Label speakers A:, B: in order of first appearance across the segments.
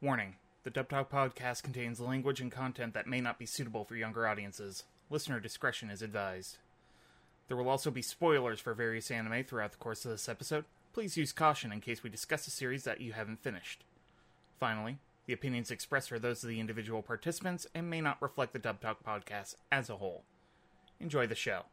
A: Warning The Dub Talk podcast contains language and content that may not be suitable for younger audiences. Listener discretion is advised. There will also be spoilers for various anime throughout the course of this episode. Please use caution in case we discuss a series that you haven't finished. Finally, the opinions expressed are those of the individual participants and may not reflect the Dub Talk podcast as a whole. Enjoy the show.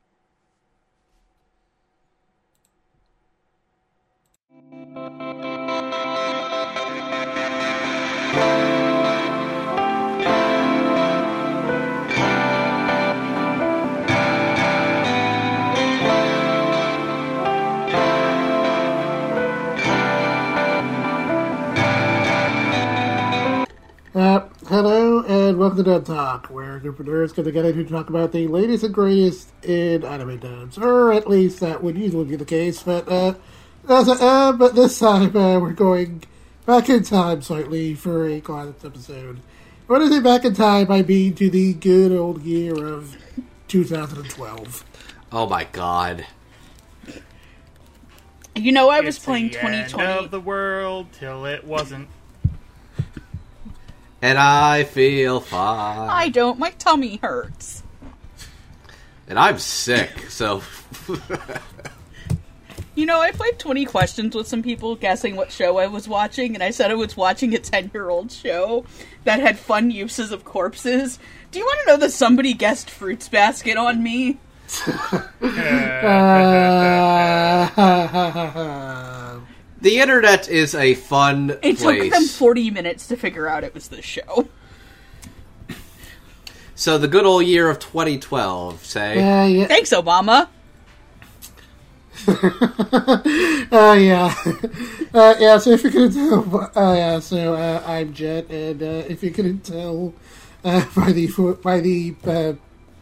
B: Welcome to Dub Talk, where a group of nerds get together to talk about the latest and greatest in anime dubs, or at least that would usually be the case. But uh, as, uh but this time uh, we're going back in time slightly for a classic episode. When I say back in time, I mean to the good old year of 2012.
C: Oh my god.
D: You know, I was
A: It's
D: playing
A: the end
D: 2020.
A: of the world till it wasn't.
C: And I feel fine.
D: I don't. My tummy hurts.
C: And I'm sick, so.
D: You know, I played 20 questions with some people guessing what show I was watching, and I said I was watching a 10 year old show that had fun uses of corpses. Do you want to know that somebody guessed Fruits Basket on me?
B: Uh,
C: the internet is a fun
D: It
C: place.
D: took them 40 minutes to figure out it was this show.
C: so the good old year of 2012, say.
B: uh, yeah,
D: Thanks, Obama.
B: uh, yeah, uh, yeah. So if you couldn't tell, uh, yeah. So uh, I'm Jet, and uh, if you couldn't tell uh, by the by the uh,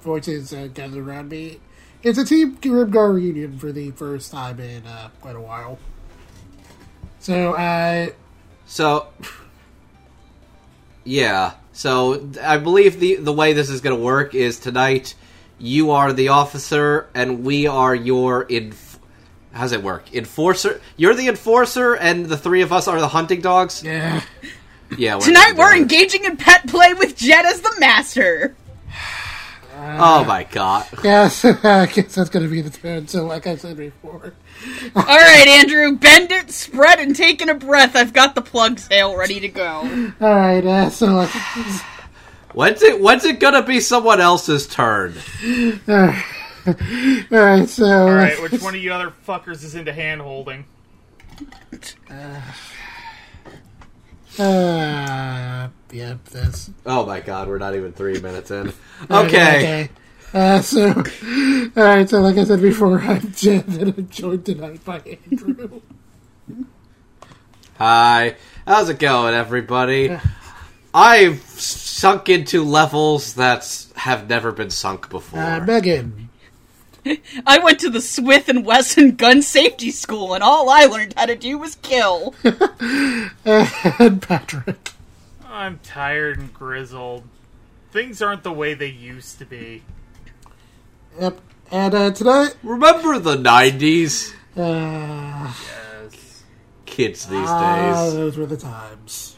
B: voices uh, gathered around me, it's a Team Grimgar reunion for the first time in uh, quite a while. So uh,
C: So. Yeah. So I believe the the way this is going to work is tonight you are the officer and we are your inf- How's it work? Enforcer? You're the enforcer and the three of us are the hunting dogs?
B: yeah,
C: Yeah. we're
D: Tonight we're engaging in pet play with Jet as the master.
C: Oh my god.
B: yeah. So I guess that's gonna be the turn. So like I said before,
D: All right, Andrew, bend it, spread, and taking a breath. I've got the plug sale ready to go.
B: all right. Uh, so like,
C: When's it when's it gonna be someone else's turn?
B: all right. So
A: All right, which one of you other fuckers is into hand holding?
B: Uh, yep, this.
C: Oh my god, we're not even three minutes in.
B: Okay.
C: Okay.
B: Uh, so, alright, so like I said before, I'm Jen, and I'm joined tonight by Andrew.
C: Hi. How's it going, everybody? I've sunk into levels that have never been sunk before.
B: Uh, Megan.
D: I went to the Smith and Wesson gun safety school, and all I learned how to do was kill.
B: And Patrick.
A: I'm tired and grizzled. Things aren't the way they used to be.
B: Yep. And uh, tonight,
C: Remember the 90s?
B: uh,
A: Yes.
C: Kids these
B: ah,
C: days.
B: those were the times.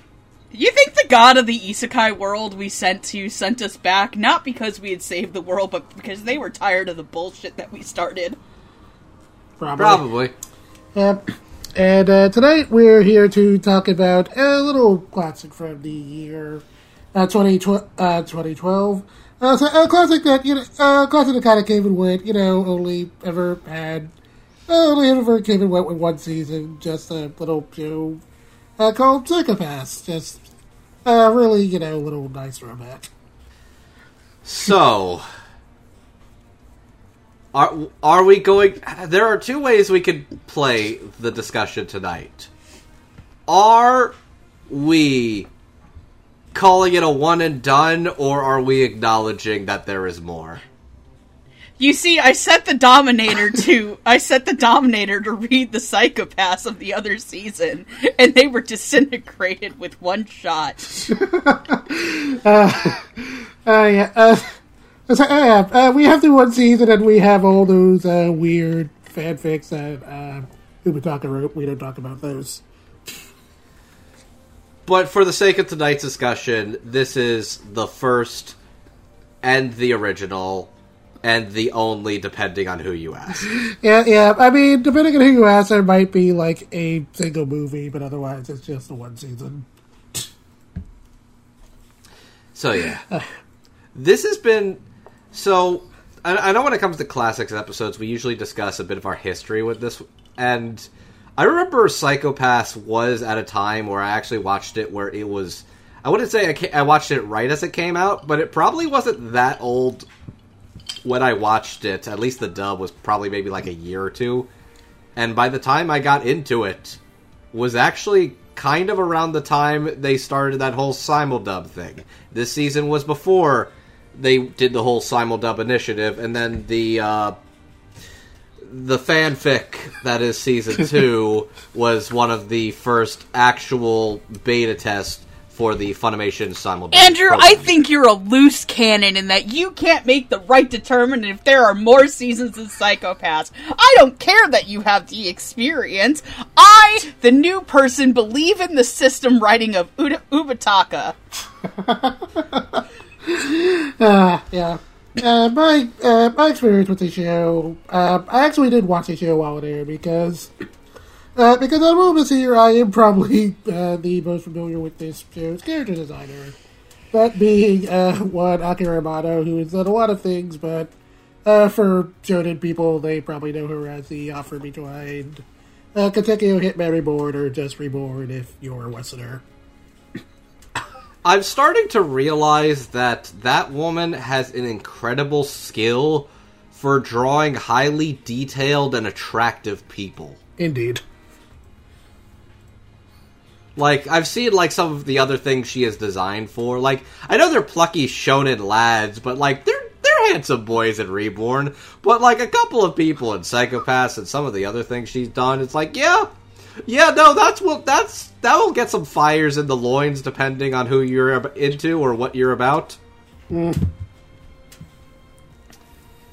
D: You think the god of the isekai world we sent to sent us back not because we had saved the world, but because they were tired of the bullshit that we started?
B: Probably.
C: Probably.
B: Yep. And uh, tonight we're here to talk about a little classic from the year uh, 2012. Uh, 2012. Uh, so a classic that you know, classic that kind of came and went. You know, only ever had, uh, only ever came and went with one season. Just a little show uh, called Psycho-Pass. Just uh, really, you know, a little nice romance.
C: So, are are we going? There are two ways we could play the discussion tonight. Are we calling it a one and done, or are we acknowledging that there is more?
D: You see, I set the Dominator to I set the Dominator to read the Psycho-Pass of the other season, and they were disintegrated with one shot.
B: Uh, yeah. Uh, so, uh, uh, we have the one season, and we have all those uh, weird fanfics that uh, we would talk about. We don't talk about those.
C: but for the sake of tonight's discussion, this is the first and the original and the only, depending on who you ask.
B: Yeah, yeah. I mean, depending on who you ask, there might be like a single movie, but otherwise, it's just the one season.
C: So yeah, this has been so. I, know when it comes to classics episodes, we usually discuss a bit of our history with this, and I remember Psycho-Pass was at a time where I actually watched it where it was. I wouldn't say I, I watched it right as it came out, but it probably wasn't that old when I watched it. At least the dub was probably maybe like a year or two, and by the time I got into it, was actually kind of around the time they started that whole simuldub thing. This season was before they did the whole simuldub initiative, and then the uh, the fanfic that is season two was one of the first actual beta tests for the Funimation simuldub.
D: Andrew, I think you're a loose cannon in that you can't make the right determination if there are more seasons of Psycho-Pass. I don't care that you have the experience. I, the new person, believe in the system writing of Uda- Ubataka.
B: Uh, yeah. Uh, my uh, my experience with the show, uh, I actually did watch the show while there because uh, because I'm almost here. I am probably uh, the most familiar with this show's character designer, that being uh, one Akira Amano, who has done a lot of things, but uh, for shonen people, they probably know her as the author behind uh, Katekyo Hitman Reborn or Just Reborn if you're a Westerner.
C: I'm starting to realize that that woman has an incredible skill for drawing highly detailed and attractive people.
B: Indeed.
C: Like I've seen like some of the other things she has designed for. Like I know they're plucky shonen lads, but like they're they're handsome boys in Reborn. But like a couple of people in Psycho-Pass and some of the other things she's done, it's like yeah, yeah, no, that's what that's that will get some fires in the loins depending on who you're into or what you're about.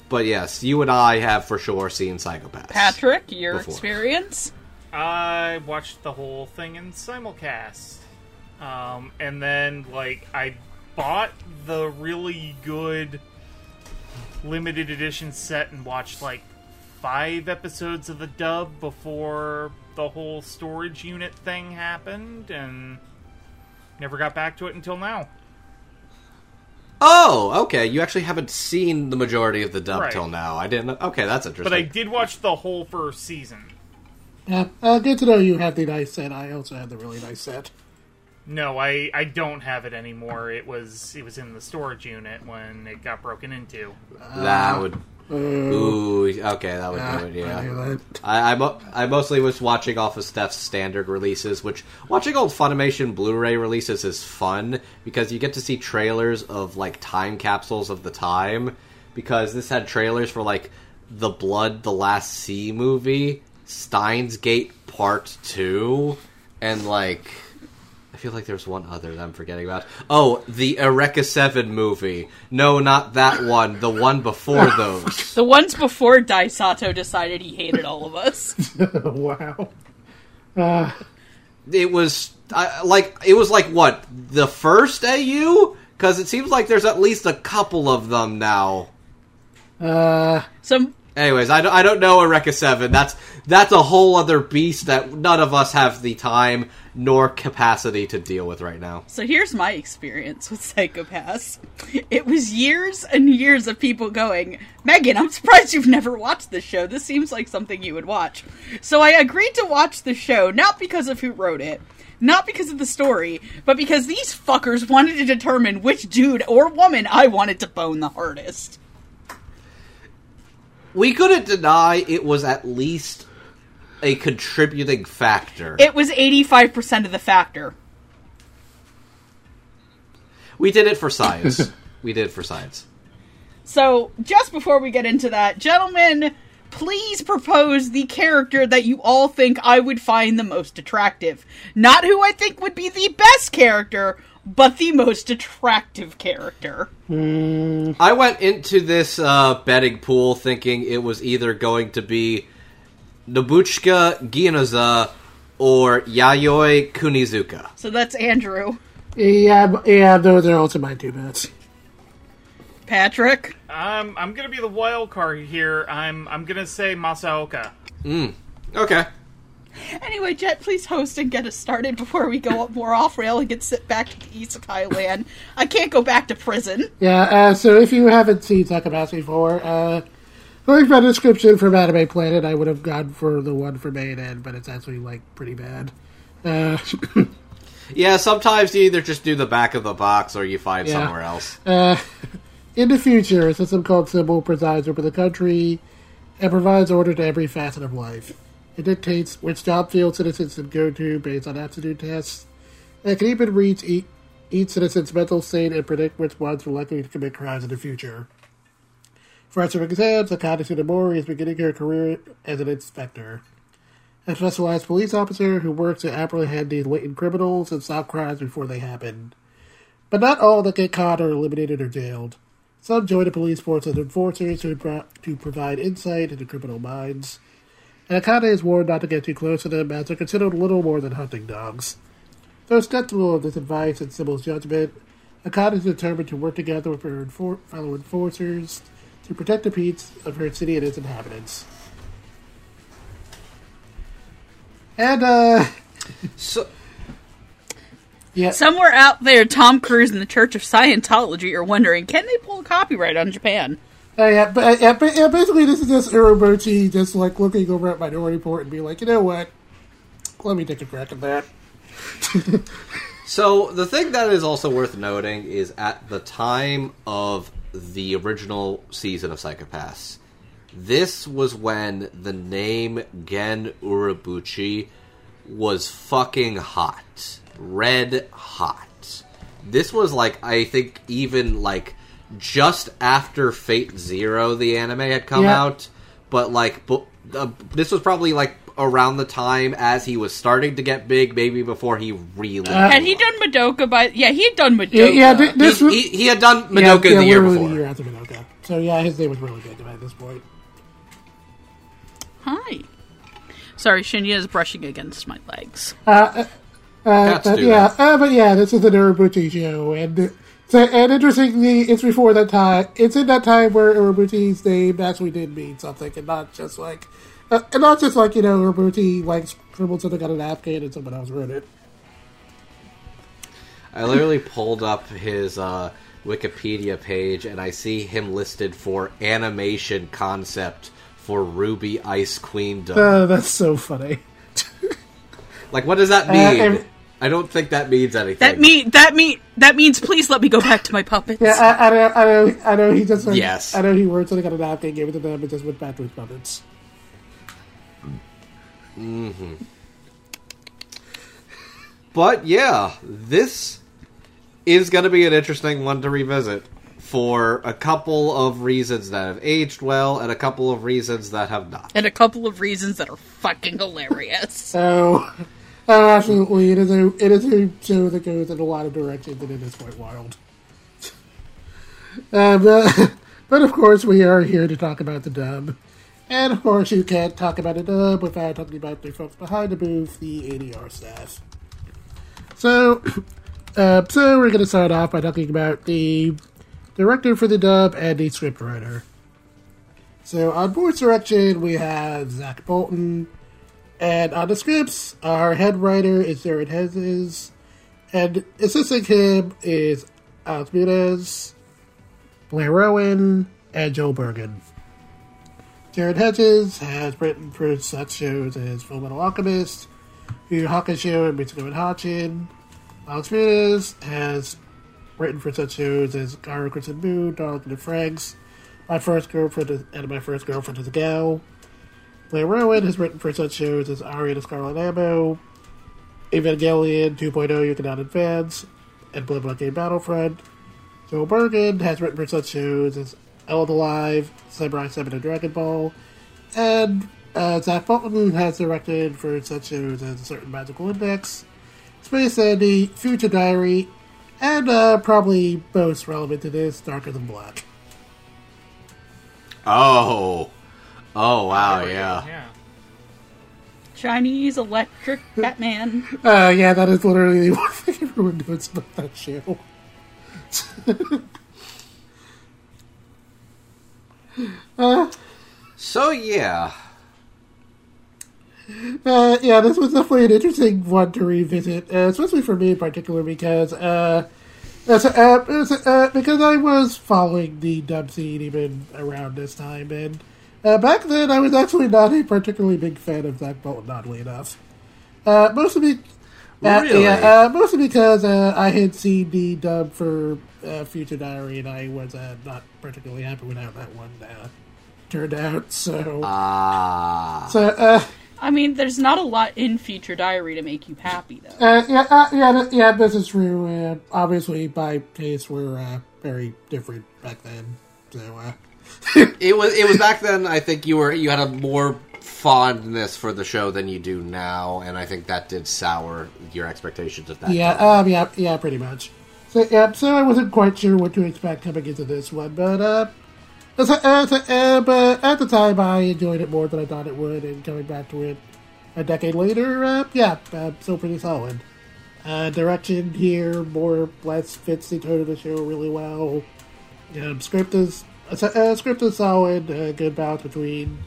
C: But yes, you and I have for sure seen Psycho-Pass.
D: Patrick, your
C: Before.
D: experience?
A: I watched the whole thing in simulcast. Um, and then, like, I bought the really good limited edition set and watched, like, five episodes of the dub before the whole storage unit thing happened, and never got back to it until now.
C: Oh, okay. You actually haven't seen the majority of the dub
A: Right.
C: till now. I didn't. Okay, that's interesting.
A: But I did watch the whole first season.
B: Yeah, uh, good to know you have the nice set. I also have the really nice set.
A: No, I, I don't have it anymore. It was it was in the storage unit when it got broken into.
C: that would. Ooh, okay, that would
B: Ah,
C: do it.
B: I
C: Yeah,
B: that.
C: I I, mo- I mostly was watching off of Steph's standard releases, which watching old Funimation Blu-ray releases is fun because you get to see trailers of like time capsules of the time. Because this had trailers for like the Blood, the Last Sea movie, Steins Gate Part Two, and like feel like there's one other that I'm forgetting about. Oh, the Eureka 7 movie. No, not that one. The one before those.
D: The ones before Daisato decided he hated all of us.
B: wow. Uh,
C: It was I, like it was like what the first AU because it seems like there's at least a couple of them now.
B: uh,
D: Some
C: Anyways, I I don't know Eureka Seven. That's that's a whole other beast that none of us have the time nor capacity to deal with right now.
D: So here's my experience with Psycho-Pass. It was years and years of people going, Megan, I'm surprised you've never watched this show. This seems like something you would watch. So I agreed to watch the show, not because of who wrote it, not because of the story, but because these fuckers wanted to determine which dude or woman I wanted to bone the hardest.
C: We couldn't deny it was at least a contributing factor.
D: It was 85% of the factor.
C: we did it for science. we did it for science.
D: So, just before we get into that, gentlemen, please propose the character that you all think I would find the most attractive. Not who I think would be the best character, but the most attractive character.
C: I went into this uh, betting pool thinking it was either going to be Nobuchika Ginoza or Yayoi Kunizuka?
D: So that's Andrew.
B: Yeah, yeah, those are also my two bets.
D: Patrick?
A: Um, I'm gonna be the wild card here. I'm I'm gonna say Masaoka. Mm.
C: Okay.
D: Anyway, Jet, please host and get us started before we go up more off rail and get sent back to the Isekai land. I can't go back to prison.
B: Yeah, uh, so if you haven't seen Takamatsu before, uh, going by the description from Anime Planet, I would have gone for the one for A&N, but it's actually, like, pretty bad. Uh,
C: Yeah, sometimes you either just do the back of the box or you find
B: Yeah.
C: somewhere else.
B: uh, in the future, a system called Sibyl presides over the country and provides order to every facet of life. It dictates which job field citizens can go to based on aptitude tests, and can even read each, each citizen's mental state and predict which ones are likely to commit crimes in the future. For answering exams, Akane Tsunemori is beginning her career as an inspector. A specialized police officer who works to apprehend these latent criminals and stop crimes before they happen. But not all that get caught are eliminated or jailed. Some join the police force as enforcers to, pro- to provide insight into criminal minds. And Akane is warned not to get too close to them as they're considered little more than hunting dogs. Though skeptical of this advice and Sibyl's judgment, Akane is determined to work together with her enfor- fellow enforcers to protect the peace of her city and its inhabitants. And, uh,
C: So,
B: yeah.
D: Somewhere out there, Tom Cruise and the Church of Scientology are wondering, can they pull a copyright on Japan?
B: Uh, yeah, but uh, yeah, but, yeah, basically this is just Urobuchi just like looking over at Minority Report and being like, you know what? Let me take a crack at that.
C: so the thing that is also worth noting is at the time of the original season of Psycho-Pass, this was when the name Gen Urobuchi was fucking hot. Red hot. This was like, I think, even like just after Fate Zero, the anime had come
B: Yeah.
C: out. But like, bu- uh, this was probably like around the time as he was starting to get big, maybe before he really.
B: Uh,
D: Had he done Madoka by. Yeah, he had done Madoka.
B: Yeah, yeah, th- this
C: he,
B: was
C: he, he had done Madoka
B: yeah,
C: the year before.
B: the year after Madoka. So yeah, his name was really good at this point.
D: Hi. Sorry, Shinya is brushing against my legs.
B: Uh, uh,
C: Cats
B: but yeah,
C: that.
B: uh, but yeah, this is an Urobuchi show, and so and interestingly, it's before that time. It's in that time where Urobuchi's name actually did mean something, and not just like, uh, and not just like you know, Urobuchi like scribbled something on a napkin and someone else wrote it.
C: I literally pulled up his uh, Wikipedia page and I see him listed for animation concept for Ruby Ice Queendom.
B: Uh, that's so funny.
C: like, what does that
B: Uh,
C: mean?
B: and-
C: I don't think that means anything.
D: That mean that mean that means please let me go back to my puppets.
B: Yeah, I, I know, I know, I know. He just like,
C: Yes.
B: I know he worked wrote something on a napkin, gave it to them, and just went back to his puppets. Mm-hmm.
C: But yeah, this is going to be an interesting one to revisit for a couple of reasons that have aged well and a couple of reasons that have not.
D: and a couple of reasons that are fucking hilarious.
B: So, oh, absolutely, it is a it is a show that goes in a lot of directions, and it is quite wild. Uh, but, but of course, we are here to talk about the dub, and of course, you can't talk about the dub without talking about the folks behind the booth, the ADR staff. So, uh, so we're going to start off by talking about the director for the dub and the scriptwriter. So on voice direction, we have Zach Bolton, and on the scripts, our head writer is Jared Hedges, and assisting him is Alex Munez, Blair Rowan, and Joe Bergen. Jared Hedges has written for such shows as Full Metal Alchemist, Yu Hakusho, and Michiko and Hatchin. Alex Munez has written for such shows as Garo Crimson Moon, Darling in the Franxx, My First Girlfriend and My First Girlfriend is a Gal. Blair Rowan has written for such shows as Aria the Scarlet Ammo, Evangelion 2.0 You Can Yukonan Advance, and Blood Game Battlefront. Joe Bergen has written for such shows as Eld Alive, Samurai 7 and Dragon Ball, and uh, Zach Bolton has directed for such shows as A Certain Magical Index, Space Dandy, Future Diary, and uh, probably most relevant to this, Darker Than Black.
C: Oh. Oh, wow, yeah.
A: Yeah.
D: Chinese electric Batman.
B: Uh, yeah, that is literally the one thing everyone knows about that show.
C: So yeah,
B: Uh, yeah, this was definitely an interesting one to revisit, uh, especially for me in particular because uh, as a, uh, as a- uh, because I was following the dub scene even around this time, and uh, back then I was actually not a particularly big fan of Zach Bolton, oddly enough. Uh, mostly, be- uh,
C: Really?
B: yeah, uh, mostly because uh, I had seen the dub for uh, Future Diary, and I was uh, not particularly happy with how that one uh, turned out. So,
C: ah,
B: so uh,
D: I mean, there's not a lot in Future Diary to make you happy, though.
B: Uh, yeah, uh, yeah, yeah. This is true. Uh, obviously, my tastes were uh, very different back then. So, uh,
C: it was it was back then. I think you were you had a more fondness for the show than you do now, and I think that did sour your expectations at that.
B: yeah,
C: time.
B: um, yeah, yeah, pretty much. So, yeah, so I wasn't quite sure what to expect coming into this one, but uh, as, as, uh, but at the time, I enjoyed it more than I thought it would, and coming back to it a decade later, uh, yeah, uh, still pretty solid. Uh, direction here more or less fits the tone of the show really well. Um, script is uh, script is solid. Uh, good balance between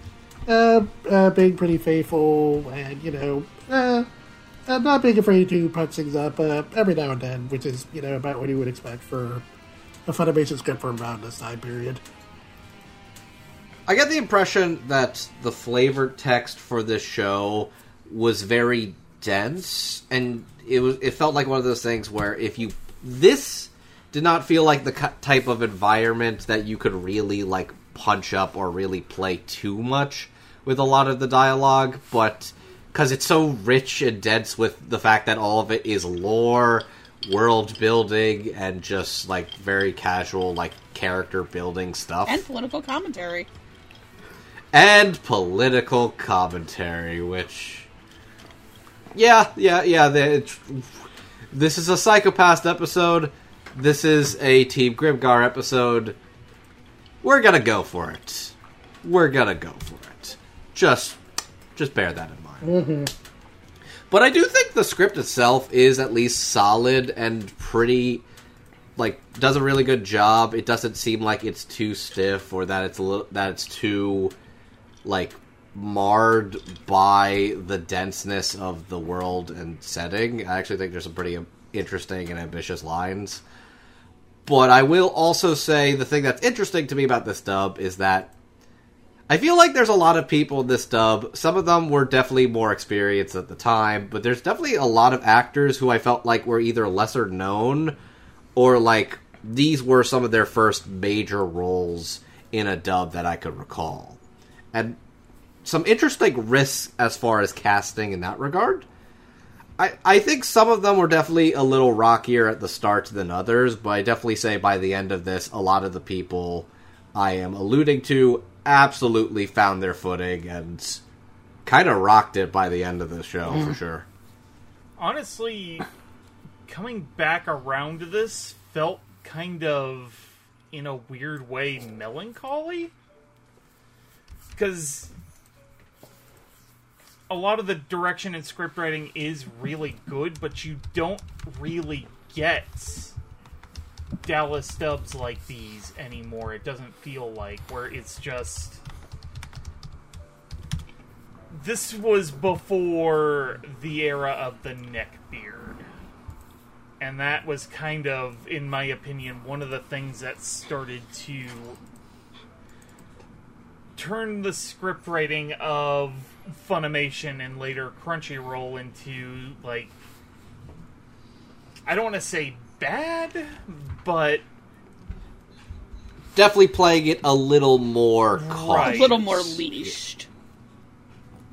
B: uh, uh, being pretty faithful and you know uh, uh, not being afraid to punch things up uh, every now and then, which is you know about what you would expect for a Funimation script from around this time period.
C: I get the impression that the flavor text for this show was very dense, and it was it felt like one of those things where if you this did not feel like the type of environment that you could really like punch up or really play too much with a lot of the dialogue, but because it's so rich and dense with the fact that all of it is lore, world building, and just like very casual like character building stuff
D: And political commentary.
C: and political commentary, which, yeah, yeah, yeah. The, it's- this is a Psycho-Pass episode. This is a Team Grimgar episode. We're gonna go for it. We're gonna go for it. Just, just bear that in mind. Mm-hmm. But I do think the script itself is at least solid and pretty like does a really good job. It doesn't seem like it's too stiff or that it's a little that it's too like marred by the denseness of the world and setting. I actually think there's some pretty interesting and ambitious lines. But I will also say the thing that's interesting to me about this dub is that I feel like there's a lot of people in this dub. Some of them were definitely more experienced at the time, but there's definitely a lot of actors who I felt like were either lesser known or like these were some of their first major roles in a dub that I could recall. And some interesting risks as far as casting in that regard. I, I think some of them were definitely a little rockier at the start than others, but I definitely say by the end of this, a lot of the people I am alluding to absolutely found their footing and kind of rocked it by the end of the show for mm. sure.
A: honestly, coming back around to this felt kind of, in a weird way, melancholy. Because a lot of the direction and script writing is really good, but you don't really get Dallas dubs like these anymore. It doesn't feel like, where it's just. This was before the era of the neck beard. And that was kind of, in my opinion, one of the things that started to turn the script writing of Funimation and later Crunchyroll into, like, I don't want to say bad, but
C: Definitely playing it a little more
A: Right.
D: A little more leashed.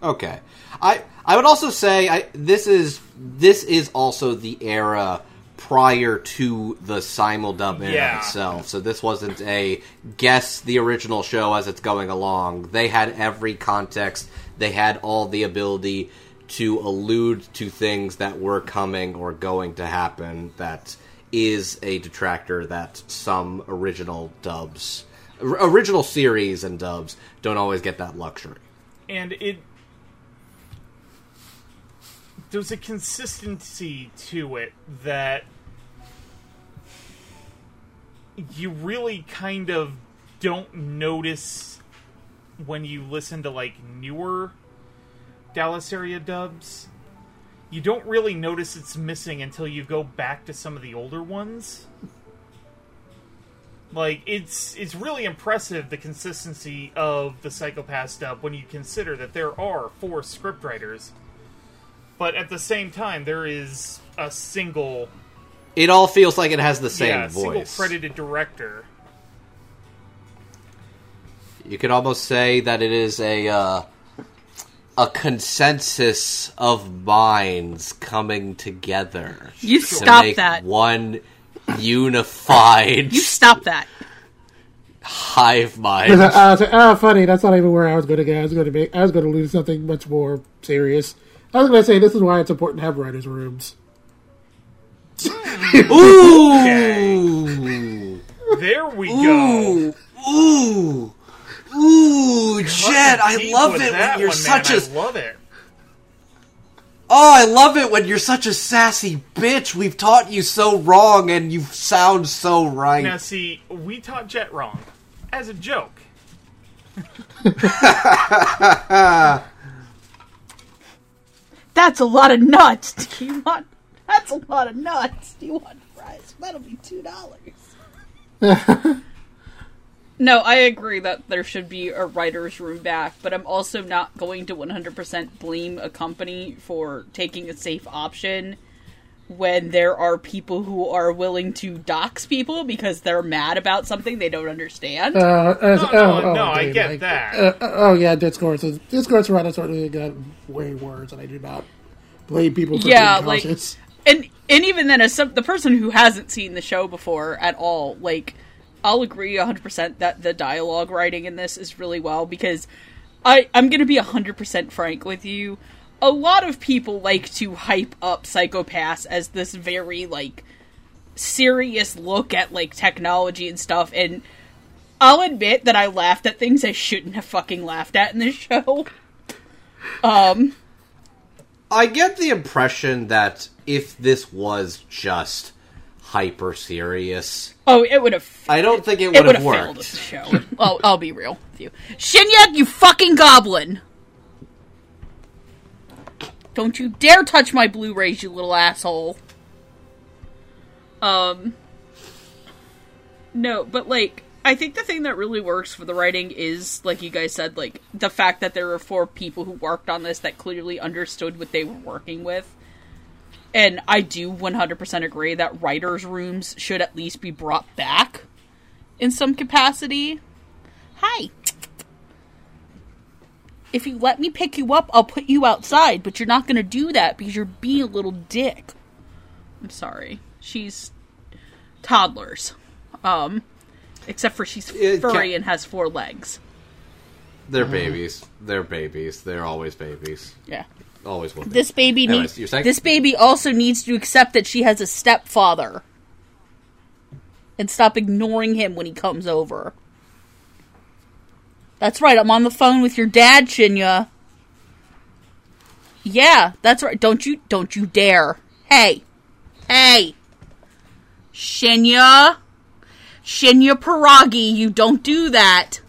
C: Okay. I I would also say I this is this is also the era prior to the simuldub era
A: Yeah.
C: itself. So this wasn't a guess the original show as it's going along. They had every context. They had all the ability to allude to things that were coming or going to happen that is a detractor that some original dubs original series and dubs don't always get that luxury.
A: and it there's a consistency to it that you really kind of don't notice when you listen to like newer Dallas area dubs. You don't really notice it's missing until you go back to some of the older ones. Like it's it's really impressive the consistency of the Psycho-Pass dub when you consider that there are four scriptwriters, but at the same time there is a single
C: It all feels like it has the same
A: yeah single
C: voice.
A: credited director.
C: You could almost say that it is a uh, a consensus of minds coming together.
D: You
C: to
D: stop
C: make
D: that.
C: One unified
D: You stop that.
C: hive mind.
B: uh, so- uh, funny. That's not even where I was going to go. I was going to make. I was going to lose something much more serious. I was going to say this is why it's important to have writers' rooms.
C: Ooh,
A: There we go.
C: ooh, ooh, Jet! I love it when you're
A: one,
C: such
A: man.
C: a
A: I love it.
C: Oh, I love it when you're such a sassy bitch. We've taught you so wrong and you sound so right.
A: Now, see, we taught Jet wrong as a joke.
D: That's a lot of nuts. Do you want? That's a lot of nuts. Do you want fries? That'll be two dollars. no, I agree that there should be a writer's room back, but I'm also not going to 100% blame a company for taking a safe option when there are people who are willing to dox people because they're mad about something they don't understand.
B: Uh, uh,
A: No,
B: oh,
A: no,
B: oh,
A: no, I
B: dude,
A: get
B: like,
A: that.
B: Uh, oh yeah, Discord. So Discord's writers certainly got way worse, and I do not blame people for
D: Yeah,
B: being
D: like- and and even then as some, the person who hasn't seen the show before at all like i'll agree 100% that the dialogue writing in this is really well because i i'm gonna be 100% frank with you. A lot of people like to hype up Psycho-Pass as this very like serious look at like technology and stuff and i'll admit that i laughed at things i shouldn't have fucking laughed at in this show. Um
C: I get the impression that if this was just hyper serious,
D: oh it would have
C: I don't think it would have
D: failed
C: worked.
D: show. I'll, I'll be real with you. Shinya, you fucking goblin! Don't you dare touch my Blu-rays, you little asshole. Um. No, but like, I think the thing that really works for the writing is, like you guys said, like the fact that there were four people who worked on this that clearly understood what they were working with. And I do 100% agree that writers' rooms should at least be brought back in some capacity. Hi. If you let me pick you up, I'll put you outside, but you're not going to do that because you're being a little dick. I'm sorry. She's toddlers. Um except for she's furry and has four legs.
C: They're babies. They're babies. They're always babies.
D: Yeah.
C: Always will be.
D: This baby
C: Anyways,
D: needs
C: saying?
D: this baby also needs to accept that she has a stepfather. And stop ignoring him when he comes over. That's right, I'm on the phone with your dad, Shinya. Yeah, that's right. Don't you don't you dare. Hey. Hey. Shinya. Shinya Paragi, you don't do that.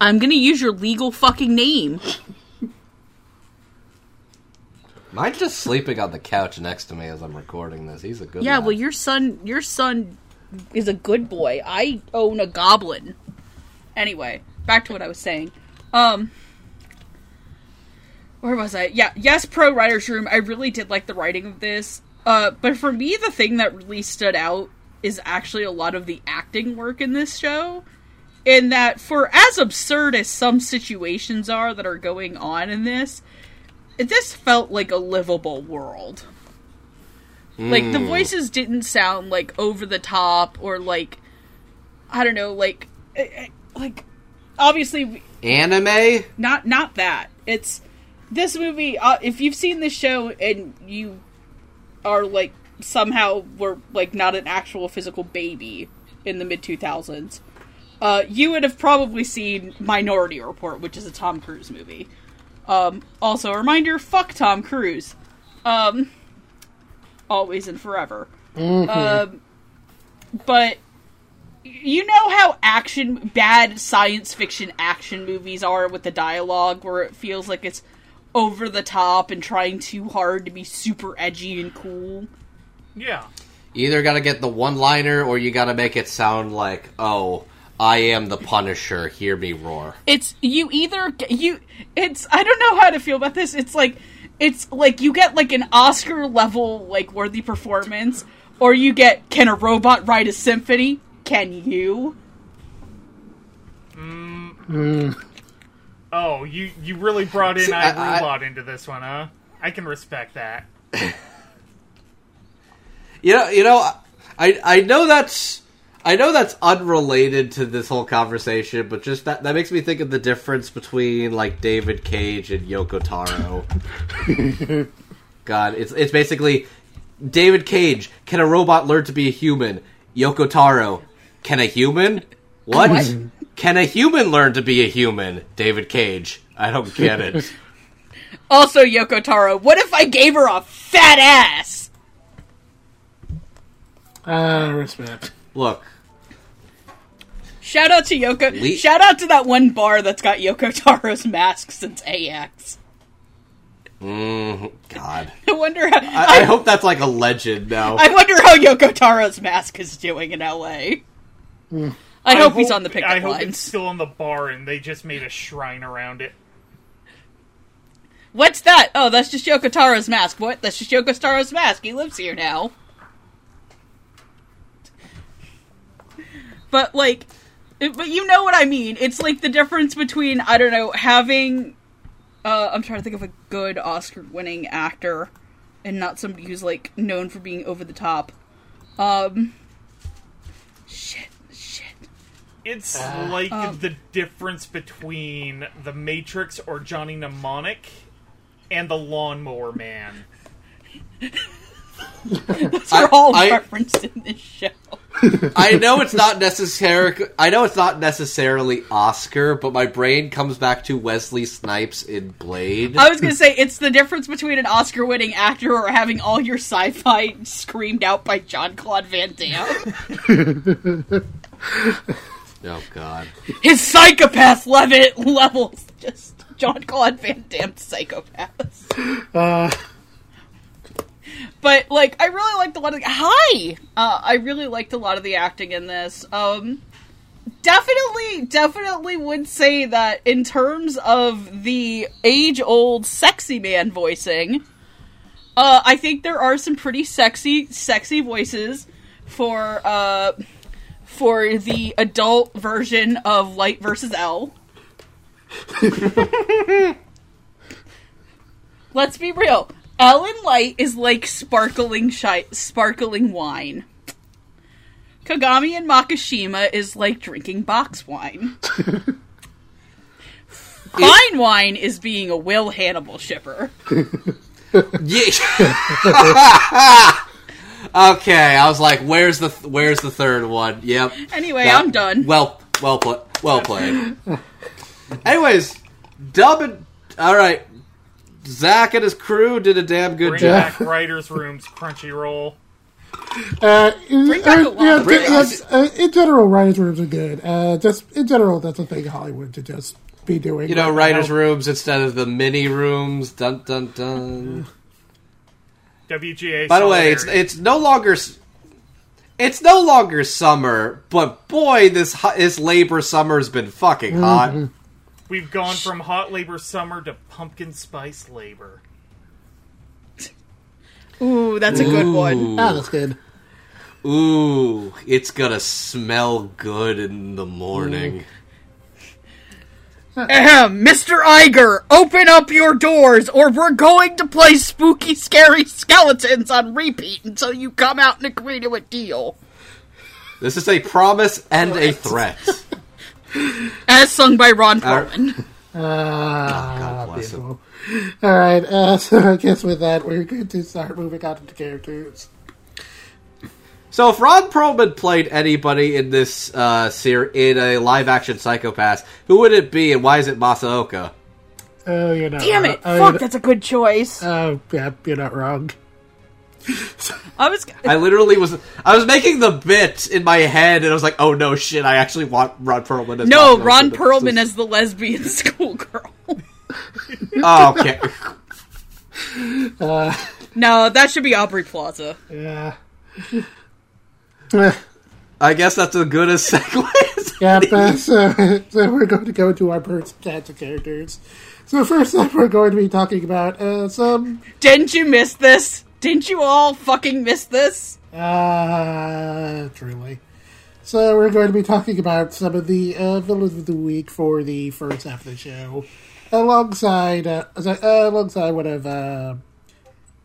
D: I'm gonna use your legal fucking name.
C: Mine's just sleeping on the couch next to me as I'm recording this. He's a good
D: Yeah,
C: lad.
D: well, your son, your son is a good boy. I own a goblin. Anyway, back to what I was saying. Um, where was I? Yeah, yes, pro writers room. I really did like the writing of this. Uh, but for me, the thing that really stood out is actually a lot of the acting work in this show. In that, for as absurd as some situations are that are going on in this, this felt like a livable world. Like the voices didn't sound like over the top or like I don't know, like eh, eh, like obviously
C: Anime?
D: not not that. It's this movie. Uh, if you've seen this show and you are like somehow were like not an actual physical baby in the mid two thousands, uh, you would have probably seen Minority Report, which is a Tom Cruise movie. Um, also, a reminder: fuck Tom Cruise. Um, always and forever. Um, but you know how action, bad science fiction action movies are with the dialogue, where it feels like it's over the top and trying too hard to be super edgy and cool.
A: Yeah.
C: You either got to get the one liner or you got to make it sound like, oh, I am the Punisher, hear me roar.
D: it's you either you it's i don't know how to feel about this it's like it's like you get like an oscar level like worthy performance or you get can a robot write a symphony can you Mm.
A: Oh, you you really brought in
C: See, I- I-
A: iRobot into this one, huh? I can respect that.
C: You know, you know, I I know that's I know that's unrelated to this whole conversation, but just that that makes me think of the difference between like David Cage and Yoko Taro. God, it's it's basically David Cage. Can a robot learn to be a human? Yoko Taro. Can a human? What?
D: What?
C: Can a human learn to be a human? David Cage. I don't get it.
D: also yoko taro what if i gave her a fat ass
B: Ah, respect.
C: Look,
D: shout out to yoko
C: Le-
D: shout out to that one bar that's got yoko taro's mask since ax
C: mm, God,
D: i wonder how
C: I, I hope that's like a legend now.
D: I wonder how Yoko Taro's mask is doing in LA. I, hope, he's on the pickup
A: I hope
D: lines.
A: it's still on the bar and they just made a shrine around it.
D: What's that? Oh, that's just Yoko Taro's mask. What? That's just Yoko Taro's mask. He lives here now. But like, it- but you know what I mean. It's like the difference between I don't know having. Uh, I'm trying to think of a good Oscar-winning actor, and not somebody who's like known for being over the top. Um. Shit. Shit.
A: It's
B: Uh,
A: like
D: um,
A: the difference between the Matrix or Johnny Mnemonic and the Lawnmower Man.
D: They're
C: I-
D: all
C: I-
D: referenced in this show.
C: I know it's not necessary. I know it's not necessarily Oscar, but my brain comes back to Wesley Snipes in Blade.
D: I was gonna say it's the difference between an Oscar-winning actor or having all your sci-fi screamed out by Jean-Claude Van Damme.
C: oh God!
D: His psychopath level levels just Jean-Claude Van Damme psychopaths.
B: Uh,
D: But like, I really liked a lot of the hi. Uh, I really liked a lot of the acting in this. Um, definitely, definitely would say that in terms of the age-old sexy man voicing, uh, I think there are some pretty sexy, sexy voices for uh, for the adult version of Light versus L. Let's be real. Ellen Light is like sparkling shi- sparkling wine. Kogami and Makishima is like drinking box wine. Fine wine is being a Will Hannibal shipper.
C: Yeah. okay, I was like, "Where's the Where's the third one?" Yep.
D: Anyway,
C: That-
D: I'm done.
C: Well, well played. Well played. Anyways, Dub and all right. Zach and his crew did a damn good
A: Bring
C: job.
A: back writers' rooms, Crunchyroll.
B: uh,
D: Bring back a
B: uh, yeah,
D: of
B: uh, in general, writers' rooms are good. Uh, just in general, that's a thing Hollywood to just be doing.
C: You know,
B: right
C: writers'
B: now.
C: rooms instead of the mini rooms. Dun dun dun.
A: WGA.
C: By the way, it's it's no longer it's no longer summer, but boy, this hu- this labor summer's been fucking hot.
A: We've gone from hot labor summer to pumpkin spice labor.
D: Ooh, that's a good one.
B: Ah, that's good.
C: Ooh, it's gonna smell good in the morning.
D: Ahem, Mr. Iger, open up your doors or we're going to play spooky, scary skeletons on repeat until you come out and agree to a deal.
C: This is a promise and a threat.
D: As sung by Ron
C: Our-
D: Perlman.
B: Ah,
C: God bless him.
B: All right, uh, so I guess with that, we're going to start moving on to characters.
C: So if Ron Perlman played anybody in this uh, ser- in a live action Psycho-Pass, who would it be, and why is it Masaoka?
B: Oh, you're not.
D: Damn
B: wrong.
D: it!
B: Oh,
D: Fuck, that's a good choice.
B: Oh, yeah, you're not wrong.
D: I was.
C: I literally was. I was making the bit in my head, and I was like, "Oh no, shit! I actually want Ron Perlman as
D: No,
C: Buck
D: Ron
C: Nelson.
D: Perlman as the lesbian schoolgirl.
C: Oh, okay.
D: no, that should be Aubrey Plaza.
B: Yeah.
C: I guess that's as good as segue.
B: yeah,
C: any.
B: but, so, so we're going to go to our first cast of characters. So first up, we're going to be talking about uh, some
D: Didn't you miss this? Didn't you all fucking miss this?
B: Uh, truly. So we're going to be talking about some of the uh, villains of the week for the first half of the show, alongside uh, uh, alongside one of uh,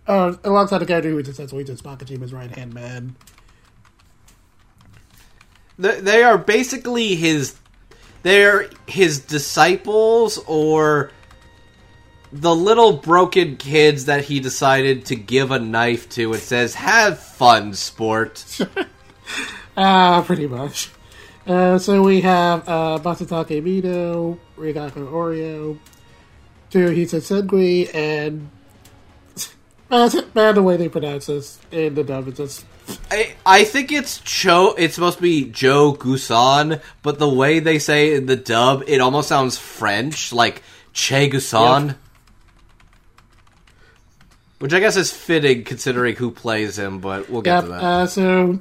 B: uh, alongside a character who is essentially just Makishima's right hand man.
C: They- they are basically his. They're his disciples, or the little broken kids that he decided to give a knife to and says, "Have fun, sport."
B: Ah, pretty much. Uh, so we have uh, Masatake Mito, Rikako Oryo, Toyohisa Senguji, and man, man, the way they pronounce this in the dub, it's just
C: I, I think it's Cho. It's supposed to be Joe Gusan, but the way they say it in the dub, it almost sounds French, like Che Gusan. Which I guess is fitting considering who plays him, but we'll get
B: Yep.
C: to that.
B: Uh, so,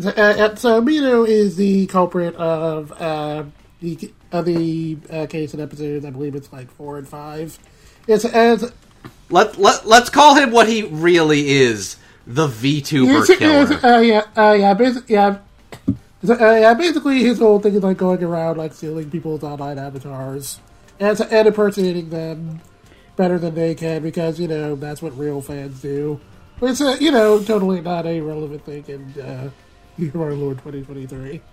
B: so, uh, uh, so is the culprit of uh, the of the uh, case and episodes. I believe it's like four and five. It's as
C: let, let, let's call him what he really is the VTuber
B: it's,
C: killer.
B: it's, uh, yeah, uh, yeah, basically, yeah. So, uh, yeah, basically, his whole thing is like going around like stealing people's online avatars and, and impersonating them better than they can because you know that's what real fans do. But it's a you know totally not a relevant thing in uh, Hero Lord 2023.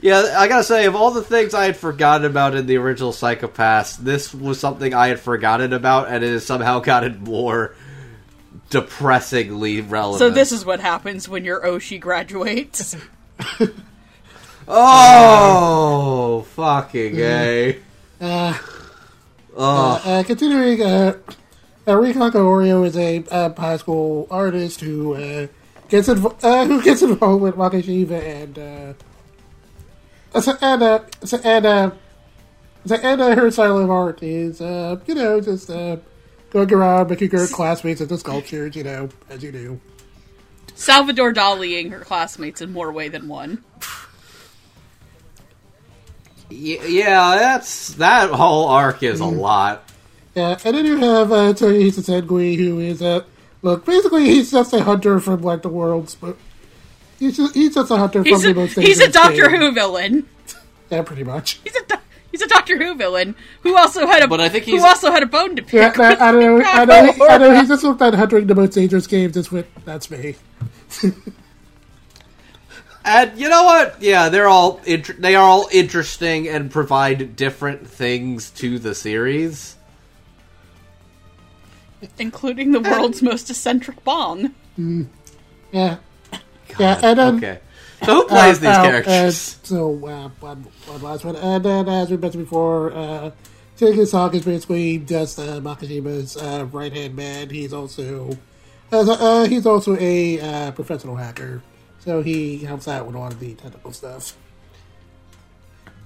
C: Yeah, I gotta say, of all the things I had forgotten about in the original Psycho-Pass, this was something I had forgotten about, and it has somehow gotten more depressingly relevant.
D: So this is what happens when your Oshi graduates.
C: Oh, fucking a.
B: Uh, uh, continuing, uh, uh, Rikako Oryo is a uh, high school artist who uh, gets inv- uh, who gets involved with Makishima and uh, so, and uh, so, and uh, so, and uh, her style of art is uh, you know just uh, going around making her classmates into sculptures, you know, as you do.
D: Salvador Daliing her classmates in more way than one.
C: Y- yeah, that's that whole arc is a lot.
B: Yeah, and then you have uh, Toyohisa Senguji, who is a look basically he's just a hunter from like the world's. But he's just, he's just a hunter
D: He's
B: from
D: a,
B: the most Dangerous.
D: he's a Doctor
B: game.
D: Who villain.
B: Yeah, pretty much.
D: He's a do- he's a Doctor Who villain who also had a
C: But I think
D: who
C: he's-
D: also had a bone to pick.
B: Yeah, I, I don't know. I know. He, I know. He's just looked at hunting the most dangerous games. Just with that's me.
C: And you know what? Yeah, they're all int- they are all interesting and provide different things to the series.
D: including the world's most eccentric bong.
B: Yeah, yeah, and then
C: Okay, so who plays
B: uh,
C: these
B: uh,
C: characters?
B: uh, so uh, one, one last one, and then as we mentioned before, uh, Tengen Song is basically just uh, Makashima's uh, right hand man. He's also as a, uh, he's also a uh, professional hacker, so he helps out with a lot of the technical stuff.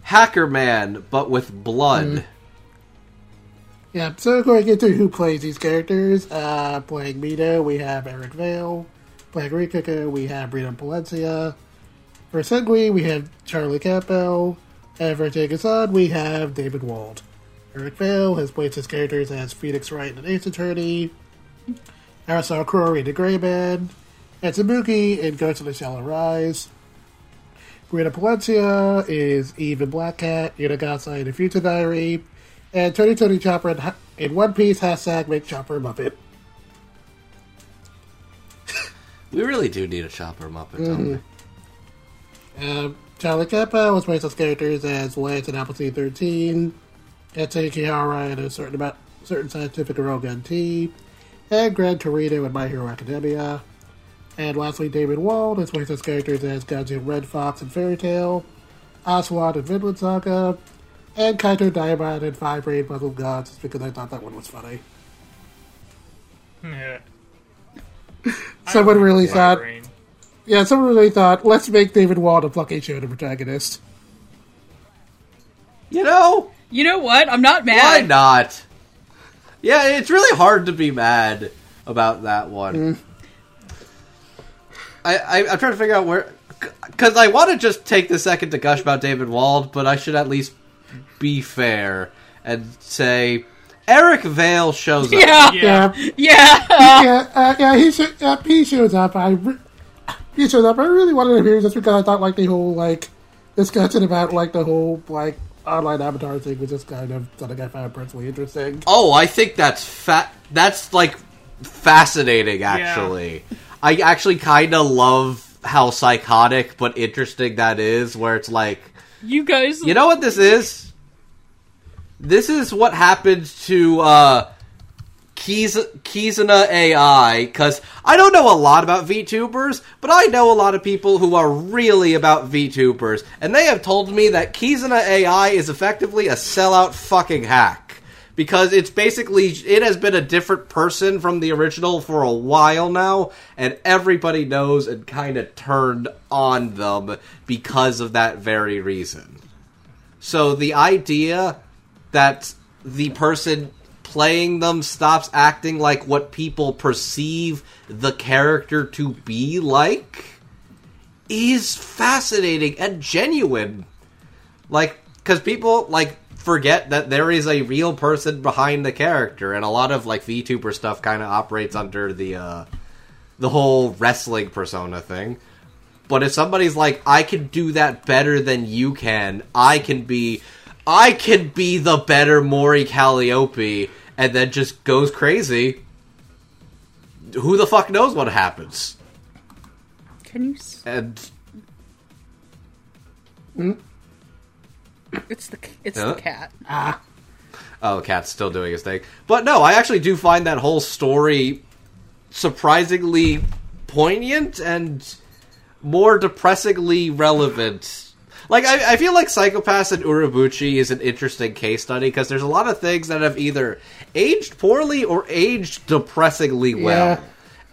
C: Hacker Man, but with blood.
B: Mm. Yeah, so going into who plays these characters, uh, playing Mito, we have Eric Vale. Playing Rikako, we have Brina Palencia. For Senguji, we have Charlie Campbell. And for Tegasad, we have David Wald. Eric Vale has played his characters as Phoenix Wright and Ace Attorney, Arasaka Crowley D.Gray-man, and Tabuki in Ghost of the Shall Rise. Brina Palencia is Eve in Black Cat, Unagasa in The Future Diary, and Tony Tony Chopper in, in One Piece, hashtag make Chopper Muppet.
C: We really do need a Chopper Muppet, don't we?
B: Um, Charlie Kappa was placed as characters as Lance in Appleseed 13, Etsy Kihara in a certain about certain scientific Railgun T, and Gran Torino in My Hero Academia. And lastly, David Wald is placed as characters as Guns in Red Fox and Fairy Tail, Oswald in Vinland Saga, and Kaito Daimon and Phi Brain Muslim Gods just because I thought that one was funny.
A: Yeah.
B: Someone really thought,
A: brain.
B: yeah, someone really thought, let's make David Wald a plucky show the protagonist.
C: You know,
D: You know what? I'm not mad.
C: why not? Yeah, it's really hard to be mad about that one. Mm. I, I I'm trying to figure out where, because I want to just take the second to gush about David Wald, but I should at least be fair and say Eric Vale shows up.
D: Yeah,
A: Yeah.
B: Yeah,
D: yeah.
B: yeah, uh, yeah. He sh- uh, he shows up. I re- he shows up. I really wanted him here just because I thought like the whole like discussion about like the whole like online avatar thing was just kind of something I found personally interesting.
C: Oh, I think that's fat. That's like fascinating. Actually, I actually kind of love how psychotic but interesting that is. Where it's like,
D: You guys,
C: you know what this is? This is what happened to uh, Kiz- Kizuna AI. Because I don't know a lot about VTubers, but I know a lot of people who are really about VTubers, and they have told me that Kizuna AI is effectively a sellout fucking hack. Because it's basically it has been a different person from the original for a while now, and everybody knows and kind of turned on them because of that very reason. So the idea that the person playing them stops acting like what people perceive the character to be like is fascinating and genuine. Like, because people, like, forget that there is a real person behind the character, and a lot of, like, VTuber stuff kind of operates under the, uh, the whole wrestling persona thing. But if somebody's like, I can do that better than you can, I can be, I can be the better Mori Calliope, and then just goes crazy, who the fuck knows what happens?
D: can you? s-
C: And
D: It's the it's
C: Huh?
D: the cat. Ah.
C: oh, Cat's still doing his thing. But no, I actually do find that whole story surprisingly poignant and more depressingly relevant. Like I, I feel like Psycho-Pass and Urobuchi is an interesting case study because there's a lot of things that have either aged poorly or aged depressingly well.
B: Yeah.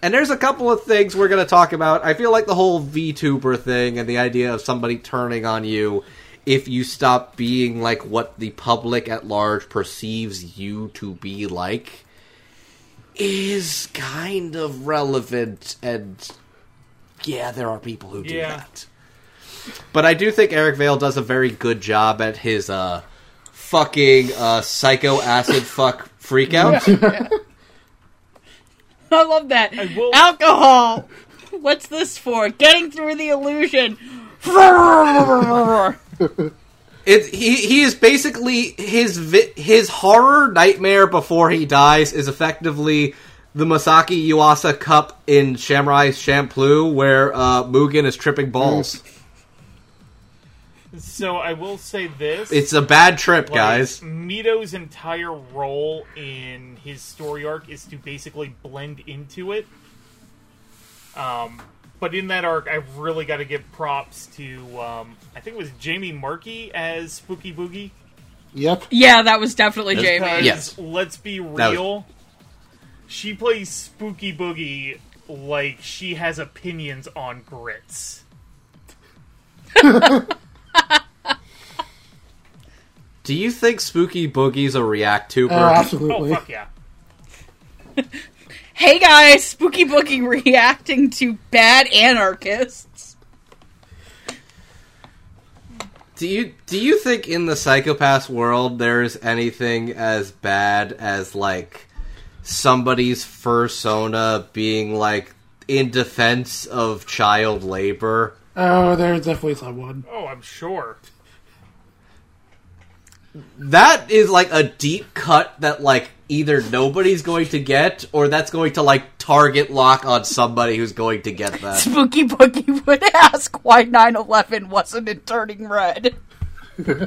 C: And there's a couple of things we're going to talk about. I feel like the whole VTuber thing and the idea of somebody turning on you if you stop being like what the public at large perceives you to be like is kind of relevant and yeah, there are people who do
A: Yeah.
C: that. But I do think Eric Vale does a very good job at his uh fucking uh psycho acid fuck freak out.
D: I love that.
A: I will-
D: Alcohol. What's this for? Getting through the illusion.
C: It he he is basically his vi- his horror nightmare before he dies is effectively the Masaaki Yuasa Cup in Samurai Champloo, where uh, Mugen is tripping balls.
A: So I will say this:
C: It's a bad trip,
A: like,
C: guys.
A: Mito's entire role in his story arc is to basically blend into it. Um, but in that arc, I've really got to give props to um, I think it was Jamie Marchi as Spooky Boogie.
B: Yep.
D: yeah, that was definitely
C: That's
D: Jamie.
A: Because
C: Yes.
A: let's be
C: was-
A: real, she plays Spooky Boogie like she has opinions on grits.
C: Do you think Spooky Boogie's a react tuber?
B: Oh,
A: Oh
B: absolutely.
A: fuck yeah!
D: Hey guys, Spooky Boogie reacting to bad anarchists.
C: Do you do you think in the Psycho-Pass world there's anything as bad as like somebody's persona being like in defense of child labor?
B: Oh, there's definitely someone.
A: Oh, I'm sure.
C: That is like a deep cut that like either nobody's going to get or that's going to like target lock on somebody who's going to get that.
D: Spooky Boogie would ask why 9/11 wasn't in turning red.
C: God.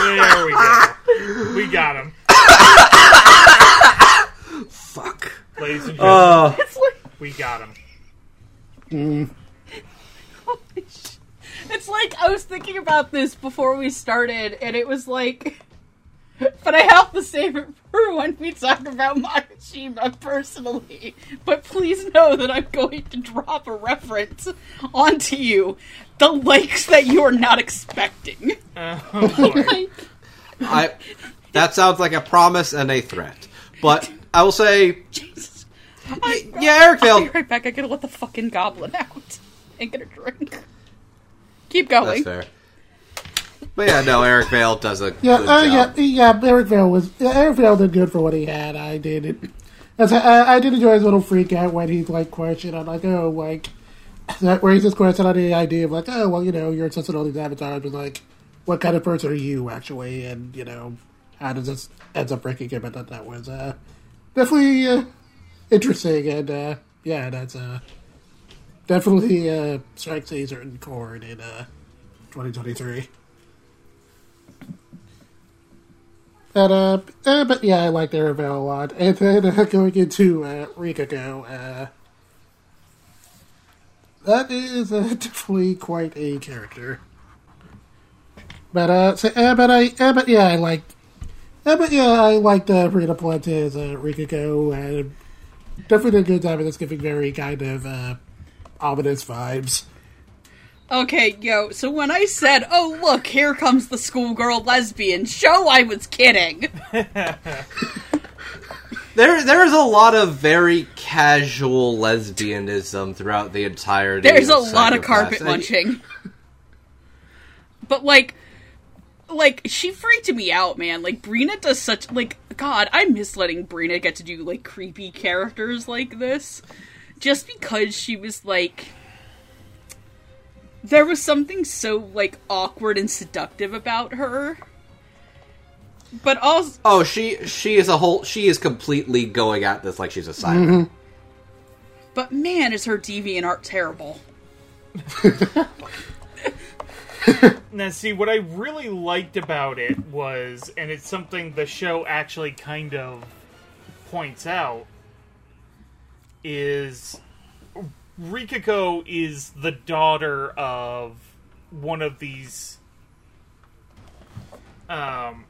A: There we go. We got him,
C: Fuck.
A: ladies and uh. gentlemen.
C: Oh.
A: we got him. Mm.
D: It's like I was thinking about this before we started, and it was like, but I have to save it for when we talk about Makishima personally. But please know that I'm going to drop a reference onto you, the likes that you are not expecting.
A: Oh, boy.
D: Like,
C: I that sounds like a promise and a threat. But I will say,
D: Jesus.
C: yeah, Eric
D: I'll be
C: Vale.
D: right back. I gotta let the fucking goblin out and get a drink. Keep going.
C: That's
D: going.
C: fair. But yeah, no, Eric Vale does a
B: Yeah,
C: good
B: uh, yeah,
C: job.
B: yeah. Eric Vale was yeah, Eric Vale did good for what he had. I did it. I, I did enjoy his little freak out when he's like questioned. I'm like, oh, like that raises question on the idea of like, oh, well, you know, you're such all these avatars, but like, what kind of person are you actually? And you know, how does this ends up breaking him? And that that was uh, definitely uh, interesting. And uh, yeah, that's uh, definitely uh, strikes a certain chord in uh, 2023. But, uh, uh, but yeah, I like Eric Vale a lot. And then uh, going into uh, Rikako, uh, that is uh, definitely quite a character. But uh, so, uh but I, uh, but yeah, I like, uh, but yeah, I liked uh, Rita Puente's uh, Rikako, and definitely a good time. and It's giving very kind of uh, ominous vibes.
D: Okay, yo, so when I said, oh, look, here comes the schoolgirl lesbian show, I was kidding.
C: There, there is a lot of very casual lesbianism throughout the entirety.
D: There's a lot of carpet
C: And-
D: munching. but, like, like, she freaked me out, man. Like, Brina does such, like, God, I miss letting Brina get to do, like, creepy characters like this. Just because she was, like, there was something so, like, awkward and seductive about her. But also,
C: Oh, she she is a whole. She is completely going at this like she's a siren. Mm-hmm.
D: But man, is her deviant art terrible.
A: Now, see, what I really liked about it was, and it's something the show actually kind of points out, is Rikako is the daughter of one of these. Um,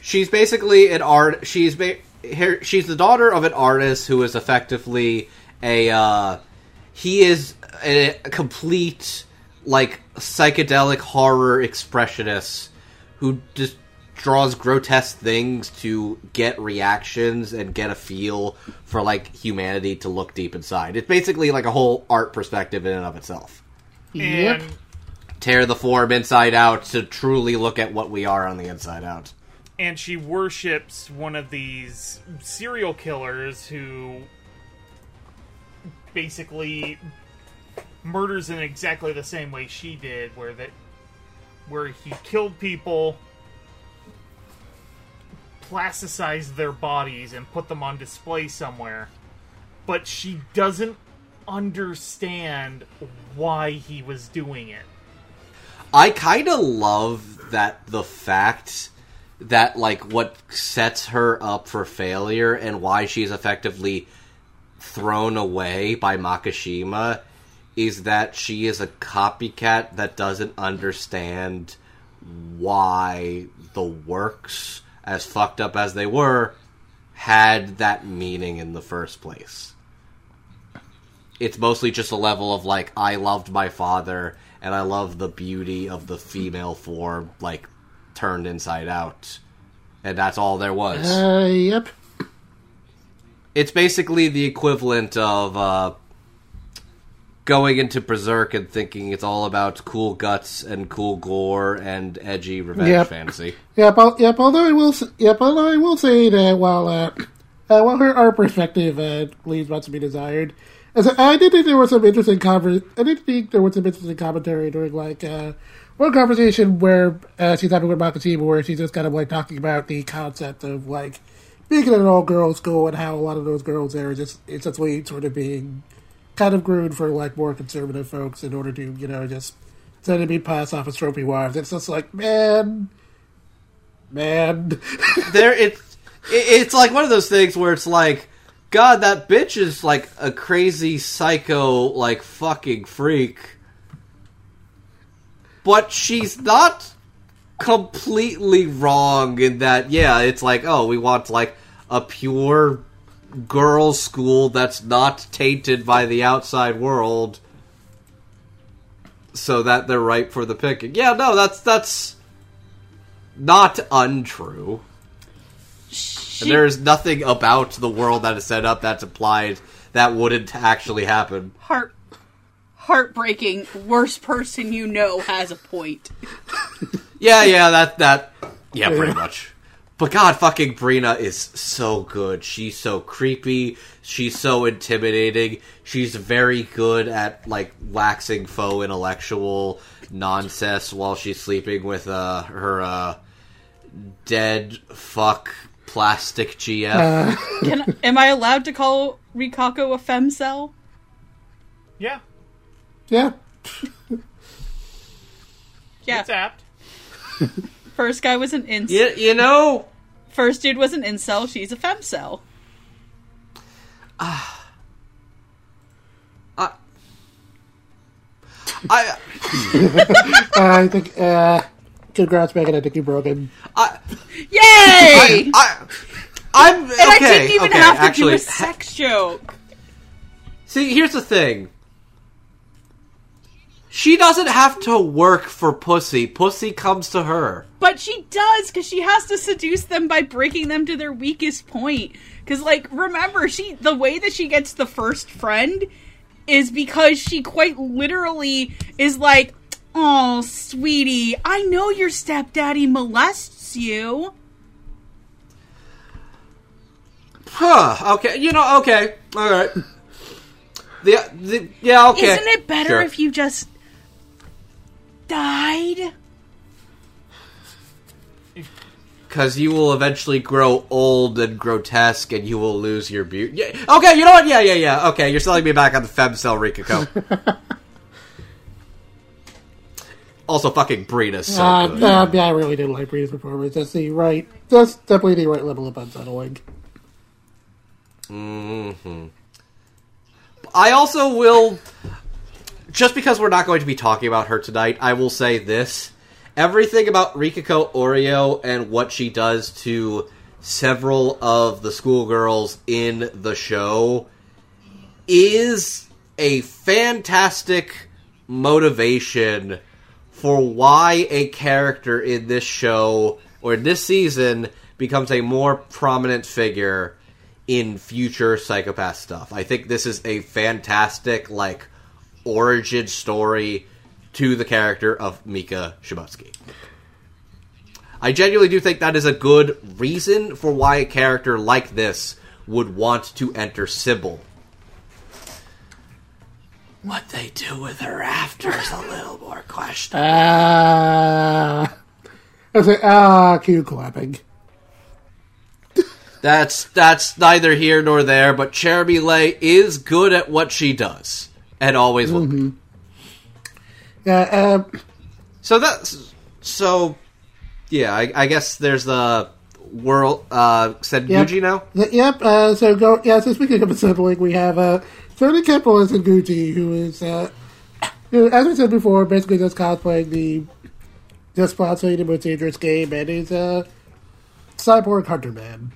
C: She's basically an art. She's ba-. She's the daughter of an artist who is effectively a. Uh, he is a complete like psychedelic horror expressionist who just draws grotesque things to get reactions and get a feel for like humanity to look deep inside. It's basically like a whole art perspective in and of itself.
B: Yep.
A: and
C: Tear the form inside out to truly look at what we are on the inside out.
A: and she worships one of these serial killers who basically murders in exactly the same way she did where that where he killed people plasticized their bodies and put them on display somewhere. But she doesn't understand why he was doing it.
C: I kind of love that the fact that like what sets her up for failure and why she's effectively thrown away by Makishima is that she is a copycat that doesn't understand why the works as fucked up as they were had that meaning in the first place. It's mostly just a level of like I loved my father and I love the beauty of the female form like turned inside out. And that's all there was.
B: Uh, yep.
C: it's basically the equivalent of uh, going into Berserk and thinking it's all about cool guts and cool gore and edgy revenge
B: Yep.
C: fantasy.
B: Yep, al- yep. Although I will, yep. Although I will say that while, uh, uh, while her art perspective uh, leaves much to be desired, as I, I did think there was some interesting conver- I did think there was some interesting commentary during like uh, one conversation where uh, she's having with Makashima, where she's just kind of like talking about the concept of like being in an all girls school and how a lot of those girls there are just essentially sort of being kind of groomed for like more conservative folks in order to you know just send of be passed off as trophy wives. It's just like man man.
C: there it's it- it's like one of those things where it's like God, that bitch is like a crazy psycho, like fucking freak. But she's not completely wrong in that, yeah, it's like, oh, we want like a pure girls' school that's not tainted by the outside world so that they're ripe for the picking. Yeah, no, that's that's not untrue.
D: She,
C: And there's nothing about the world that is set up that's implied that wouldn't actually happen.
D: heart heartbreaking. Worst person you know has a point.
C: Yeah, yeah, that that yeah, pretty much. But God, fucking Brina is so good. She's so creepy. She's so intimidating. She's very good at like waxing faux intellectual nonsense while she's sleeping with uh her uh dead fuck plastic GF.
D: Can am I allowed to call Rikako a femcel?
A: Yeah,
B: Yeah.
D: Yeah.
A: it's apt.
D: First guy was an incel.
C: you, you know,
D: First dude was an incel. She's a femcel. Ah. Ah.
C: I uh,
B: I think, uh, congrats, Megan. I think you broke him.
C: I
D: Yay!
C: I I'm okay.
D: I didn't even
C: okay,
D: have to
C: actually,
D: do a sex joke.
C: See, here's the thing. She doesn't have to work for pussy. Pussy comes to her.
D: But she does, because she has to seduce them by breaking them to their weakest point. Because, like, remember, she the way that she gets the first friend is because she quite literally is like, "Oh, sweetie, I know your stepdaddy molests you."
C: Huh. Okay. You know. Okay. All right. The, the yeah. Okay.
D: Isn't it better
C: Sure.
D: if you just died?
C: Because you will eventually grow old and grotesque, and you will lose your beauty. Yeah. Okay. You know what? Yeah. Yeah. Yeah. Okay. You're selling me back on the femcel Rikako. also, fucking Brina's so
B: Uh,
C: good.
B: uh, yeah, I really didn't like Bree's performance. That's the right, that's definitely the right level of unsettling. Mm hmm.
C: I also will. Just because we're not going to be talking about her tonight, I will say this. Everything about Rikako Oryo and what she does to several of the schoolgirls in the show is a fantastic motivation for why a character in this show or in this season becomes a more prominent figure in future Psycho-Pass stuff. I think this is a fantastic like origin story to the character of Mika Shimotsuki. I genuinely do think that is a good reason for why a character like this would want to enter Sibyl. What they do with her after is a little more questionable.
B: Ah, I say, ah, cue clapping.
C: That's that's neither here nor there, but Cherami Leigh is good at what she does, and always will be.
B: Yeah, uh,
C: So that's so. Yeah, I, I guess there's the world. Uh, said
B: Yep.
C: Yuji now.
B: yep. Uh, so go. Yeah. So speaking of assembling, we have uh, Tony Kemple as Gucci, who is, uh, who, as we said before, basically just cosplaying the just sponsoring the most dangerous game, and is a cyborg hunter man.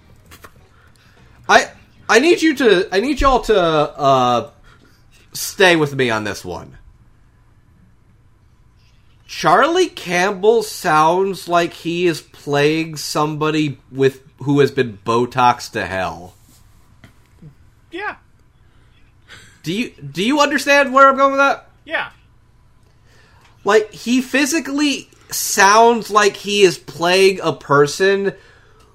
C: I I need you to I need y'all to uh, stay with me on this one. Charlie Campbell sounds like he is playing somebody with who has been Botox to hell.
A: Yeah,
C: Do you do you understand where I'm going with that?
A: yeah.
C: Like he physically sounds like he is playing a person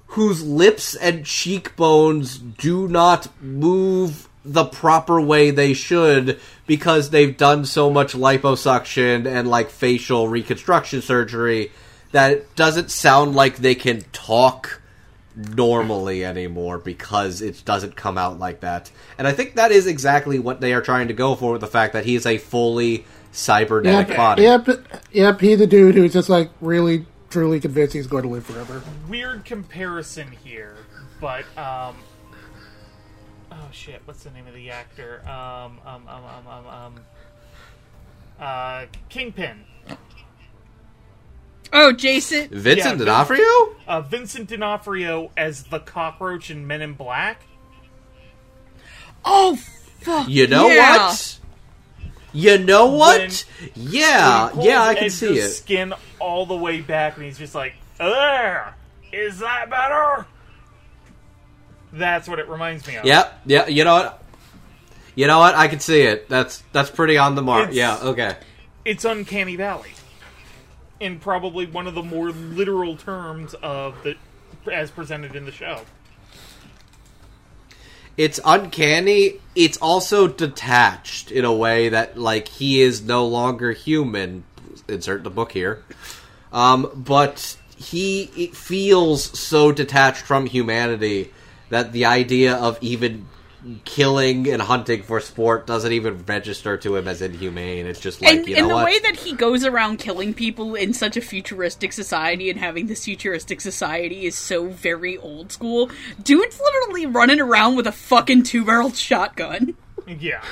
C: whose lips and cheekbones do not move the proper way they should because they've done so much liposuction and like facial reconstruction surgery that it doesn't sound like they can talk normally anymore because it doesn't come out like that. And I think that is exactly what they are trying to go for with the fact that he is a fully cybernetic
B: Yep.
C: body.
B: Yep. Yep. He's the dude who's just like really, truly convinced he's going to live forever.
A: Weird comparison here, but um, oh shit, what's the name of the actor? Um, um, um, um, um, um uh, Kingpin.
D: Oh, Jason.
C: Vincent
A: Yeah,
C: D'Onofrio?
A: Uh, Vincent D'Onofrio as the cockroach in Men in Black.
D: Oh, fuck.
C: You know
D: yeah.
C: what? You know what?
A: When-
C: yeah,
A: He pulls
C: yeah, I can see it.
A: Skin all the way back, and he's just like, "There, is that better?" That's what it reminds me of.
C: Yep, yeah. You know what? You know what? I can see it. That's that's pretty on the mark.
A: It's-
C: Yeah. Okay.
A: it's uncanny valley in probably one of the more literal terms of the as presented in the show
C: It's uncanny. It's also detached in a way that like he is no longer human. Insert the book here. Um, but he it feels so detached from humanity that the idea of even killing and hunting for sport doesn't even register to him as inhumane. It's just like
D: and
C: you
D: and
C: know
D: the
C: what?
D: way that he goes around killing people in such a futuristic society and having this futuristic society is so very old school. Dude's literally running around with a fucking two barreled shotgun.
A: yeah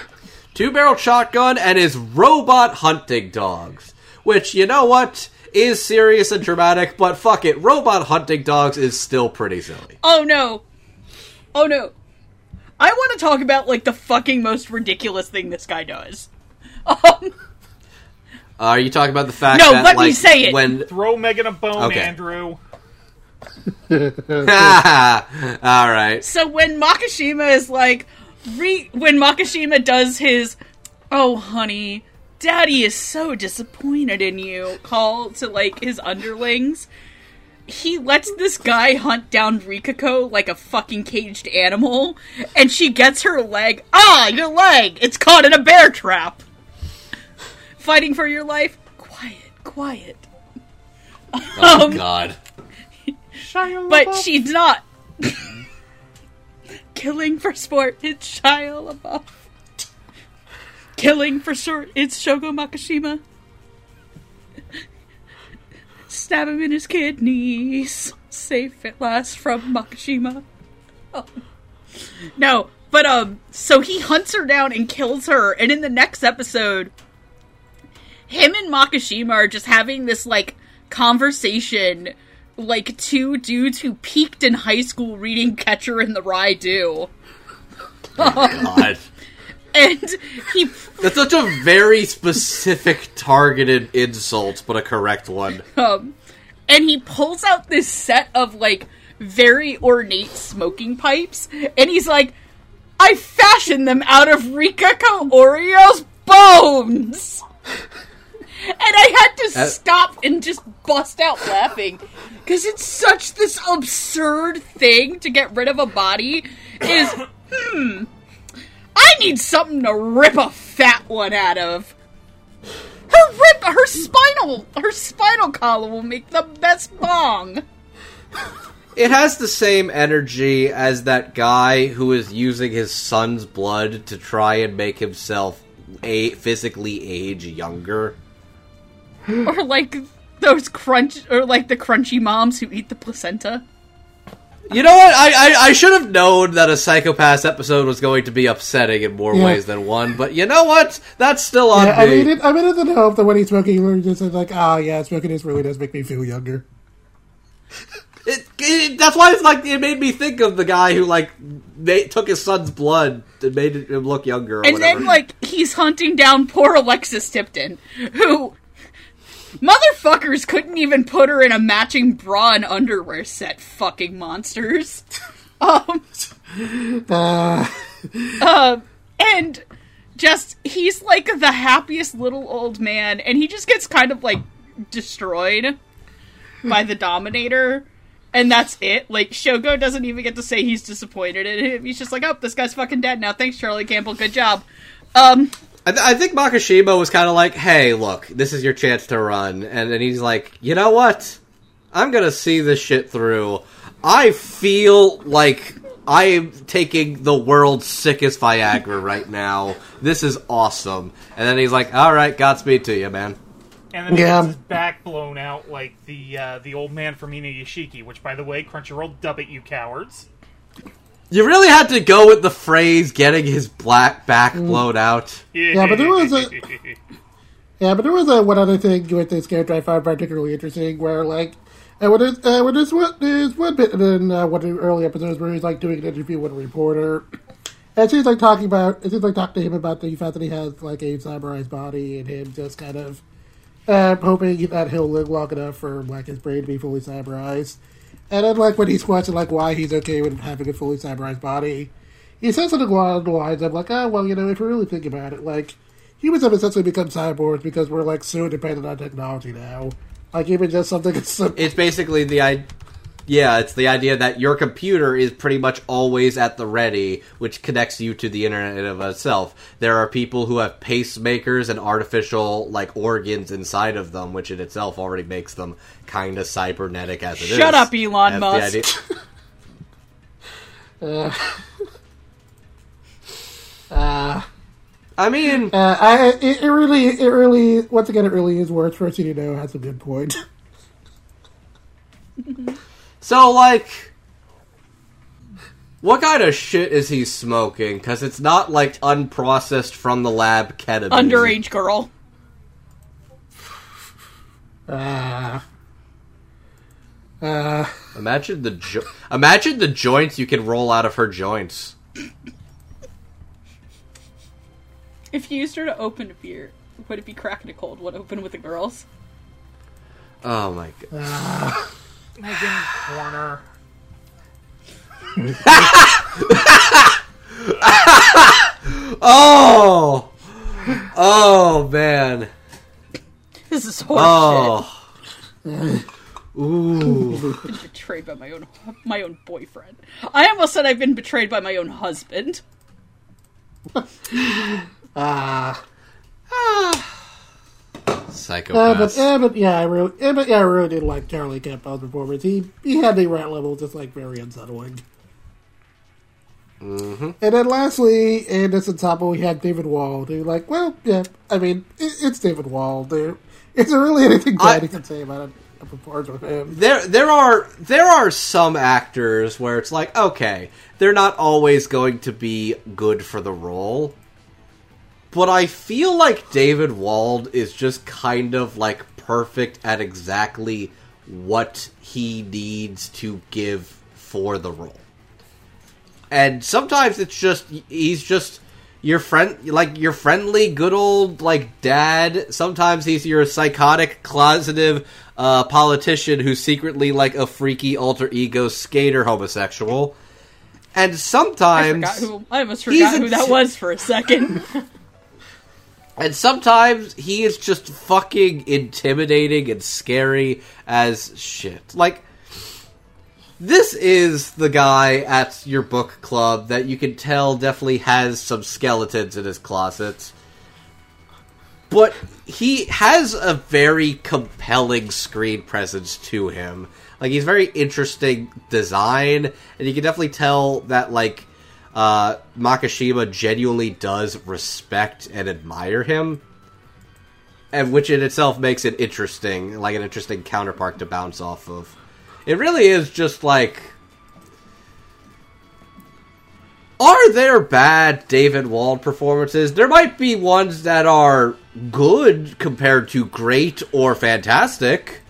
C: two barrel shotgun and his robot hunting dogs. Which, you know what, is serious and dramatic, but fuck it, robot hunting dogs is still pretty silly.
D: Oh no. Oh no. I want to talk about like the fucking most ridiculous thing this guy does. Um,
C: are you talking about the fact
D: No,
C: that,
D: let me
C: like,
D: say it.
C: when
A: throw megan a bone
C: Okay.
A: andrew
C: all right,
D: so when Makashima is like re- when Makashima does his oh honey, daddy is so disappointed in you call to like his underlings, he lets this guy hunt down Rikako like a fucking caged animal, and she gets her leg. Ah, your leg! It's caught in a bear trap. Fighting for your life? Quiet, quiet.
C: oh
D: Um,
C: god,
D: But she's not. Killing for sport, it's Shia LaBeouf. Killing for short, it's Shogo Makishima. Stab him in his kidneys. Safe at last from Makashima. Oh. No, but um, so he hunts her down and kills her, and in the next episode, him and Makashima are just having this like conversation like two dudes who peaked in high school reading Catcher in the Rye do.
C: god.
D: And he
C: That's such a very specific, targeted insult, but a correct one.
D: um and he pulls out this set of like very ornate smoking pipes and he's like I fashioned them out of Rikako Oryo's bones. And I had to
C: Uh,
D: stop and just bust out laughing because it's such this absurd thing to get rid of a body. Is hmm, I need something to rip a fat one out of. Her rip, her spinal, her spinal column will make the best bong.
C: It has the same energy as that guy who is using his son's blood to try and make himself a physically age younger.
D: Or like those crunch, or like the crunchy moms who eat the placenta.
C: You know what? I, I I should have known that a Psycho-Pass episode was going to be upsetting in more
B: Yeah.
C: ways than one, but you know what? That's still on
B: Yeah, I
C: me.
B: mean, it, I'm in the hope that when he's smoking, we're just like, ah, yeah, smoking this really does make me feel younger.
C: It- it- that's why it's like it made me think of the guy who like ma- took his son's blood and made him look younger. Or
D: And
C: whatever.
D: then like he's hunting down poor Alexis Tipton, who motherfuckers couldn't even put her in a matching bra and underwear set. Fucking monsters. Um.
B: Uh,
D: Um, and just he's like the happiest little old man, and he just gets kind of like destroyed by the Dominator, and that's it. Like Shogo doesn't even get to say he's disappointed in him. He's just like, "Oh, this guy's fucking dead now. Thanks, Charlie Campbell. Good job." Um,
C: I, th- I think Makashima was kind of like, "Hey, look, this is your chance to run," and then he's like, "You know what? I'm gonna see this shit through. I feel like I am taking the world's sickest Viagra right now. This is awesome." And then he's like, "All right, Godspeed to you, man."
A: and then he
B: Yeah.
A: gets his back blown out like the uh, the old man from Inuyashiki, which, by the way, Crunchyroll, dub it, you cowards.
C: You really had to go with the phrase "getting his black back blown out."
B: Yeah, but there was a yeah, but there was a one other thing with this character I found particularly interesting, where like, and when there's uh, when there's one there's one bit in uh, one of the early episodes where he's like doing an interview with a reporter, and she's like talking about, she's like talking to him about the fact that he has like a samurai's body, and him just kind of uh, hoping that he'll live long enough for like his brain to be fully samurai's. And then, like, when he's questioned, like, why he's okay with having a fully cyberized body, he says something along the lines of, like, oh, well, you know, if you really think about it, like, humans have essentially become cyborgs because we're, like, so dependent on technology now. Like, even just something as simple.
C: It's basically the I. Yeah, it's the idea that your computer is pretty much always at the ready, which connects you to the internet of itself. There are people who have pacemakers and artificial like organs inside of them, which in itself already makes them kind of cybernetic as it is.
D: Shut up, Elon Musk.
C: idea.
B: Uh,
C: I mean,
B: uh, I, it, it really, it really, once again, it really is worth First You Know has a good point.
C: so like, what kind of shit is he smoking? Because it's not like unprocessed from the lab ketamine.
D: Underage girl.
B: Uh, uh,
C: Imagine the jo- imagine the joints you can roll out of her joints.
D: If you used her to open a beer, would it be cracking a cold one open with the girls?
C: Oh my god.
A: Megan Warner.
C: Oh, oh man.
D: This is horseshit.
C: Oh. Ooh.
D: Been betrayed by my own my own boyfriend. I almost said I've been betrayed by my own husband.
B: ah. Uh, but,
C: Psychopath.
B: uh, but yeah, I really, uh, but yeah, I really did like Charlie Campbell's performance. He he had the right level, just like very unsettling.
C: Mm-hmm.
B: And then lastly, and this on top of we had David Wald. Who like, well, yeah, I mean, it, it's David Wald. There, is there really anything
C: I-
B: bad you can say about a, with him?
C: There, there are there are some actors where it's like, okay, they're not always going to be good for the role, but I feel like David Wald is just kind of like perfect at exactly what he needs to give for the role. And sometimes it's just he's just your friend like your friendly good old like dad. Sometimes he's your psychotic closeted uh, politician who's secretly like a freaky alter ego skater homosexual. And
D: I
C: sometimes
D: forgot who I almost forgot who that was for a second.
C: And sometimes he is just fucking intimidating and scary as shit. Like, this is the guy at your book club that you can tell definitely has some skeletons in his closet. But he has a very compelling screen presence to him. Like, he's very interesting design, and you can definitely tell that, like, uh, Makashima genuinely does respect and admire him, and which in itself makes it interesting, like an interesting counterpart to bounce off of. It really is just like. Are there bad David Wald performances? There might be ones that are good compared to great or fantastic.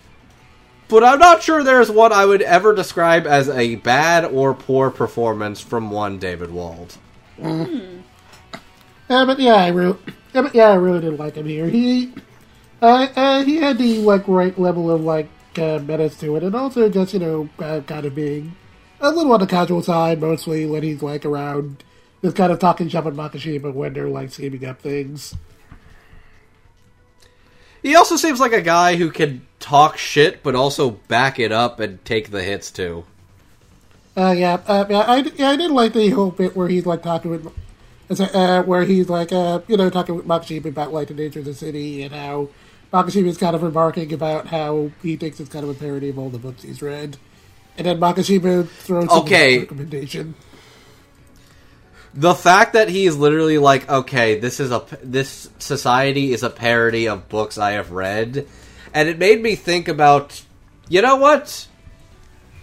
C: But I'm not sure there's one I would ever describe as a bad or poor performance from one David Wald.
B: Yeah, but yeah, I really, yeah, but yeah, I really did like him here. He, uh, uh, he had the like right level of like uh, menace to it, and also just you know uh, kind of being a little on the casual side, mostly when he's like around, just kind of talking shop with Makashima when they're like scheming up things.
C: He also seems like a guy who can talk shit, but also back it up and take the hits too.
B: Uh, yeah, uh, yeah, I, yeah, I did like the whole bit where he's like talking with, uh, where he's like, uh, you know, talking with Makashima about like the nature of the city and how Makashima is kind of remarking about how he thinks it's kind of a parody of all the books he's read, and then Makashima throws some
C: Okay.
B: recommendation.
C: The fact that he is literally like, okay, this is a this society is a parody of books I have read, and it made me think about, you know what?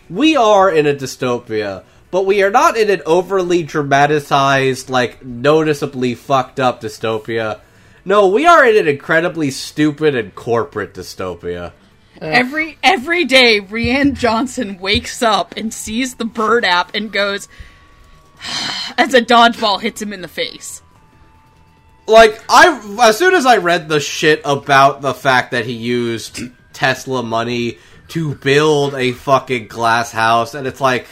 C: We are in a dystopia, but we are not in an overly dramatized, like noticeably fucked up dystopia. No, we are in an incredibly stupid and corporate dystopia.
D: Every every day, Rian Johnson wakes up and sees the bird app and goes as a dodgeball hits him in the face.
C: Like I, as soon as I read the shit about the fact that he used Tesla money to build a fucking glass house, and it's like,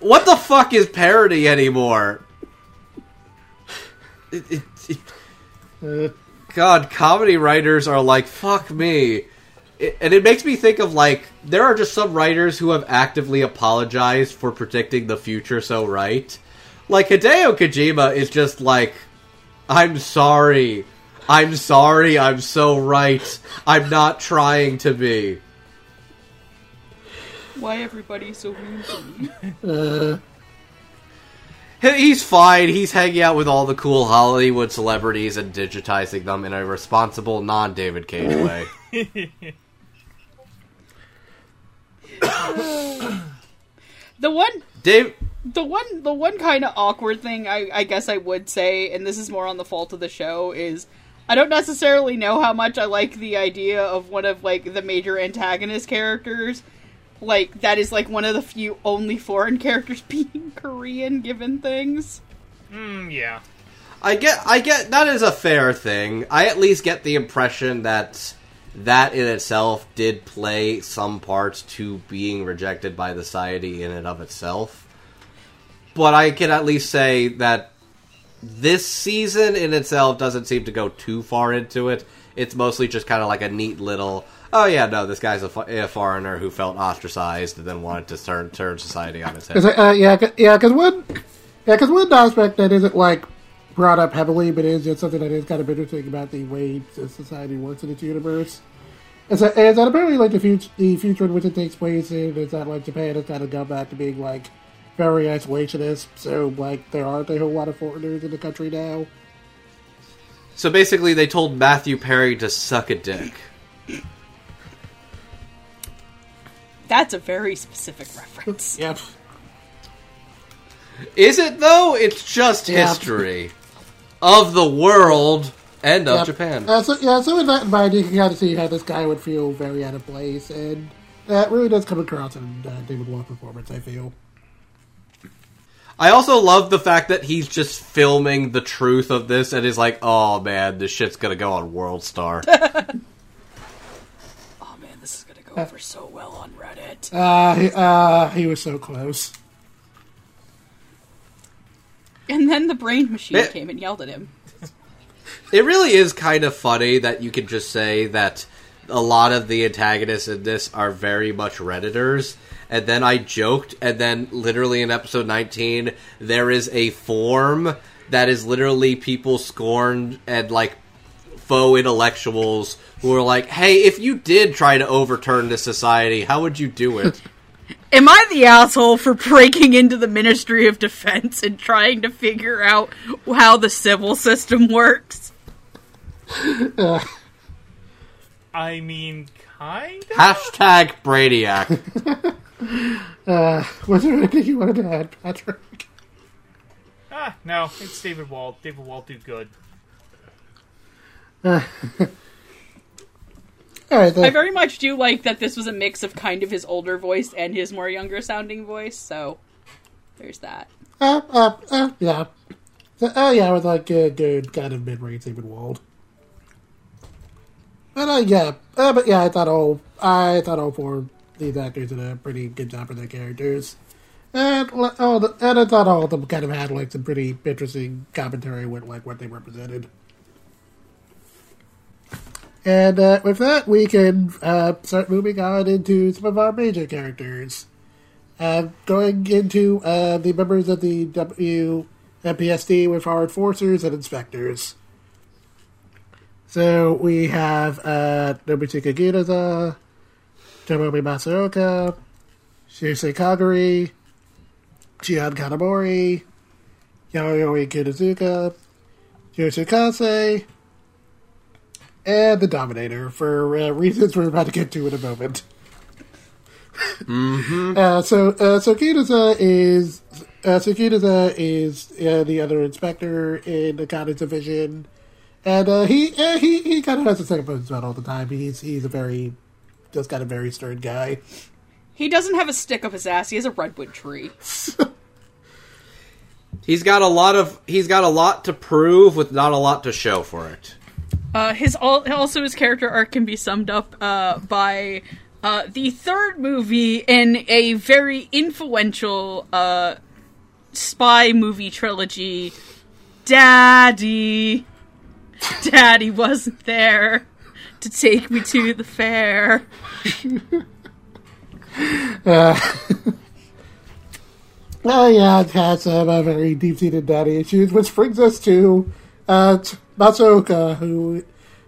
C: what the fuck is parody anymore? It, it, it,
B: Uh,
C: God, comedy writers are like, fuck me. It, and it makes me think of like, there are just some writers who have actively apologized for predicting the future so right. Like, Hideo Kojima is just like, I'm sorry. I'm sorry, I'm so right. I'm not trying to be.
D: Why everybody so mean to me?
B: uh,
C: He- He's fine. He's hanging out with all the cool Hollywood celebrities and digitizing them in a responsible, non David Cage way.
D: The one
C: Dave,
D: the one the one kind of awkward thing I, I guess I would say, and this is more on the fault of the show, is I don't necessarily know how much I like the idea of one of like the major antagonist characters. Like that is like one of the few only foreign characters being Korean given things.
A: Mm, yeah.
C: I get, I get that is a fair thing. I at least get the impression that that in itself did play some parts to being rejected by the society in and of itself. But I can at least say that this season in itself doesn't seem to go too far into it. It's mostly just kind of like a neat little, oh yeah, no, this guy's a, a foreigner who felt ostracized and then wanted to turn turn society on its head.
B: Uh, yeah, cause, yeah, because one, yeah, because one aspect that isn't like brought up heavily, but is just something that is kind of interesting about the way society works in its universe. Is that, is that apparently like the future, the future in which it takes place in is that like Japan has kind of gone back to being like very isolationist. So like there aren't a whole lot of foreigners in the country now.
C: So basically, they told Matthew Perry to suck a dick.
D: That's a very specific reference.
B: Yep.
C: Is it though? It's just
B: Yeah.
C: history of the world and of
B: Yep.
C: Japan.
B: Uh, so, yeah, so with that in mind, you can kind of see how this guy would feel very out of place, and that really does come across in uh, David Wald's performance. I feel.
C: I also love the fact that he's just filming the truth of this and is like, "Oh man, this shit's gonna go on World Star."
D: Oh man, this is gonna go over so well on Reddit.
B: Uh, he, uh, he was so close.
D: And then the brain machine
C: Eh.
D: came and yelled at him.
C: it really is kind of funny that you could just say that a lot of the antagonists in this are very much redditors and then i joked and then literally in episode 19 there is a form that is literally people scorned and like faux intellectuals who are like hey if you did try to overturn this society how would you do it
D: Am I the asshole for breaking into the Ministry of Defense and trying to figure out how the Sibyl system works?
A: I mean, kind of?
C: hashtag brainiac
B: Uh, was there anything you wanted to add, Patrick?
A: Ah, no, it's David Wald. David Wald do good.
B: All right,
D: I very much do like that this was a mix of kind of his older voice and his more younger sounding voice, so there's that.
B: Uh, uh, uh, yeah. So, uh, yeah, with like a good kind of mid-range David Wald. But uh, yeah, uh, but yeah, I thought all I thought all four of these actors did a pretty good job for their characters, and all the, and I thought all of them kind of had like some pretty interesting commentary with like what they represented. And uh, with that, we can uh, start moving on into some of our major characters. Uh, going into uh, the members of the WMPSD with our enforcers and inspectors. So we have uh, Nobuchika Ginoza, Tomomi Masaoka, Shusei Kagari, Shion Karanomori, Yayoi Kunizuka, Joshu Kasei, and the Dominator for uh, reasons we're about to get to in a moment.
C: Mm-hmm.
B: Uh, so, uh, so Ginoza is, uh, so Ginoza is uh, the other inspector in the Akane division, and uh, he, uh, he, he kind of has a second opinions about all the time. He's, he's a very, just got a very stern guy.
D: He doesn't have a stick up his ass. He has a redwood tree.
C: He's got a lot of he's got a lot to prove with not a lot to show for it.
D: Uh, his al- also his character arc can be summed up uh, by uh, the third movie in a very influential uh, spy movie trilogy. Daddy, Daddy wasn't there to take me to the fair.
B: Oh yeah, it has very deep-seated daddy issues, which brings us to uh, t- Masaoka, who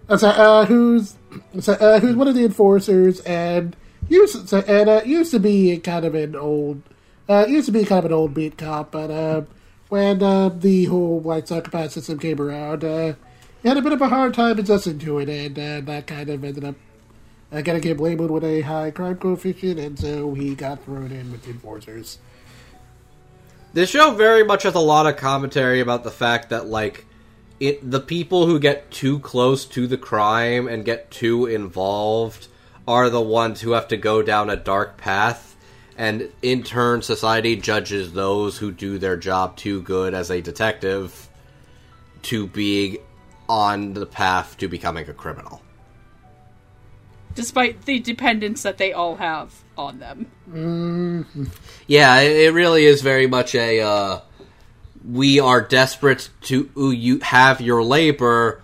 B: uh, uh, who's so, uh, who's one of the enforcers and used so, and uh, used to be kind of an old uh, used to be kind of an old beat cop, but uh, when uh, the whole white Psycho-Pass system came around, uh, he had a bit of a hard time adjusting to it, and uh, that kind of ended up uh, getting him labeled with a high crime coefficient, and so he got thrown in with the enforcers.
C: This show very much has a lot of commentary about the fact that like it the people who get too close to the crime and get too involved are the ones who have to go down a dark path and in turn society judges those who do their job too good as a detective to being on the path to becoming a criminal.
D: Despite the dependence that they all have on them.
C: Yeah, it it really is very much a. Uh, we are desperate to have your labor,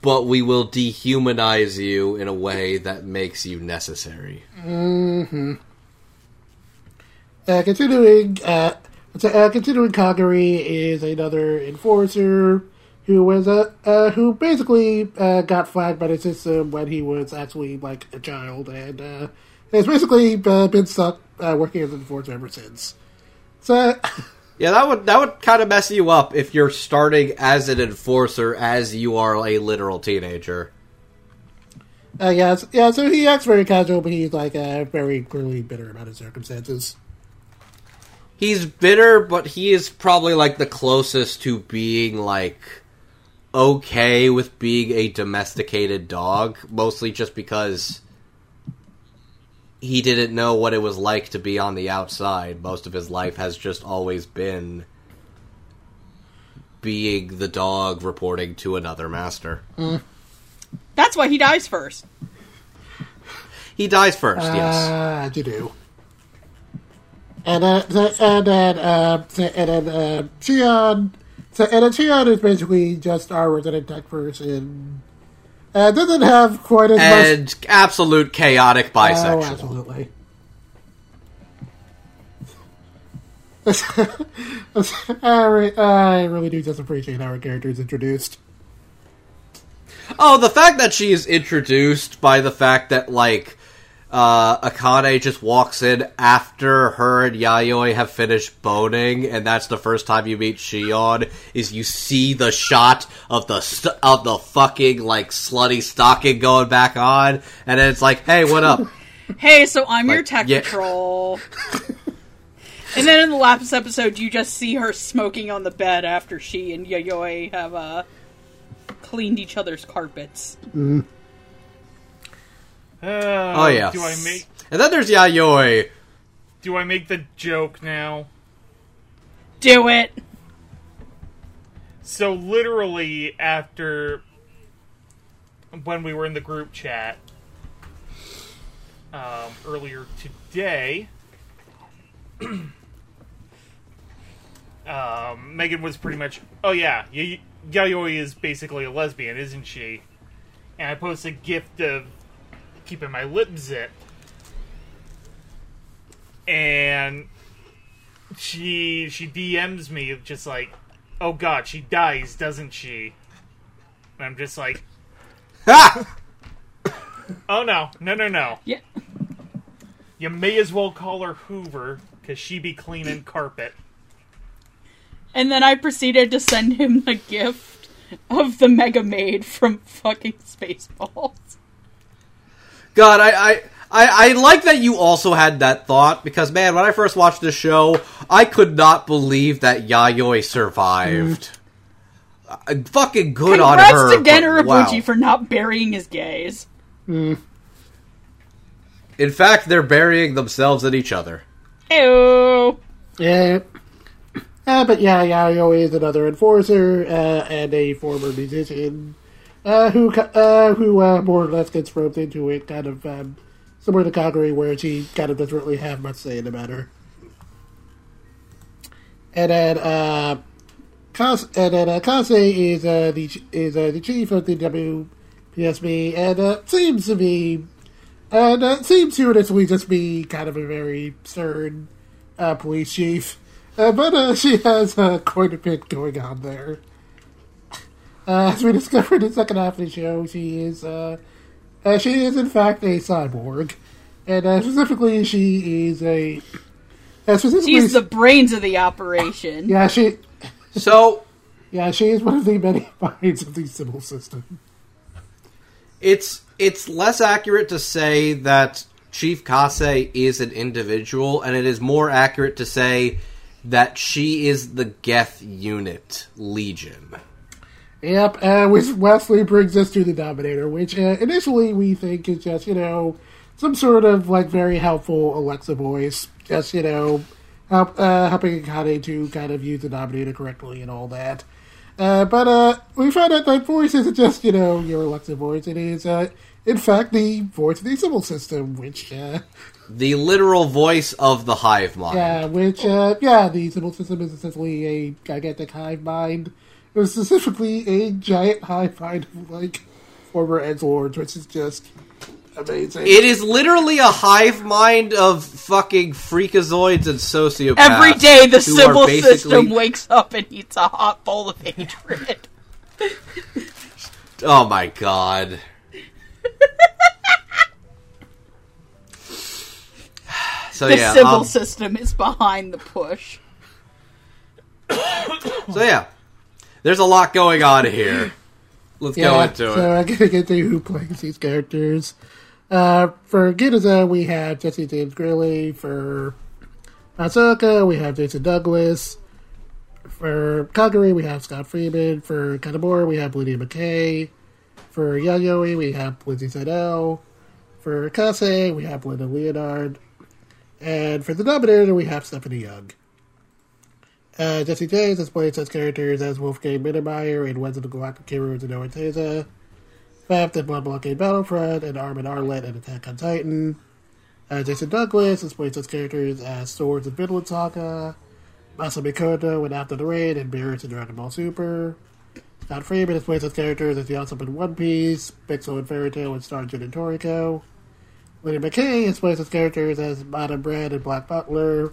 C: but we will dehumanize you in a way that makes you necessary.
B: Uh, continuing, uh, uh, continuing Kagari is another enforcer who was uh, uh, who basically uh, got flagged by the system when he was actually like a child, and uh, has basically been stuck working as an enforcer ever since. So,
C: Yeah, that would that would kind of mess you up if you're starting as an enforcer as you are a literal teenager.
B: uh, yeah, yeah. So he acts very casual, but he's like uh, very clearly bitter about his circumstances.
C: He's bitter, but he is probably like the closest to being like okay with being a domesticated dog, mostly just because he didn't know what it was like to be on the outside. Most of his life has just always been being the dog reporting to another master.
D: That's why he dies first.
C: He dies first, yes.
B: Uh, you do. And uh, so, and then uh, so, and then uh, Shion, so and then Shion is basically just our resident tech person. Uh, doesn't have quite as much.
C: And absolute chaotic bisexual.
B: Oh,
C: bisexual.
B: absolutely. I, re- I really do just appreciate how our character is introduced.
C: Oh, the fact that she is introduced by the fact that like uh, Akane just walks in after her and Yayoi have finished boning, and that's the first time you meet Shion. Is you see the shot of the st- of the fucking like slutty stocking going back on, and then it's like, hey, what up?
D: Hey, so I'm your tech
C: yeah.
D: patrol. and then in the last episode, you just see her smoking on the bed after she and Yayoi have uh, cleaned each other's carpets.
A: Uh,
C: Oh yeah,
A: Do I make
C: and then there's Yayoi.
A: Do I make the joke now?
D: Do it.
A: So literally after when we were in the group chat um, earlier today, um, Megan was pretty much, oh yeah, y- Yayoi is basically a lesbian, isn't she? And I posted a gift of keeping my lip zipped, and she she DMs me just like, oh god, she dies, doesn't she? And I'm just like,
C: Ha!
A: oh no, no, no, no.
D: Yeah.
A: You may as well call her Hoover because she be cleaning carpet.
D: And then I proceeded to send him the gift of the Mega Maid from fucking Spaceballs.
C: God, I, I I, I like that you also had that thought because man, when I first watched this show, I could not believe that Yayoi survived. Uh, fucking good on her.
D: Congrats to Gen
C: but wow.
D: for not burying his gays.
C: In fact, they're burying themselves in each other.
D: Ew.
B: Yeah. Uh, but yeah, Yayo is another enforcer uh, and a former musician uh, who uh, who uh, more or less gets roped into it, kind of um, similar to Kagari, where she kind of doesn't really have much say in the matter. And then uh, and then uh, Kase is uh, the is uh, the chief of the WPSB and uh, seems to be and uh, seems to initially just be kind of a very stern uh, police chief, uh, but uh, she has uh, quite a bit going on there. Uh, as we discovered in the second half of the show, she is uh, uh, she is in fact a cyborg, and uh, specifically she is a uh, specifically
D: She's the brains of the operation.
B: yeah she
C: So
B: yeah she is one of the many minds of the Sibyl system.
C: it's it's less accurate to say that Chief Kase is an individual, and it is more accurate to say that she is the Geth unit Legion.
B: Yep, uh, which Wesley brings us to the Dominator, which uh, initially we think is just, you know, some sort of, like, very helpful Alexa voice. Just, you know, help, uh, helping Akane to kind of use the Dominator correctly and all that. Uh, but uh, we found out that voice isn't just, you know, your Alexa voice. It is, uh, in fact, the voice of the Sibyl system, which, uh,
C: The literal voice of the hive mind.
B: yeah, which, uh, yeah, the Sibyl system is essentially a gigantic hive mind. It was specifically a giant hive mind of, like, former Edge Lords, which is just amazing.
C: It is literally a hive mind of fucking freakazoids and sociopaths.
D: Every day the
C: who
D: Sibyl
C: basically-
D: system wakes up and eats a hot bowl of hatred.
C: Oh my god. so
D: The
C: yeah,
D: Sibyl
C: um,
D: system is behind the push.
C: so yeah, there's a lot going on here. Let's go
B: yeah,
C: into
B: so
C: it.
B: I'm gonna get to who plays these characters. Uh, for Ginoza, we have Jesse James Grelle. For Masaoka, we have Jason Douglas. For Kagari, we have Scott Freeman. For Kanamura, we have Lydia Mackay. For Yayoi, we have Lindsay Seidel. For Kase, we have Linda Leonhard. And for the Dominator, we have Stephanie Young. Uh, Jesse James has played such characters as Wolfgang Mittermeier in Wednesday the Galactic Heroes and Orteza, Faft in Blood Blockade Battlefront, and Armin Arlert in Attack on Titan. Uh, Jason Douglas has played such characters as Swords in Vinland Saga, Masami in After the Rain, and Beerus in Dragon Ball Super. Scott Freeman has played such characters as Yasopp in One Piece, Pixel in Fairy Tail, and Starjun and Toriko. Lydia Mackay has played such characters as Madame Brand and Black Butler,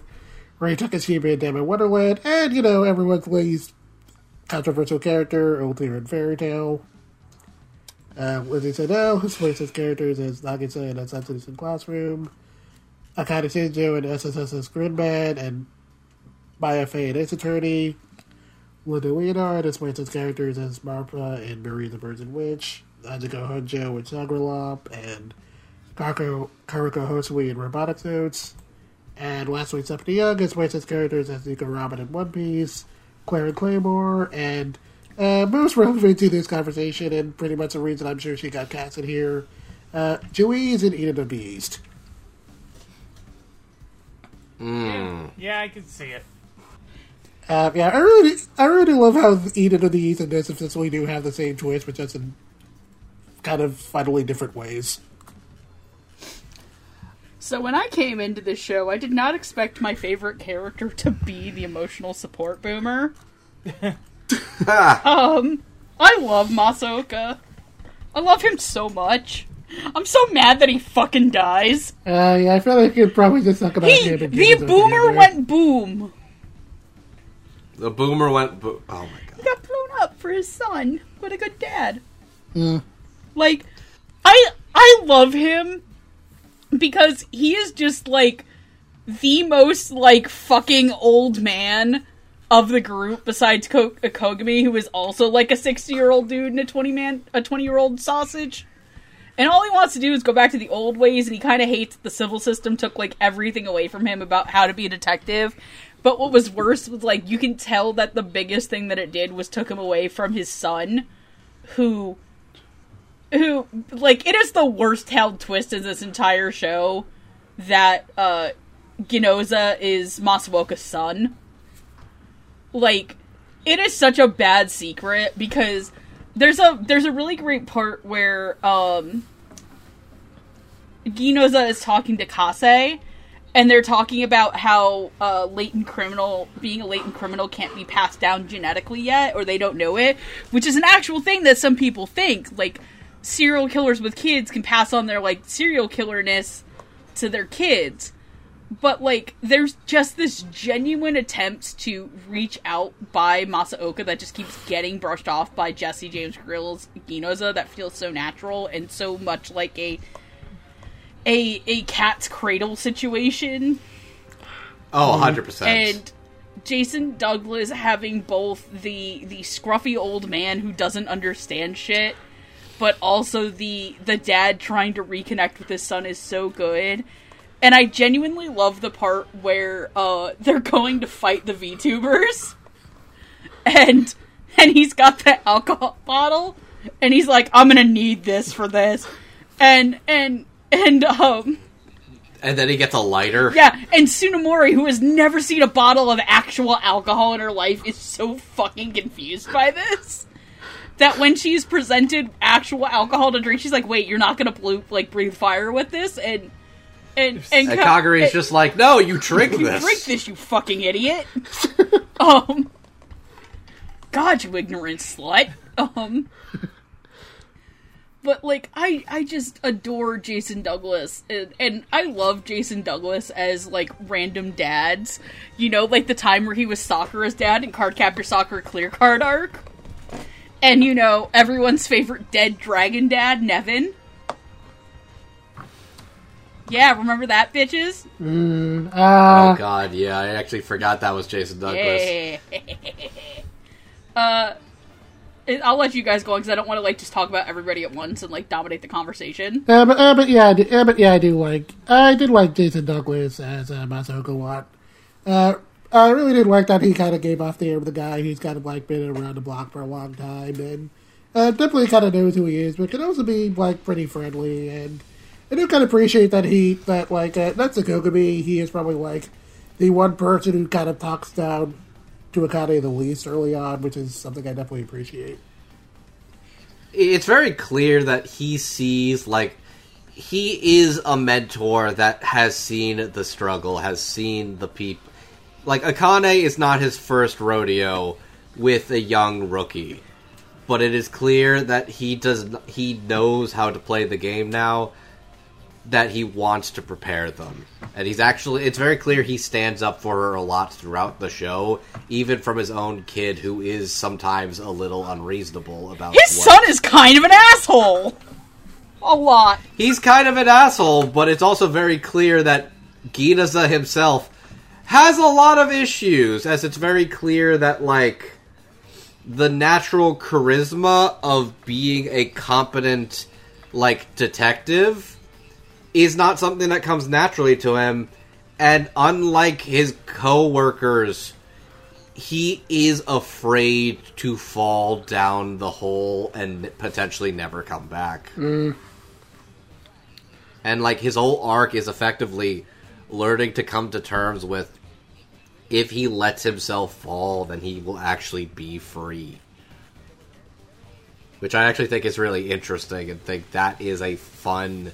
B: Ray Takashima in Deadman Wonderland, and, you know, everyone's least controversial character, Ultear in Fairy Tail. Uh, Lizzie Seidel, who plays his characters as Nagisa in Assassin's Classroom, Akane Shinjo in SSS's Gridman, and Maya Fey in Ace Attorney. Linda Leonhard has played his characters as Marpa in Marie the Virgin Witch, Ajiko Honjo in Sagralop, and Karuko, Karuko Hosui in Robotics Notes. And lastly, Stephanie Young has played his characters as Nico Robin in One Piece, Claire and Claymore, and uh, most relevant to this conversation, and pretty much the reason I'm sure she got cast in here, uh, Juiz in Eden of the East.
A: Yeah, I can see it.
B: Uh, yeah, I really, I really love how Eden of the East and this essentially do have the same twist, but just in kind of fundamentally different ways.
D: So when I came into this show, I did not expect my favorite character to be the emotional support boomer. um, I love Masaoka. I love him so much. I'm so mad that he fucking dies.
B: Uh, yeah, I feel like you could probably just talk about
D: He,
B: him
D: the boomer
B: end
D: went boom.
C: The boomer went. Bo- oh my god.
D: He got blown up for his son. What a good dad.
B: Mm.
D: Like, I I love him because he is just like the most like fucking old man of the group besides Ko- uh, Kogami, who is also like a sixty year old dude and a twenty man a twenty year old sausage. And all he wants to do is go back to the old ways, and he kind of hates the Sibyl system took like everything away from him about how to be a detective. But what was worse was like you can tell that the biggest thing that it did was took him away from his son, who, who like it is the worst held twist in this entire show that uh Ginoza is Masaoka's son. Like, it is such a bad secret because there's a there's a really great part where um Ginoza is talking to Kase and they're talking about how uh, latent criminal being a latent criminal can't be passed down genetically yet or they don't know it which is an actual thing that some people think like serial killers with kids can pass on their like serial killerness to their kids but like there's just this genuine attempt to reach out by Masaoka that just keeps getting brushed off by Jesse James Grelle's Ginoza that feels so natural and so much like a a a cat's cradle situation
C: Oh, 100%.
D: and Jason Douglas having both the the scruffy old man who doesn't understand shit but also the the dad trying to reconnect with his son is so good. And I genuinely love the part where uh they're going to fight the VTubers. And and he's got the alcohol bottle and he's like I'm going to need this for this. And and and um
C: and then he gets a lighter.
D: yeah, and Tsunemori, who has never seen a bottle of actual alcohol in her life, is so fucking confused by this. That when she's presented actual alcohol to drink, she's like, "Wait, you're not gonna blue, like breathe fire with this?" And and and,
C: And
D: Ka-
C: Kagari's just like, no, you drink
D: you
C: this.
D: drink this, you fucking idiot. um, God, you ignorant slut. Um, but like, I I just adore Jason Douglas, and, and I love Jason Douglas as like random dads. You know, like the time where he was Sakura's dad in Cardcaptor Sakura Clear Card arc, and you know everyone's favorite dead dragon dad, Nevin. Yeah, remember that, bitches?
B: Uh,
C: Oh god, yeah, I actually forgot that was Jason Douglas.
D: Yeah. uh, I'll let you guys go on because I don't want to like just talk about everybody at once and like dominate the conversation.
B: Uh, but, uh, but yeah, I do, uh, but yeah, I do like I did like Jason Douglas as uh, Masaoka a lot. Uh, I really did like that he kind of gave off the air of the guy who's kind of like been around the block for a long time and uh, definitely kind of knows who he is, but can also be like pretty friendly. And I do kind of appreciate that he that like uh, that's a Kogami. He is probably like the one person who kind of talks down to Akane the least early on, which is something I definitely appreciate.
C: It's very clear that he sees, like, he is a mentor that has seen the struggle, has seen the people. Like, Akane is not his first rodeo with a young rookie. But it is clear that he does he knows how to play the game now that he wants to prepare them. And he's actually it's very clear he stands up for her a lot throughout the show, even from his own kid who is sometimes a little unreasonable about
D: His
C: what-
D: son is kind of an asshole. A lot.
C: He's kind of an asshole, but it's also very clear that Ginoza himself has a lot of issues, as it's very clear that, like, the natural charisma of being a competent, like, detective is not something that comes naturally to him, and unlike his co-workers, he is afraid to fall down the hole and potentially never come back. Mm. And like his whole arc is effectively learning to come to terms with if he lets himself fall then he will actually be free which i actually think is really interesting and think that is a fun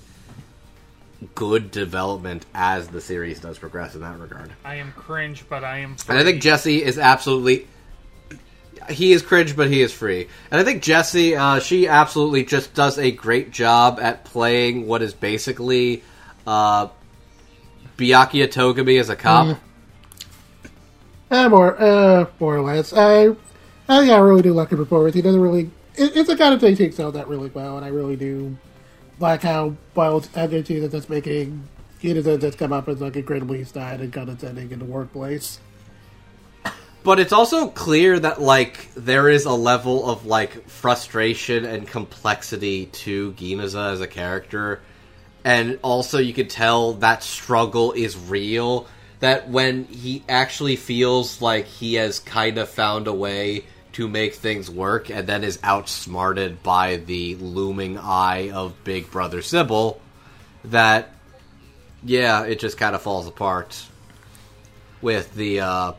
C: good development as the series does progress in that regard
A: I am cringe, but I am. free.
C: and I think Jesse is absolutely. He is cringe, but he is free. And I think Jesse, uh, she absolutely just does a great job at playing what is basically uh, Byakuya Togami as a cop.
B: Uh, more, uh, more or less. I, I, yeah, I really do like the performance. He doesn't really. It, it's the kind of thing he excels at really well, and I really do like how wild energy that that's making. He does just come up as like incredibly snide and condescending in the workplace.
C: but it's also clear that like there is a level of like frustration and complexity to Ginoza as a character, and also you can tell that struggle is real. That when he actually feels like he has kind of found a way to make things work, and then is outsmarted by the looming eye of Big Brother Sibyl, that yeah, it just kind of falls apart with the uh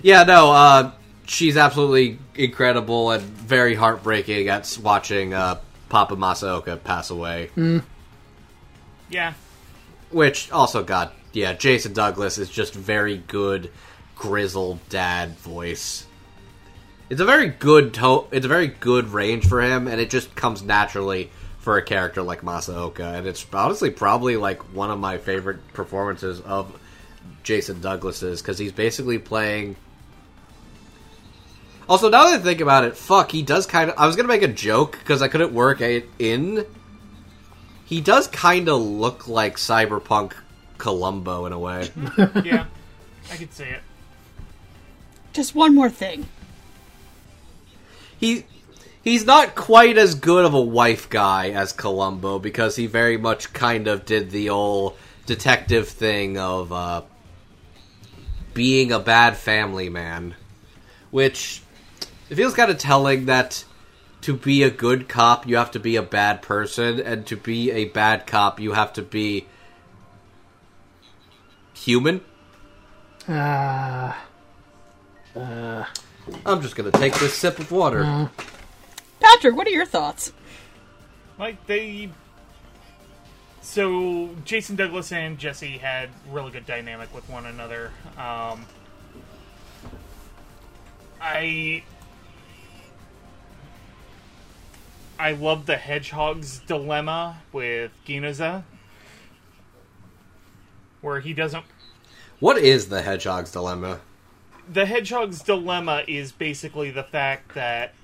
C: yeah no uh she's absolutely incredible and very heartbreaking at watching uh papa masaoka pass away
A: Yeah.
C: which also got yeah jason douglas is just very good grizzled dad voice it's a very good to- it's a very good range for him and it just comes naturally for a character like masaoka and it's honestly probably like one of my favorite performances of jason douglas's because he's basically playing also now that i think about it fuck he does kind of i was gonna make a joke because i couldn't work it in he does kind of look like cyberpunk columbo in a way
A: Yeah. I could see it.
D: Just one more thing.
C: he he's not quite as good of a wife guy as Columbo because he very much kind of did the old detective thing of uh, being a bad family man, which it feels kind of telling that to be a good cop you have to be a bad person, and to be a bad cop you have to be human.
B: Ah.
C: I'm just gonna take this sip of water.
D: Patrick, what are your thoughts?
A: Like they so Jason Douglas and Jesse had really good dynamic with one another. Um I I love the hedgehog's dilemma with Ginoza where he doesn't
C: What is the hedgehog's dilemma?
A: the hedgehog's dilemma is basically the fact that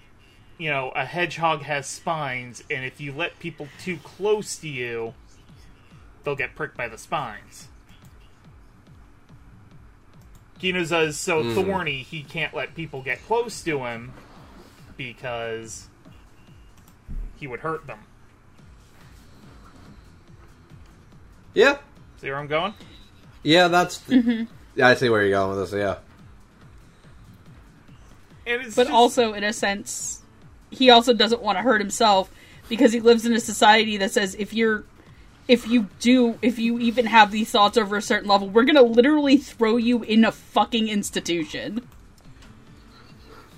A: you know a hedgehog has spines and if you let people too close to you they'll get pricked by the spines Ginoza is so hmm. thorny he can't let people get close to him because he would hurt them
C: Yeah,
A: see where i'm going
C: Yeah, that's. Mm-hmm. Yeah, I see where you're going with this. Yeah,
A: and it's
D: But
A: just-
D: also, in a sense, he also doesn't want to hurt himself because he lives in a society that says if you're if you do if you even have these thoughts over a certain level, we're gonna literally throw you in a fucking institution.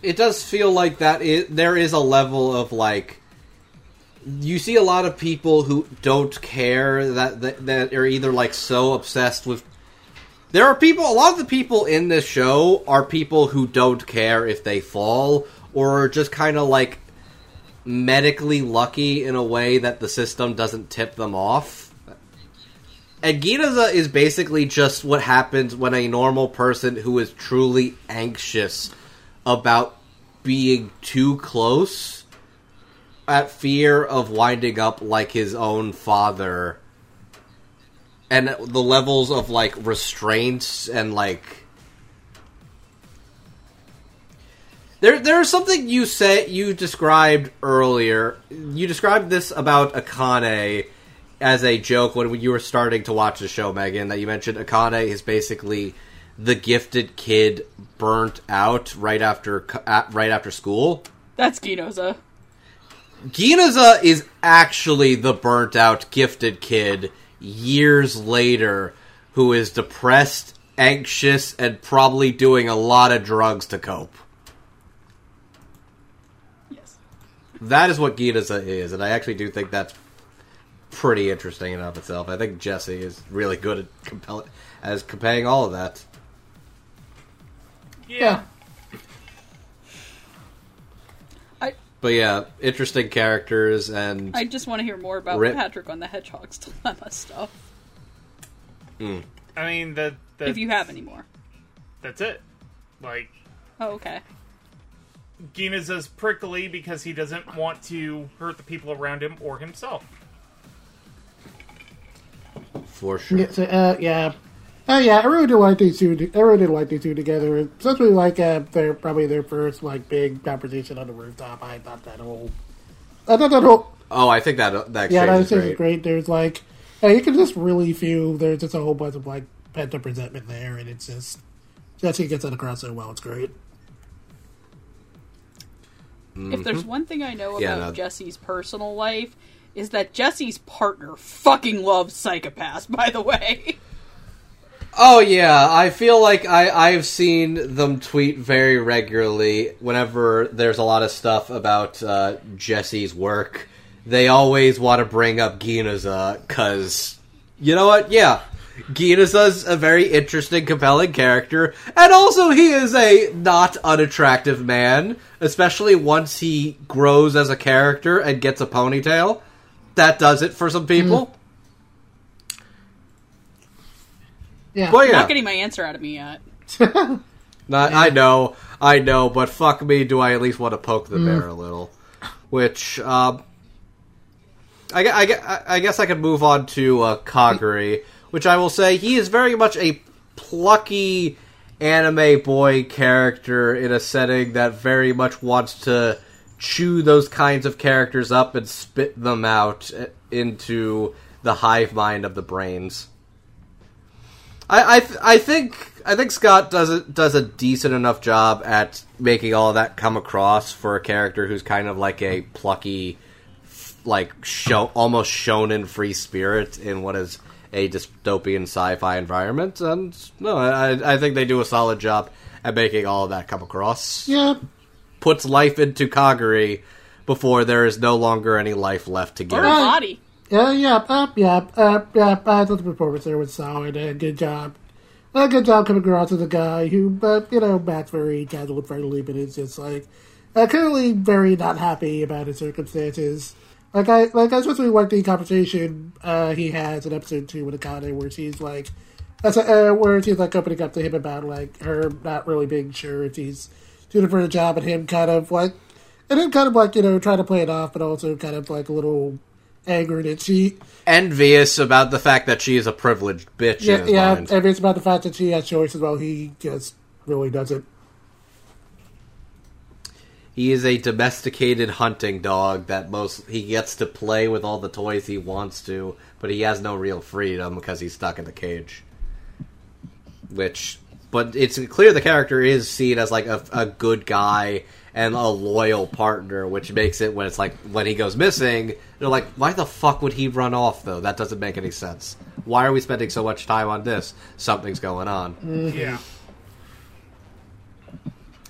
C: it does feel like that. Is, there is a level of like. You see a lot of people who don't care that, that that are either like so obsessed with. There are people. A lot of the people in this show are people who don't care if they fall, or are just kind of like medically lucky in a way that the system doesn't tip them off. And is basically just what happens when a normal person who is truly anxious about being too close at fear of winding up like his own father. And the levels of like restraints and like there there's something you said you described earlier. You described this about akane as a joke when you were starting to watch the show megan that you mentioned akane is basically the gifted kid burnt out right after right after school.
D: That's Ginoza.
C: Ginoza is actually the burnt out gifted kid years later who is depressed, anxious, and probably doing a lot of drugs to cope.
D: Yes.
C: That is what Ginoza is, and I actually do think that's pretty interesting in and of itself. I think Jesse is really good at compelling as conveying all of that.
A: yeah.
C: But yeah, interesting characters and
D: I just want to hear more about
C: Rip.
D: Patrick on the Hedgehog's dilemma stuff.
A: I mean the, the
D: If you have any more.
A: that's it like
D: Oh, okay.
A: Ginoza's prickly because he doesn't want to hurt the people around him or himself.
C: for sure.
B: Yeah, so, uh, yeah. Oh yeah, I really do like these two. I really did like these two together, especially like uh, their probably their first like big conversation on the rooftop. I thought that whole, I thought that whole,
C: Oh, I think that that
B: yeah,
C: exchange
B: that
C: is
B: was
C: great.
B: great. There's like, yeah, you can just really feel there's just a whole bunch of like pent up resentment there, and it's just Jesse gets it across so well. It's great.
D: If there's one thing I know
C: Mm-hmm. Yeah,
D: about
C: no.
D: Jesse's personal life, is that Jesse's partner fucking loves Psycho-Pass, by the way.
C: Oh yeah, I feel like I I've seen them tweet very regularly whenever there's a lot of stuff about uh, Jesse's work. They always want to bring up Ginoza because you know what? Yeah, Ginoza's a very interesting, compelling character, and also he is a not unattractive man, especially once he grows as a character and gets a ponytail. That does it for some people.
B: Yeah,
C: Well,
D: You're
C: yeah.
D: Not getting my answer out of me yet.
C: Not, I know, I know, but fuck me, do I at least want to poke the bear a little? Which, um, I, gue- I, gue- I guess I could move on to uh, Kagari, which I will say he is very much a plucky anime boy character in a setting that very much wants to chew those kinds of characters up and spit them out uh, into the hive mind of the brains. I I, th- I think I think Scott does a, does a decent enough job at making all of that come across for a character who's kind of like a plucky, like show almost shonen free spirit in what is a dystopian sci-fi environment. And no, I I think they do a solid job at making all of that come across.
B: yeah,
C: Puts life into Kagari before there is no longer any life left to give.
D: Or a body.
B: Yeah, yeah, uh, yeah, uh, yeah. I thought the performance there was solid. Uh, good job. Uh, good job coming across as a guy who, uh, you know, Matt's very casual and friendly, but is just like uh, clearly very not happy about his circumstances. Like I, like I especially like the conversation uh, he has in episode two with Akane, where she's like, that's uh, where she's like opening up to him about like her not really being sure if he's doing for a job, and him kind of like, and him kind of like you know trying to play it off, but also kind of like a little angry that she
C: Envious about the fact that she is a privileged bitch.
B: Yeah, yeah,
C: mind.
B: it's about the fact that she has choices while he just really doesn't.
C: He is a domesticated hunting dog that most he gets to play with all the toys he wants to, but he has no real freedom because he's stuck in the cage. Which, but it's clear the character is seen as like a, a good guy and a loyal partner, which makes it when it's like when he goes missing, they're like, why the fuck would he run off though? That doesn't make any sense. Why are we spending so much time on this? Something's going on. Mm-hmm.
A: Yeah.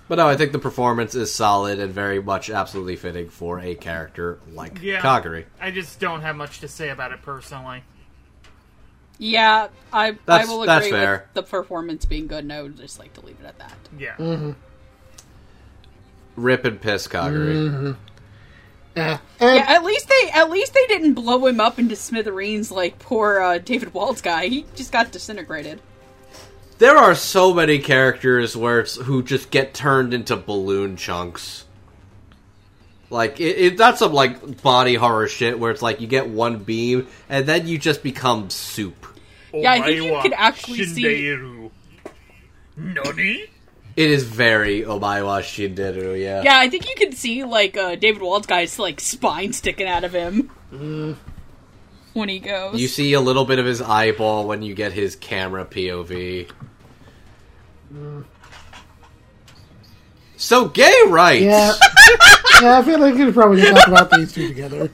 C: But no, I think the performance is solid and very much absolutely fitting for a character like
A: Yeah.
C: Kagari.
A: I just don't have much to say about it personally.
D: Yeah, I I
C: That's-
D: will
C: that's
D: agree
C: fair.
D: with the performance being good, and I would just like to leave it at that.
A: Yeah. Mm-hmm.
C: Rip and piss Kagari. Mm-hmm.
B: Yeah, and
D: Yeah, at least they at least they didn't blow him up into smithereens like poor uh, David Wald's guy. He just got disintegrated.
C: There are so many characters where it's, who just get turned into balloon chunks. Like it, it, that's some like body horror shit where it's like you get one beam and then you just become soup.
D: Yeah, I think you
A: Omaiwa
D: could actually see-
A: Shindeiru. Nani?
C: It is very Omaiwa Shinderu, yeah.
D: Yeah, I think you can see like uh, David Wald's guy's like spine sticking out of him when he goes.
C: You see a little bit of his eyeball when you get his camera POV. So gay rights.
B: yeah, yeah. I feel like we could probably talk about these two together.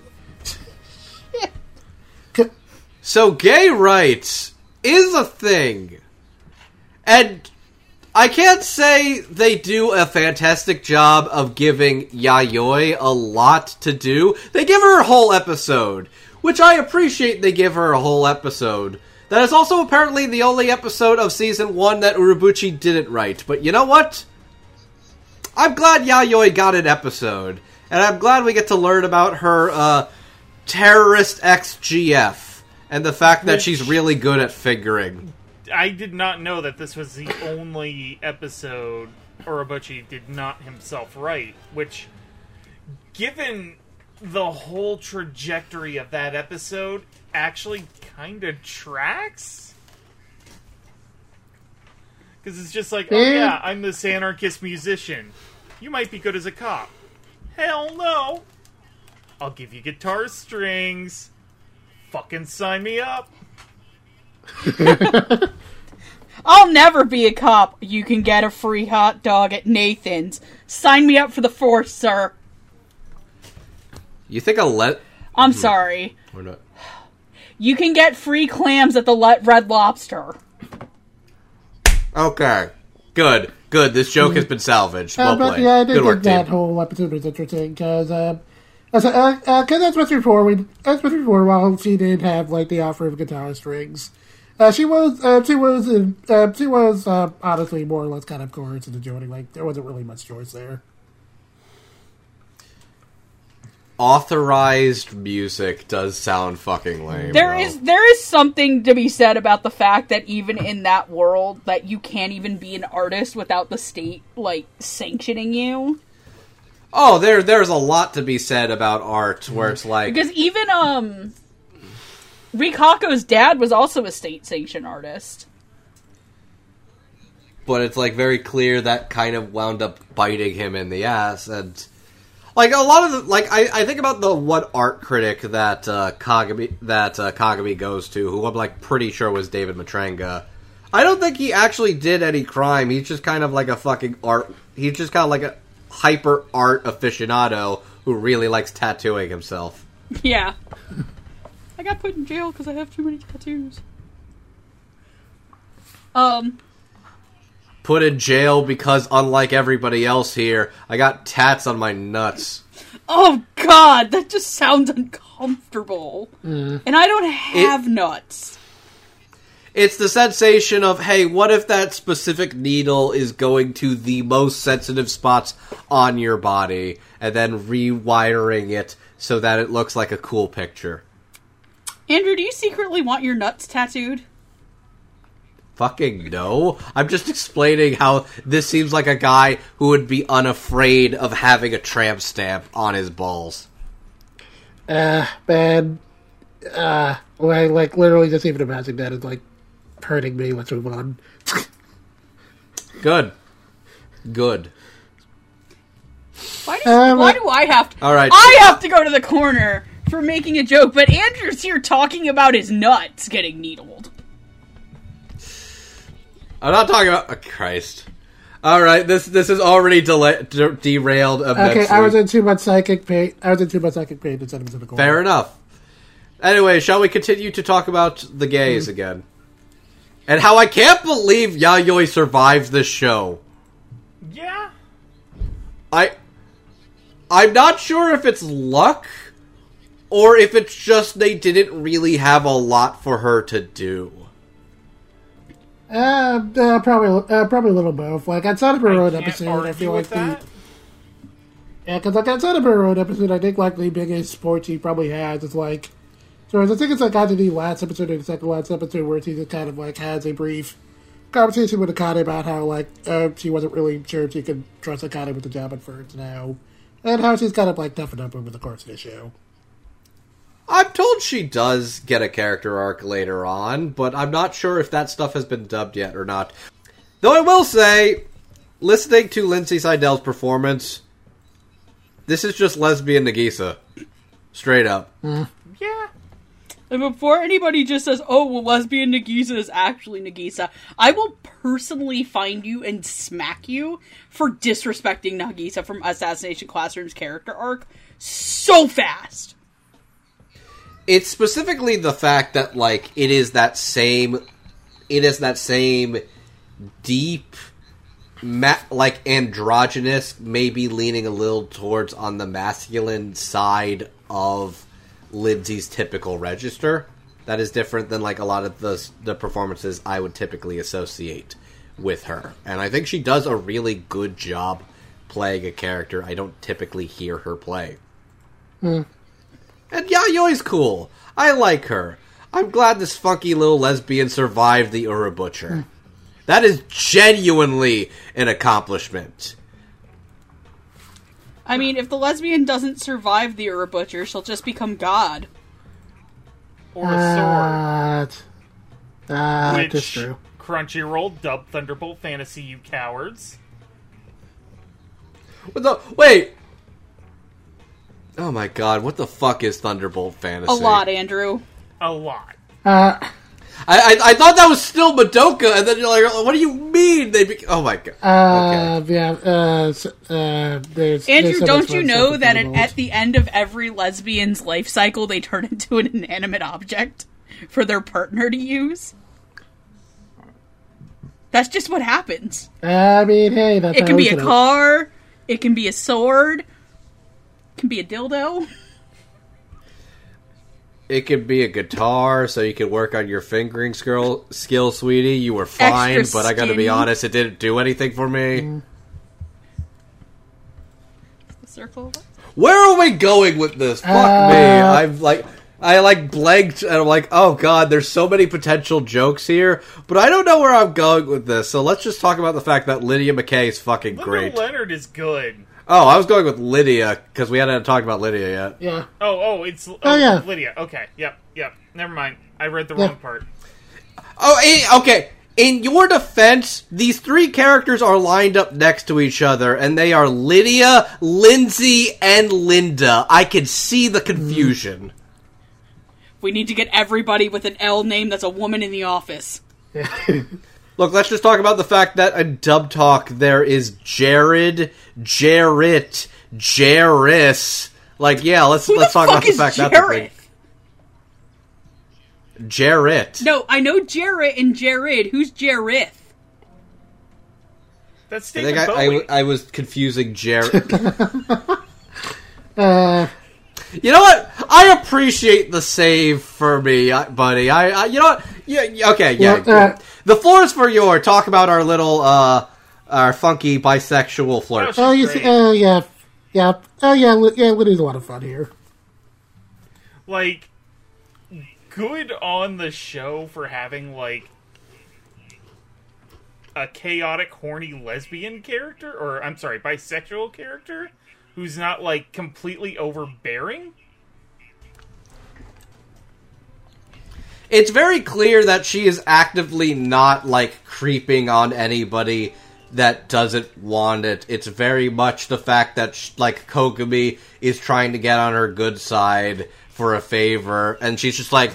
C: So gay rights is a thing. And I can't say they do a fantastic job of giving Yayoi a lot to do. They give her a whole episode, which I appreciate they give her a whole episode. That is also apparently the only episode of season 1 that Urobuchi didn't write. But you know what? I'm glad Yayoi got an episode. And I'm glad we get to learn about her uh, terrorist XGF. And the fact that she's really good at figuring.
A: I did not know that this was the only episode Urobuchi did not himself write, which, given the whole trajectory of that episode, actually kind of tracks. Because it's just like, oh
B: eh?
A: yeah, I'm this anarchist musician. You might be good as a cop. Hell no! I'll give you guitar strings. Fucking sign me up.
D: I'll never be a cop. You can get a free hot dog at Nathan's. Sign me up for the force, sir.
C: You think I'll let
D: I'm sorry.
C: or not?
D: You can get free clams at the Le- Red Lobster.
C: Okay, good, good. This joke has been salvaged.
B: Uh,
C: Well
B: but
C: played.
B: yeah, I did
C: Good
B: think
C: work,
B: that
C: team.
B: whole episode was interesting because, uh, as, uh, uh, cause as mentioned before, we as mentioned before, while she did have like the offer of guitar strings, uh, she was uh, she was uh, she was uh, honestly more or less kind of coerced into joining. Like there wasn't really much choice there.
C: Authorized music does sound fucking lame.
D: There
C: though.
D: is there is something to be said about the fact that even in that world that you can't even be an artist without the state like sanctioning you.
C: Oh, there, there's a lot to be said about art where it's like,
D: Because even um Rikako's dad was also a state sanctioned artist.
C: but it's like very clear that kind of wound up biting him in the ass, and like a lot of the like I, I think about the one art critic that uh, Kogami that uh, Kogami goes to, who I'm like pretty sure was David Matranga. I don't think he actually did any crime. He's just kind of like a fucking art. He's just kind of like a hyper art aficionado who really likes tattooing himself.
D: Yeah. I got put in jail because I have too many tattoos. Um,
C: Put in jail because, unlike everybody else here, I got tats on my nuts.
D: oh god, that just sounds uncomfortable. And I don't have nuts.
C: It's the sensation of, hey, what if that specific needle is going to the most sensitive spots on your body and then rewiring it so that it looks like a cool picture?
D: Andrew, do you secretly want your nuts tattooed?
C: Fucking no. I'm just explaining how this seems like a guy who would be unafraid of having a tramp stamp on his balls.
B: Uh, man, uh, well, like literally just even imagining that is like hurting me. Let's move on.
C: Good. Good.
D: Why, does,
B: Um,
D: why do I have to?
C: All right.
D: I have to go to the corner for making a joke, but Andrew's here talking about his nuts getting needled.
C: I'm not talking about. Oh, Christ. All right, this this is already dela- de- derailed immensely.
B: Okay, I was in too much psychic pain. I was in too much psychic pain to send him to the corner.
C: Fair enough. Anyway, shall we continue to talk about the gays hmm. again? And how I can't believe Yayoi survived this show.
A: Yeah.
C: I I'm not sure if it's luck or if it's just they didn't really have a lot for her to do.
B: Uh, uh, probably, uh, probably a little both. Like outside of her own
A: Can't
B: episode, I feel like
A: with that.
B: the yeah, because like outside of her own episode, I think like the biggest sport she probably has is like, so I think it's like either the last episode or the second last episode where she just kind of like has a brief conversation with Akane about how like uh, she wasn't really sure if she could trust Akane with the job at first now, and how she's kind of like toughened up over the course of the show.
C: I'm told she does get a character arc later on, but I'm not sure if that stuff has been dubbed yet or not. Though I will say, listening to Lindsay Seidel's performance, this is just lesbian Nagisa. Straight up. Hmm.
A: Yeah.
D: And before anybody just says, "Oh, well, lesbian Nagisa is actually Nagisa," I will personally find you and smack you for disrespecting Nagisa from Assassination Classroom's character arc so fast.
C: It's specifically the fact that like it is that same it is that same deep ma- like androgynous maybe leaning a little towards on the masculine side of Lindsay's typical register. That is different than like a lot of the the performances I would typically associate with her. And I think she does a really good job playing a character I don't typically hear her play hmm. And Yayoi's cool. I like her. I'm glad this funky little lesbian survived the Ura Butcher. That is genuinely an accomplishment.
D: I mean, if the lesbian doesn't survive the Ura Butcher, she'll just become God.
A: Or a sword.
B: Uh, uh,
A: Which
B: that's true.
A: Crunchyroll, dub Thunderbolt Fantasy, you cowards.
C: What the wait? Oh my god, what the fuck is Thunderbolt Fantasy?
D: A lot, Andrew.
A: A lot.
B: Uh,
C: I, I I thought that was still Madoka, and then you're like, what do you mean they? Be- oh my god.
B: uh, yeah, uh, s- uh, there's.
D: Andrew,
B: there's so
D: don't you know that
B: with
D: at, at the end of every lesbian's life cycle, they turn into an inanimate object for their partner to use? That's just what happens.
B: I mean, hey, that's
D: It can be a
B: should-
D: car, it can be a sword, it can be a dildo.
C: It could be a guitar, so you could work on your fingering skill, skill, sweetie. You were fine,
D: Extra
C: but I gotta be
D: skinny.
C: honest, it didn't do anything for me.
B: Mm.
D: The circle.
C: Where are we going with this? Fuck
B: Uh,
C: me. I'm like, I like blanked, and I'm like, oh god, there's so many potential jokes here, but I don't know where I'm going with this. So let's just talk about the fact that Lydia Mackay is fucking
A: Little
C: great.
A: Leonhard is good.
C: Oh, I was going with Lydia because we hadn't talked about Lydia yet.
B: Yeah.
A: Oh, oh, it's oh,
B: Oh, yeah.
A: Lydia. Okay, yep, yep. Never mind. I read the
B: Yeah.
A: wrong part.
C: Oh, eh, okay. In your defense, these three characters are lined up next to each other, and they are Lydia, Lindsay, and Linda. I can see the confusion.
D: We need to get everybody with an L name that's a woman in the office.
C: Look, let's just talk about the fact that in Dub Talk there is Jared, Jarrett, Jaris. Like, yeah, let's
D: Who
C: let's talk about the
D: is
C: fact that's a
D: Jarrett?
C: thing. Jarrett.
D: No, I know Jarrett and Jared. Who's Jareth?
A: That's
C: I
A: David
C: think I,
A: Bowie.
C: I, I was confusing Jared.
B: Uh,
C: You know what? I appreciate the save for me, uh, buddy. I, I you know what? Yeah, yeah, okay, yeah.
B: Well, uh,
C: the floor is for your. Talk about our little, uh, our funky bisexual flirt.
A: Oh,
B: oh, you see, uh, yeah, yeah, oh yeah, Li- yeah, Liddy's a lot of fun here.
A: like good on the show for having like a chaotic horny lesbian character or I'm sorry bisexual character who's not like completely overbearing
C: It's very clear that she is actively not like creeping on anybody that doesn't want it. It's very much the fact that sh- like Kogami is trying to get on her good side for a favor, and she's just like,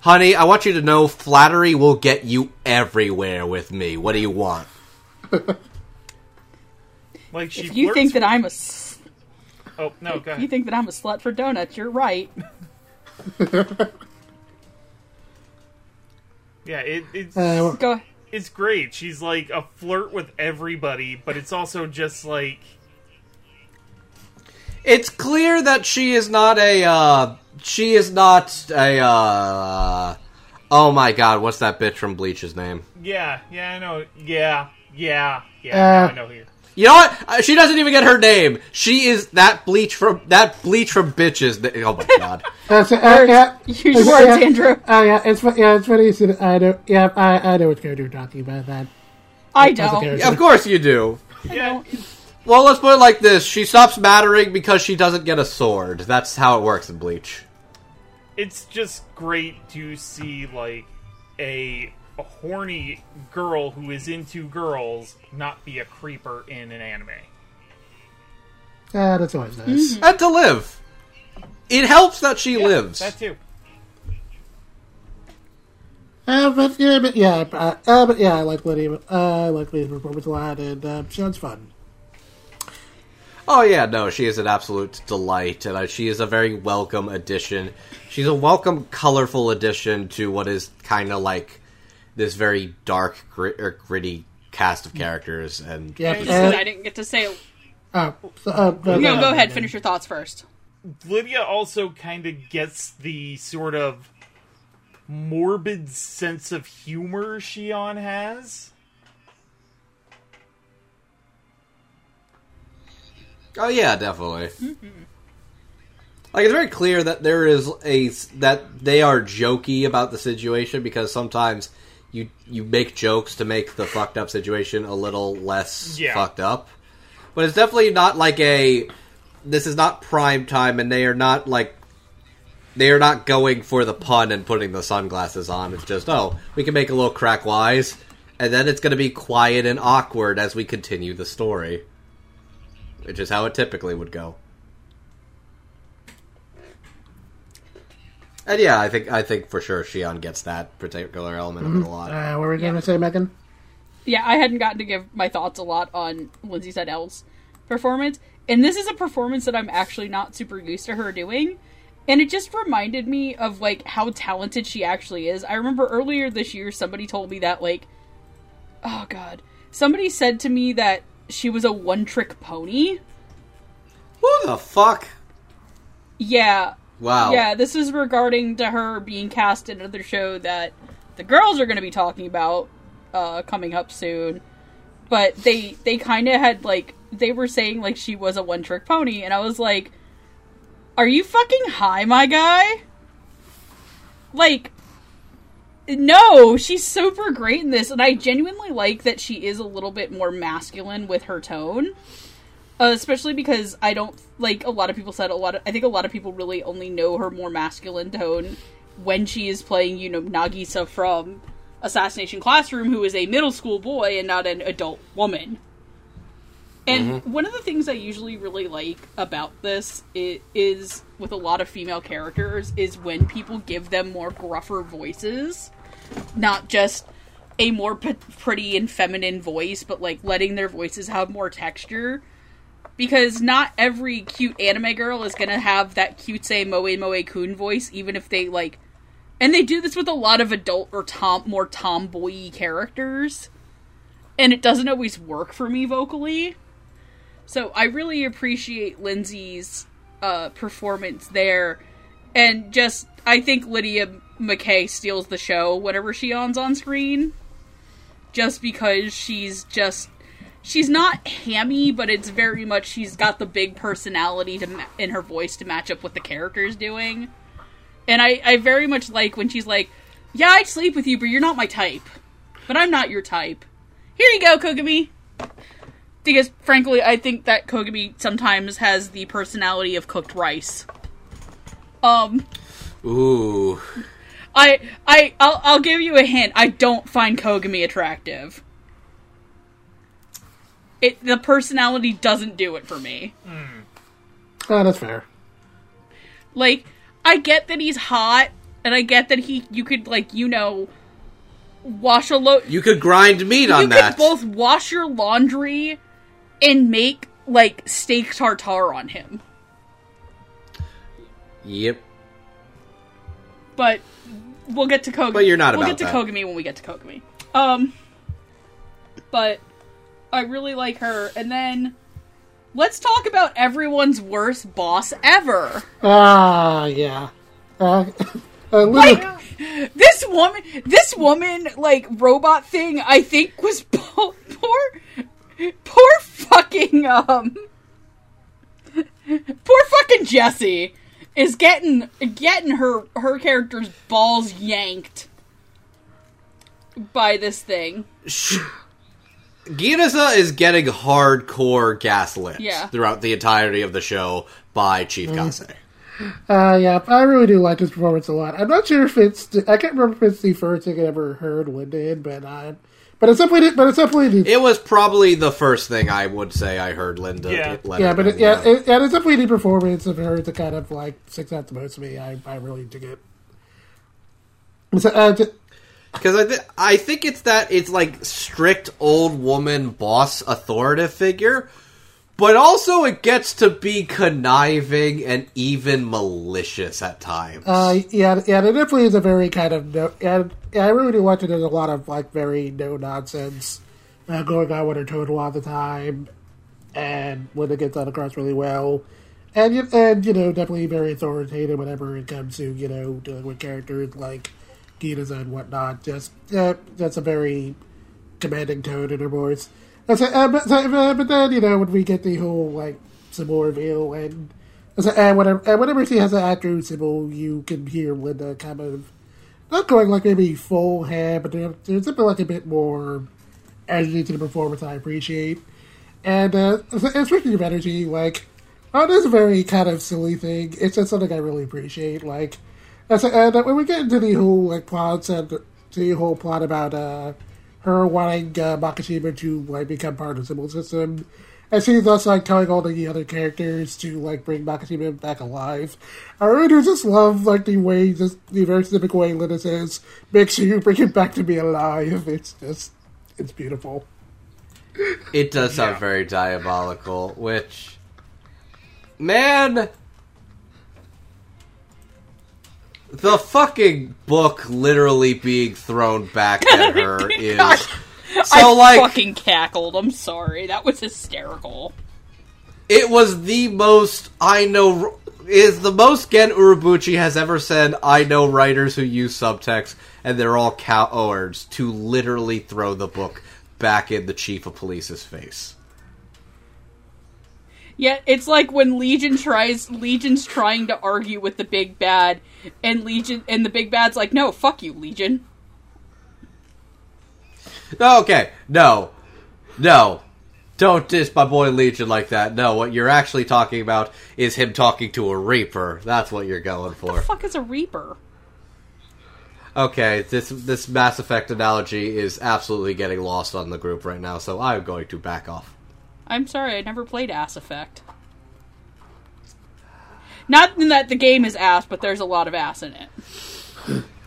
C: "Honey, I want you to know flattery will get you everywhere with me. What do you want?"
A: like she
D: If you think that I'm a, s-
A: oh no go
D: you think that I'm a slut for donuts, you're right.
A: yeah it, it's
B: Uh,
D: Go.
A: it's great she's like a flirt with everybody but it's also just like
C: It's clear that she is not a. uh She is not a. uh Oh my god, what's that bitch from Bleach's name?
A: yeah yeah I know yeah yeah yeah
B: Uh,
A: I know who
C: You know what? Uh, She doesn't even get her name. She is that bleach from that bleach from bitches. That, oh my god!
B: that's, uh, yeah,
D: Use
B: it's-
D: words,
B: yeah,
D: Andrew.
B: Oh yeah, it's yeah, it's funny. you said- I know, yeah, I, I know what character you're talking about. That
D: I don't.
B: character.
C: of course you do.
A: yeah
C: Well, let's put it like this: she stops mattering because she doesn't get a sword. That's how it works in Bleach.
A: it's just great to see like a, a horny girl who is into girls not be a creeper in an anime.
B: uh, that's always nice.
C: And to live, it helps that she
A: Yeah,
C: lives.
A: That too.
B: Uh, but yeah, but yeah, uh, uh, but yeah, I like Lydia. Uh, I like Lydia's performance a lot, and uh, sounds fun.
C: Oh yeah, no, she is an absolute delight, and uh, she is a very welcome addition. She's a welcome, colorful addition to what is kind of like this very dark, grit, or gritty cast of characters. And
B: Yeah,
A: Hey,
B: uh,
D: I didn't get to say.
B: oh, so, uh, no,
D: No,
B: no,
D: go ahead. Finish your thoughts first.
A: Lydia also kind of gets the sort of morbid sense of humor Shion has.
C: oh yeah, definitely. Like it's very clear that there is a that they are jokey about the situation because sometimes you you make jokes to make the fucked up situation a little less
A: Yeah.
C: fucked up. But it's definitely not like a this is not prime time and they are not like they are not going for the pun and putting the sunglasses on. It's just oh, we can make a little crack wise, and then it's going to be quiet and awkward as we continue the story, which is how it typically would go. And yeah, I think I think for sure Shion gets that particular element of it a lot.
B: Uh, what were we going to say, Megan?
D: yeah, I hadn't gotten to give my thoughts a lot on Lindsay Seidel's performance, and this is a performance that I'm actually not super used to her doing. And it just reminded me of like how talented she actually is. I remember earlier this year somebody told me that like oh god. Somebody said to me that she was a one-trick pony.
C: Who the fuck?
D: Yeah.
C: Wow.
D: Yeah, this is regarding to her being cast in another show that the girls are going to be talking about uh, coming up soon. But they they kind of had like they were saying like she was a one trick pony, and I was like, "Are you fucking high, my guy?" Like, no, she's super great in this, and I genuinely like that she is a little bit more masculine with her tone. Uh, especially because I don't like a lot of people said a lot of I think a lot of people really only know her more masculine tone when she is playing, you know, Nagisa from Assassination Classroom, who is a middle school boy and not an adult woman. And one of the things I usually really like about this is with a lot of female characters is when people give them more gruffer voices, not just a more p- pretty and feminine voice, but like letting their voices have more texture. Because not every cute anime girl is gonna have that cute say moe moe kun voice, even if they like and they do this with a lot of adult or tom more tomboy characters. And it doesn't always work for me vocally. So i really appreciate lindsay's uh, performance there. And just i think lydia mackay steals the show whenever she owns on screen. Just because she's just she's not hammy but it's very much she's got the big personality to ma- in her voice to match up with the character's doing and I, I very much like when she's like, Yeah, I'd sleep with you, but you're not my type. But I'm not your type. Here you go, Kogami. Because frankly, I think that Kogami sometimes has the personality of cooked rice. Um,
C: Ooh.
D: I I I'll, I'll give you a hint. I don't find Kogami attractive. It the personality doesn't do it for me.
B: Oh, that's fair.
D: Like, I get that he's hot, and I get that he you could like you know wash a load.
C: You could grind meat
D: You
C: on
D: could
C: that.
D: both wash your laundry and make like steak tartare on him.
C: Yep.
D: But we'll get to Kogami.
C: But you're not
D: We'll
C: about
D: get to
C: that.
D: Kogami when we get to Kogami. Um, but I really like her. And then let's talk about everyone's worst boss ever.
B: Ah, yeah. Uh, uh,
D: Like this woman, this woman like robot thing. I think was poor, poor, poor fucking um, poor fucking Jessie is getting getting her her character's balls yanked by this thing.
C: Ginoza is getting hardcore gaslit
D: Yeah.
C: throughout the entirety of the show by Chief Kasei.
B: Uh, yeah, I really do like his performance a lot. I'm not sure if it's I can't remember if it's the first thing I ever heard Linda in, but uh, but it's definitely but it's definitely the,
C: It was probably the first thing I would say I heard Linda.
A: Yeah.
C: let
B: yeah, but
C: do,
B: it, yeah, it, yeah, it's definitely the performance of her that kind of like sticks out the most to me. I I really dig it. So, uh, ju-
C: Because I, th- I think it's that it's like strict old woman boss authoritative figure, but also it gets to be conniving and even malicious at times.
B: Uh, yeah, yeah, there definitely is a very kind of no. Yeah, I really do watch it. There's a lot of like very no nonsense uh, going on with her total all the time, and when it gets done across really well, and and you know definitely very authoritative whenever it comes to you know dealing with characters like And whatnot. Just uh, that's a very commanding tone in her voice. That's a, uh, but, uh, but then you know when we get the whole like Sibyl reveal and so, and whenever and whenever she has an actor Sibyl, you can hear Linda kind of not going like maybe full head, but there- there's something like a bit more energy to the performance I appreciate. And uh, especially of energy, like Oh, it is a very kind of silly thing. It's just something I really appreciate. Like, as and when we get into the whole like plots and the whole plot about uh, her wanting uh, Makishima to like become part of the Sibyl system, and she's thus like telling all the other characters to like bring Makishima back alive. I really just love like the way, just the very specific way Linda says, "Make sure you bring it back to me alive." It's just, it's beautiful.
C: It does sound
A: Yeah.
C: very diabolical, which. Man! The fucking book literally being thrown back at her oh is. So,
D: I
C: like,
D: fucking cackled. I'm sorry. That was hysterical.
C: it was the most I know. Is the most Gen Urobuchi has ever said, I know writers who use subtext, and they're all cowards to literally throw the book back in the chief of police's face.
D: Yeah, it's like when Legion tries Legion's trying to argue with the big bad, and Legion and the big bad's like, "No, fuck you, Legion."
C: Okay, no, no, don't diss my boy Legion like that. No, what you're actually talking about is him talking to a Reaper. That's what you're going
D: The
C: for.
D: What the fuck is a Reaper?
C: Okay, this this Mass Effect analogy is absolutely getting lost on the group right now, so I'm going to back off.
D: I'm sorry, I never played Ass Effect. Not in that the game is ass, but there's a lot of ass in it.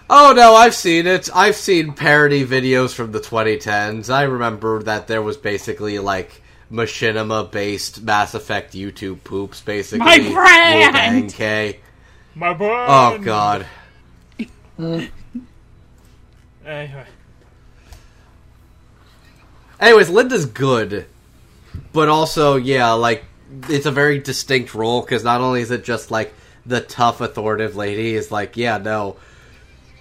C: Oh no, I've seen it. I've seen parody videos from the 2010s. I remember that there was basically like machinima based Mass Effect YouTube poops, basically.
D: My brand!
C: Wu-Tang
A: My boy.
C: Oh god.
A: Anyway.
C: Anyways, Linda's good, but also, yeah, like it's a very distinct role because not only is it just like the tough, authoritative lady, is like, yeah, no.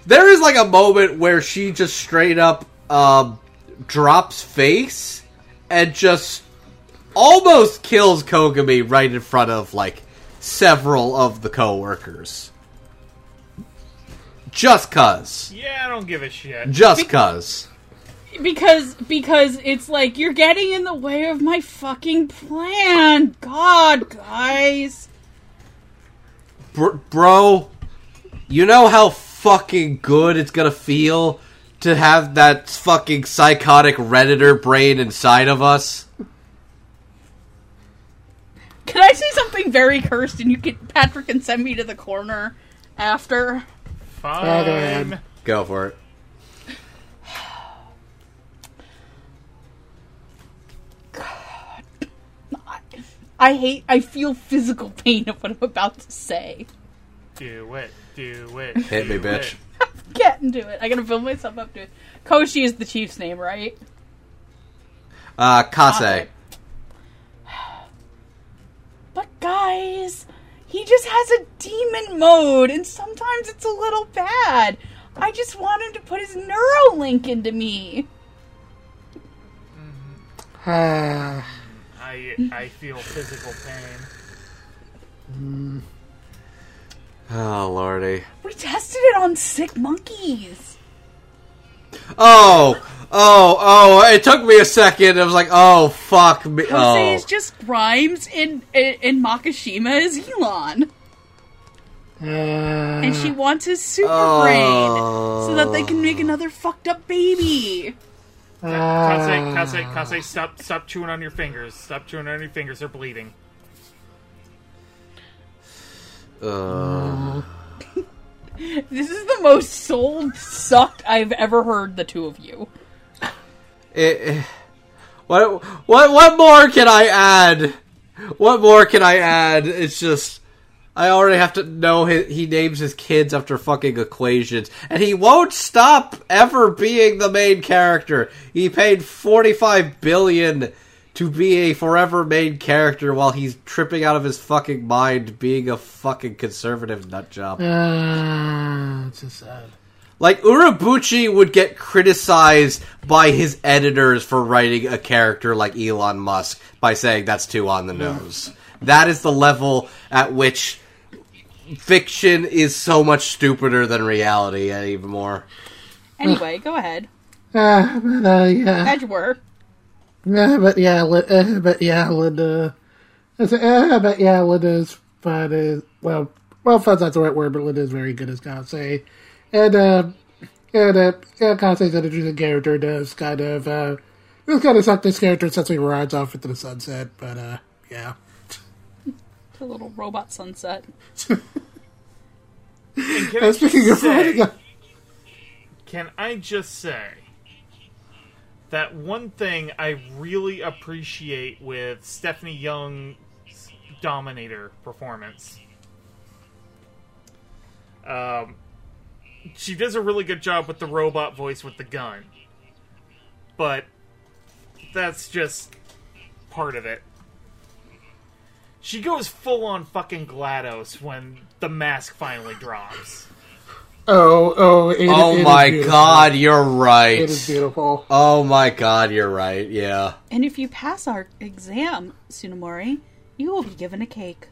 C: There is like a moment where she just straight up um, drops face and just almost kills Kogami right in front of like several of the coworkers. Just cuz.
A: Yeah, I don't give a shit.
C: Just cuz.
D: Because because it's like you're getting in the way of my fucking plan. God, guys.
C: Br- bro, you know how fucking good it's gonna feel to have that fucking psychotic redditor brain inside of us?
D: Can I say something very cursed and you can Patrick can send me to the corner after?
A: Fine.
C: Go for it.
D: I hate I feel physical pain of what I'm about to say.
A: Do it. Do it.
C: Hit me,
A: do
C: bitch.
A: it.
D: Get into it. I gotta build myself up to it. Koshi is the chief's name, right?
C: Uh, Kasei.
D: Okay. But guys, he just has a demon mode, and sometimes it's a little bad. I just want him to put his Neuralink into me.
B: Ah.
A: I I feel physical pain.
C: Oh, lordy.
D: We tested it on sick monkeys.
C: Oh, oh, oh, it took me a second. I was like, oh, fuck me.
D: Jose
C: Oh.
D: is just Grimes, and and Makishima is Elon,
B: Uh,
D: and she wants his super
C: Oh.
D: brain so that they can make another fucked up baby.
B: Kasei,
A: ah. Kasei, Kasei, stop, stop chewing on your fingers. Stop chewing on your fingers. They're bleeding.
C: Uh,
D: This is the most soul sucked I've ever heard the two of you.
C: it, it- what, what, what more can I add? What more can I add? It's just, I already have to know he, he names his kids after fucking equations, and he won't stop ever being the main character. He paid forty-five billion to be a forever main character while he's tripping out of his fucking mind, being a fucking conservative nutjob.
B: uh, it's just sad.
C: Like Urobuchi would get criticized by his editors for writing a character like Elon Musk by saying that's too on the nose. That is the level at which fiction is so much stupider than reality anymore.
D: Anyway, go ahead.
B: Uh, but, uh, yeah.
D: Edgeworth.
B: Yeah, but yeah, Li- uh, but yeah, Linda. I said, uh, but yeah, Linda's fun is well, well, fun's not the right word, but Linda's very good as Kasei, and uh, and uh, yeah, Kasei's an interesting character. Does kind of uh, it's kind of suck this character since he rides off into the sunset, but uh, yeah.
D: The little robot sunset.
A: And can, I
B: speaking of
A: say,
B: riding,
A: can I just say that one thing I really appreciate with Stephanie Young's Dominator performance? Um, she does a really good job with the robot voice with the gun, but that's just part of it. She goes full on fucking GLaDOS when the mask finally drops.
B: oh, oh, it,
C: Oh
B: it is
C: my
B: beautiful.
C: god, you're right.
B: It is beautiful.
C: Oh my god, you're right. Yeah.
D: And if you pass our exam, Tsunemori, you will be given a cake.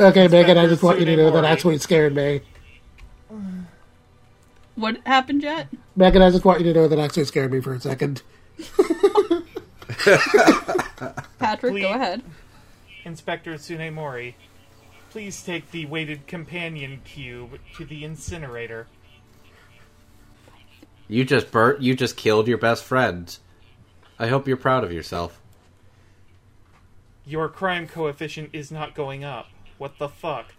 B: Okay, Megan, I just want you to know that
A: Tsunemori.
B: actually scared me.
D: What happened yet?
B: Megan, I just want you to know that actually scared me for a second.
D: Patrick,
A: Please.
D: go ahead.
A: Inspector Tsunemori, please take the weighted companion cube to the incinerator.
C: You just burnt. You just killed your best friend. I hope you're proud of yourself.
A: Your crime coefficient is not going up. What the fuck?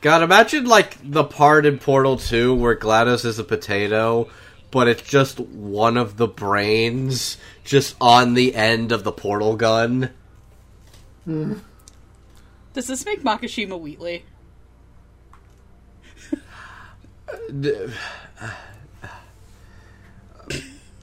C: God, imagine like the part in Portal 2 where GLaDOS is a potato, but it's just one of the brains just on the end of the portal gun. Hmm.
D: Does this make Makishima Wheatley?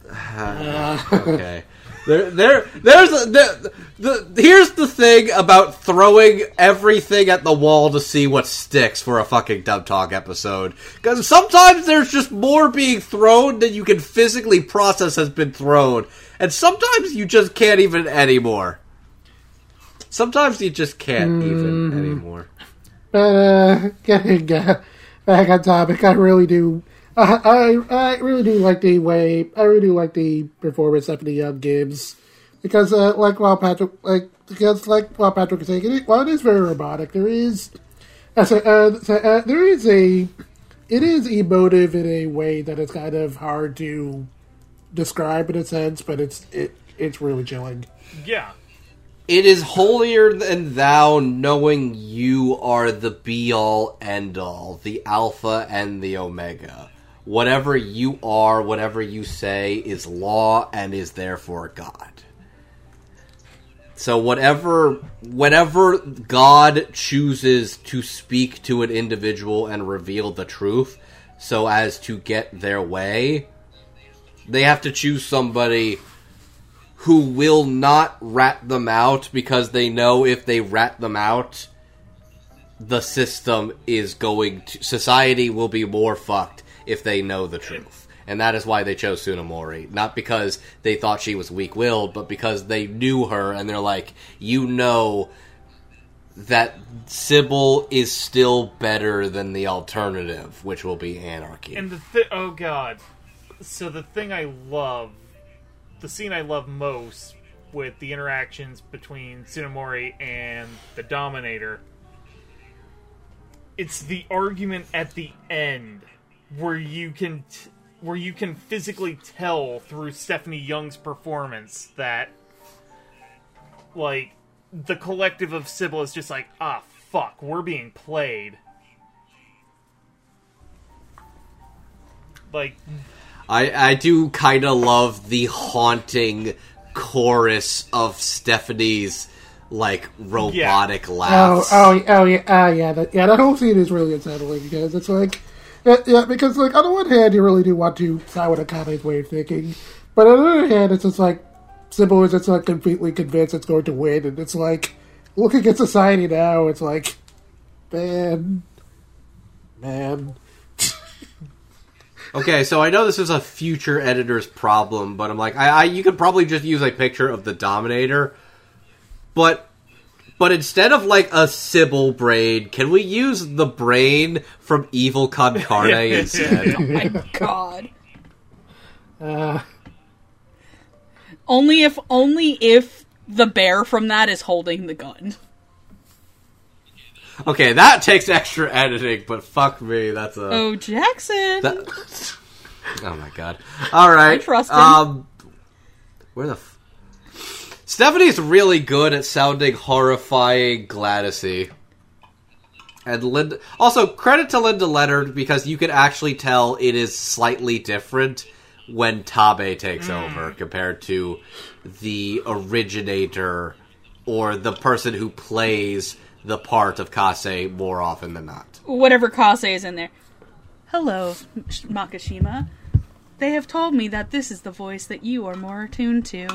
C: Uh, okay. There, there, there's a, the, the. Here's the thing about throwing everything at the wall to see what sticks for a fucking Dub Talk episode. Because sometimes there's just more being thrown than you can physically process has been thrown, and sometimes you just can't even anymore. Sometimes you just can't even anymore.
B: But uh, getting uh, back on topic, I really do. Uh, I I really do like the way I really do like the performance Stephanie Young gives because uh, like while Patrick like because like while Patrick was saying it, while it is very robotic, there is uh, so, uh, so, uh, there is a it is emotive in a way that is kind of hard to describe in a sense, but it's it it's really chilling.
A: Yeah.
C: It is holier than thou knowing you are the be all end all, the alpha and the omega. Whatever you are, whatever you say is law and is therefore God. So whatever whenever God chooses to speak to an individual and reveal the truth so as to get their way, they have to choose somebody who will not rat them out because they know if they rat them out, the system is going to. Society will be more fucked if they know the truth. And that is why they chose Tsunemori. Not because they thought she was weak willed, but because they knew her and they're like, you know that Sibyl is still better than the alternative, which will be anarchy.
A: And the thi- oh god. So the thing I love, the scene I love most with the interactions between Tsunemori and the Dominator, it's the argument at the end where you can t- where you can physically tell through Stephanie Young's performance that like the collective of Sibyl is just like ah fuck we're being played like
C: I I do kind of love the haunting chorus of Stephanie's like robotic
B: Oh,
C: laughs.
B: oh, oh, yeah, uh, yeah, that, yeah. That whole scene is really unsettling because it's like, yeah, yeah, because like on the one hand, you really do want to side with Akane's way of thinking, but on the other hand, it's just like Sibyl is just like completely convinced it's going to win, and it's like looking at society now, it's like, man, man.
C: Okay, so I know this is a future editor's problem, but I'm like, I, I you could probably just use a picture of the Dominator, but but instead of like a Sibyl brain, can we use the brain from Evil Con Carne instead?
D: Oh my god.
B: Uh,
D: Only if only if the bear from that is holding the gun.
C: Okay, that takes extra editing, but fuck me, that's a.
D: Oh, Jackson.
C: That- oh my god! All right,
D: I trust him.
C: Um, where the f- Stephanie's really good at sounding horrifying Gladysy. And Linda, also credit to Linda Leonhard because you can actually tell it is slightly different when Tabe takes hmm. over compared to the originator or the person who plays the part of Kasei more often than not.
D: Whatever Kasei is in there. Hello, Makishima. They have told me that this is the voice that you are more attuned to.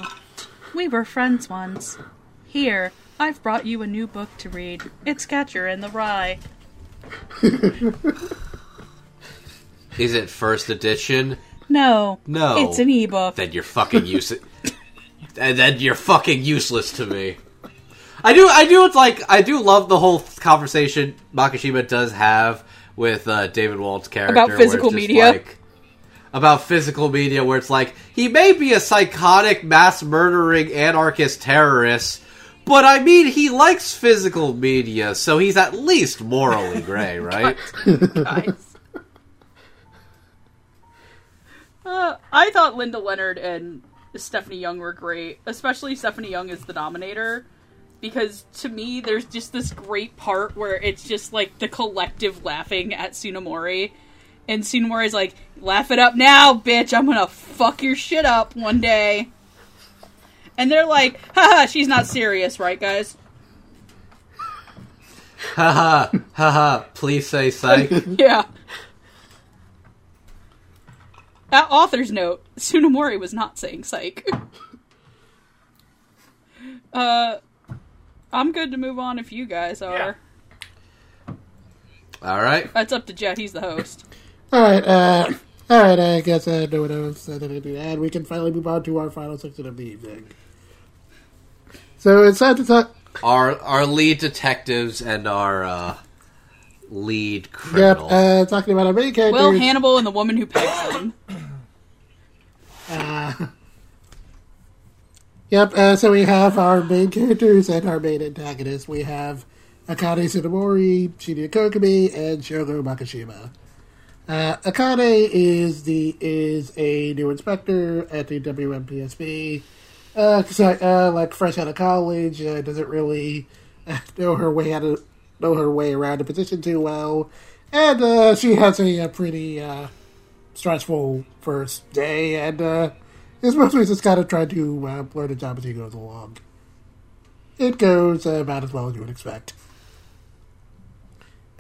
D: We were friends once. Here, I've brought you a new book to read. It's Catcher in the Rye.
C: Is it first edition?
D: No.
C: No.
D: It's an ebook.
C: then you're fucking useless. and then you're fucking useless to me. I do, I do. It's like I do love the whole conversation Makishima does have with uh, David Wald's character
D: About physical media?
C: like- about physical media, where it's like he may be a psychotic, mass murdering anarchist terrorist, but I mean he likes physical media, so he's at least morally gray, right?
D: guys. Uh, I thought Linda Leonhard and Stephanie Young were great, especially Stephanie Young as the Dominator, because to me, there's just this great part where it's just like the collective laughing at Tsunemori, and Tsunemori's like, "Laugh it up now, bitch! I'm gonna fuck your shit up one day." And they're like, haha, she's not serious, right, guys?
C: Haha, haha, please say psych.
D: Yeah. That author's note: Tsunemori was not saying psych. uh, I'm good to move on if you guys are.
C: All right.
D: That's up to Jet. He's the host.
B: All right, uh, all right. I guess uh, no one else said anything, and we can finally move on to our final section of the evening. So it's time to talk.
C: our our lead detectives and our uh, lead
B: Yep,
C: criminal.
B: uh, talking about our main characters.
D: Will Hannibal and the woman who pegs him.
B: Yep, uh, so we have our main characters and our main antagonists. We have Akane Tsunemori, Shinya Kogami, and Shogo Makishima. Uh, Akane is the is a new inspector at the WMPSB. Uh, uh, like fresh out of college, uh, doesn't really know her way out of know her way around the position too well, and uh, she has a, a pretty uh, stressful first day, and uh, is mostly just kind of trying to uh, learn the job as he goes along. It goes about as well as you would expect.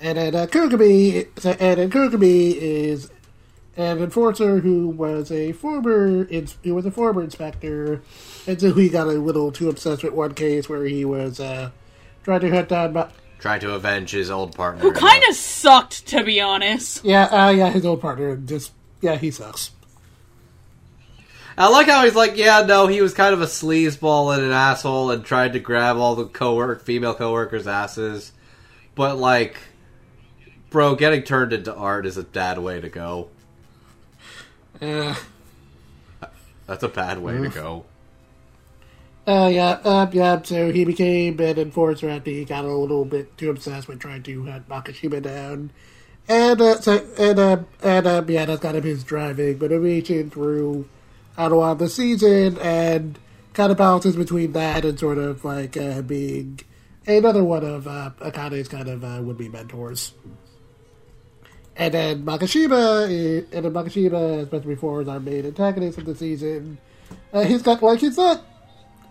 B: And then uh, Kogami, so, and then Kogami is an enforcer who was a former ins- who was a former inspector, and so he got a little too obsessed with one case where he was uh, trying to hunt down. Ma-
C: Trying to avenge his old partner.
D: Who kind of sucked, to be honest.
B: yeah, uh, yeah, his old partner. Just yeah, he sucks.
C: I like how he's like, yeah, no, he was kind of a sleazeball and an asshole and tried to grab all the co-work female coworkers' asses, but like, bro, getting turned into art is a bad way to go.
B: Uh,
C: That's a bad way to go.
B: Uh, yeah, uh, yeah, so he became an enforcer after he got a little bit too obsessed with trying to hunt Makishima down. And, uh, so, and, uh, and, uh, yeah, that's kind of his driving motivation through out of the season, and kind of balances between that and sort of, like, uh, being another one of, uh, Akane's kind of, uh, would-be mentors. And then Makishima, is, and then Makishima, as mentioned before, is our main antagonist of the season. Uh, he's got, like, he's not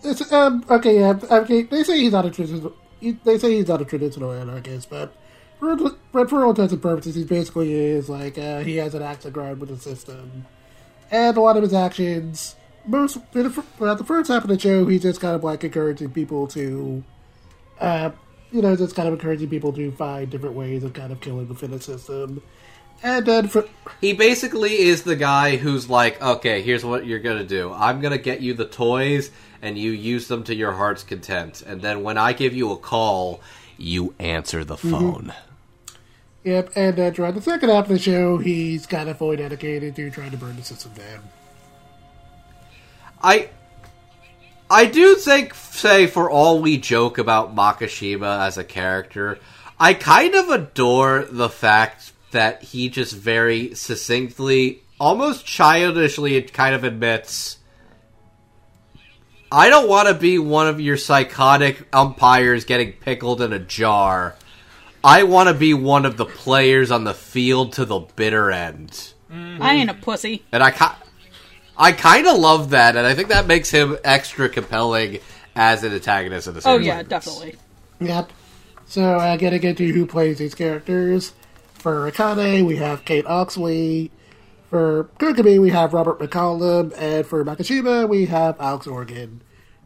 B: it's, um, okay, yeah, okay. They say he's not a traditional. he- They say he's not a traditional anarchist, but for, for all intents and purposes, he basically is like uh, he has an axe to grind with the system, and a lot of his actions. Most throughout the first half of the show, he's just kind of like encouraging people to, uh, you know, just kind of encouraging people to find different ways of kind of killing the system, and then for
C: He basically is the guy who's like, okay, here's what you're gonna do. I'm gonna get you the toys, and you use them to your heart's content. And then when I give you a call, you answer the phone.
B: Yep, and uh, throughout the second half of the show, he's kind of fully dedicated to trying to burn the system down.
C: I I do think, say, for all we joke about Makishima as a character, I kind of adore the fact that he just very succinctly, almost childishly, kind of admits, I don't want to be one of your psychotic umpires getting pickled in a jar. I want to be one of the players on the field to the bitter end.
D: I ain't a pussy.
C: And I I kind of love that, and I think that makes him extra compelling as an antagonist in the
D: Oh
C: series.
D: yeah, definitely.
B: Yep. So, I uh, getting into who plays these characters. For Akane, we have Kate Oxley. For Kogami, we have Robert McCollum. And for Makishima, we have Alex Organ.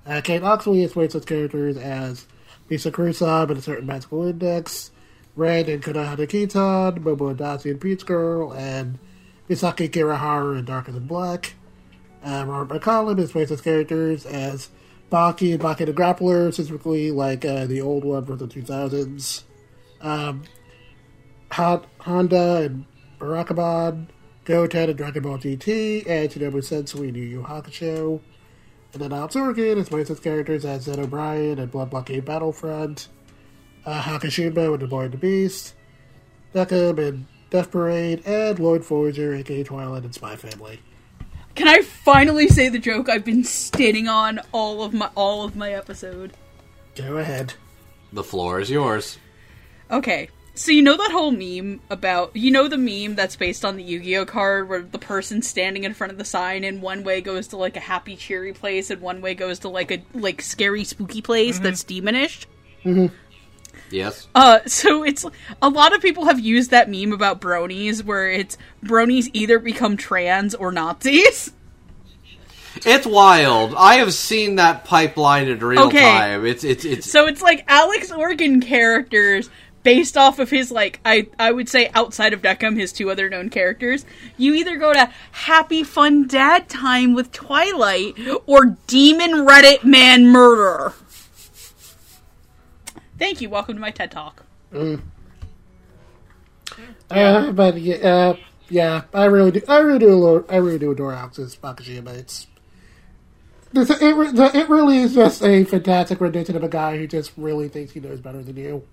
B: Uh, Kate Oxley is played such characters as Misa Kurosab in a certain magical index, Red and Konohana Kitan, Momo Adachi in Peach Girl, and Misaki Kirihara in Darker Than Black. Uh, Robert McCollum is played such characters as Baki and Baki the Grappler, specifically like uh, the old one from the 2000s. Um, Honda and Barakamon, Goten and Dragon Ball GT, and Shinobu Sensui in Yu Hakusho. And then Alex Organ is played such characters as Zed O'Brien and Blood Blockade Battlefront, uh, Hakashima in The Boy and the Beast, Decim and Death Parade, and Lloyd Forger, aka Twilight and Spy Family.
D: Can I finally say the joke I've been stating on all of my all of my episode?
B: Go ahead.
C: The floor is yours.
D: Okay. So you know that whole meme about you know the meme that's based on the Yu-Gi-Oh card where the person standing in front of the sign in one way goes to like a happy cheery place and one way goes to like a like scary spooky place mm-hmm. that's demonish. Mm-hmm.
C: Yes.
D: Uh so it's a lot of people have used that meme about bronies where it's bronies either become trans or Nazis.
C: It's wild. I have seen that pipeline in real
D: Okay.
C: time. It's it's it's
D: So it's like Alex Organ characters based off of his like I I would say outside of Decim, his two other known characters. You either go to Happy Fun Dad Time with Twilight or Demon Reddit Man Murder. Thank you. Welcome to my TED Talk.
B: Uh, but yeah, uh, yeah, I really do. I really do. Adore, I really do adore Alex's Makishima. It's it's- it, re- it really is just a fantastic rendition of a guy who just really thinks he knows better than you.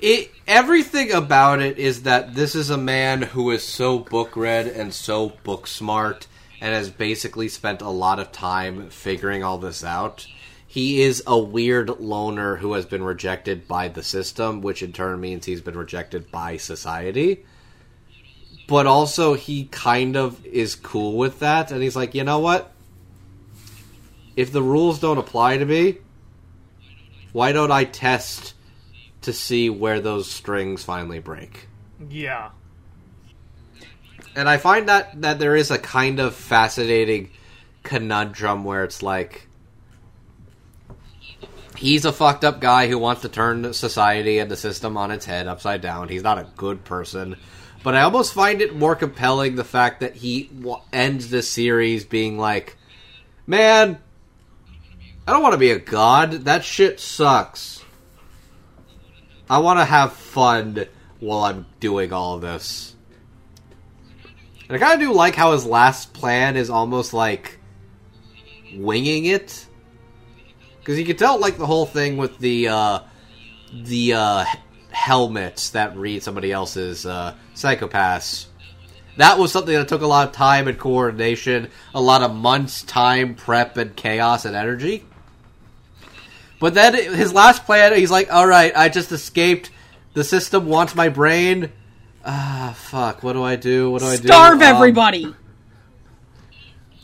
C: it everything about it is that this is a man who is so book read and so book smart and has basically spent a lot of time figuring all this out. He is a weird loner who has been rejected by the system, which in turn means he's been rejected by society. But also he kind of is cool with that and he's like, "You know what? If the rules don't apply to me, why don't I test to see where those strings finally break.
A: Yeah.
C: And I find that that there is a kind of fascinating conundrum where it's like he's a fucked up guy who wants to turn society and the system on its head upside down. He's not a good person. But I almost find it more compelling the fact that he ends the series being like, "Man, I don't want to be a god. That shit sucks. I want to have fun while I'm doing all this." And I kind of do like how his last plan is almost like winging it, because you can tell like the whole thing with the uh, the uh, helmets that read somebody else's uh, psychopaths. That was something that took a lot of time and coordination, a lot of months' time, prep, and chaos and energy. But then his last plan, he's like, "All right, I just escaped. The system wants my brain. Ah, fuck. What do I do? What do I do?
D: Starve
C: Um,
D: everybody.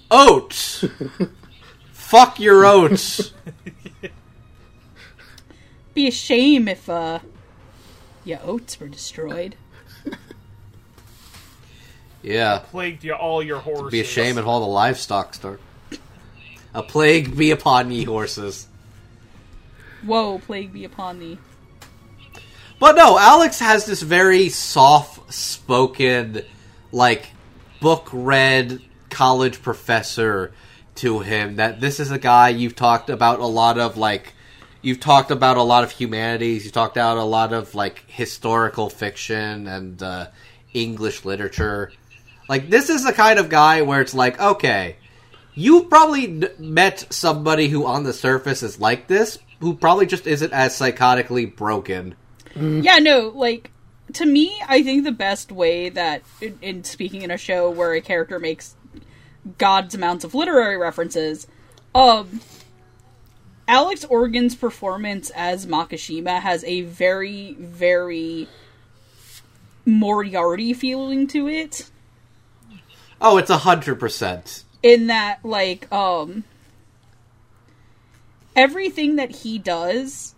C: oats. fuck your oats.
D: Be a shame if uh your oats were destroyed.
C: Yeah,
A: Plagued you all your horses.
C: be a shame if all the livestock start. A plague be upon ye horses.
D: Woe, plague be upon thee.
C: But no, Alex has this very soft spoken, like, book read college professor to him. That this is a guy you've talked about a lot of, like, you've talked about a lot of humanities, you've talked about a lot of, like, historical fiction and uh, English literature. Like, this is the kind of guy where it's like, okay, you probably n- met somebody who on the surface is like this, who probably just isn't as psychotically broken.
D: Yeah, no, like to me, I think the best way that in, in speaking in a show where a character makes God's amounts of literary references, um, Alex Organ's performance as Makishima has a very, very Moriarty feeling to it.
C: Oh, it's a hundred percent.
D: in that like um everything that he does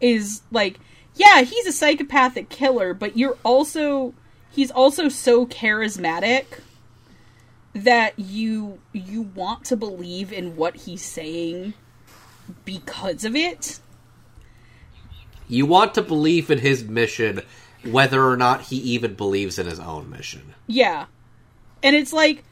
D: is like yeah he's a psychopathic killer but you're also he's also so charismatic that you you want to believe in what he's saying because of it
C: You want to believe in his mission, whether or not he even believes in his own mission.
D: Yeah. And it's like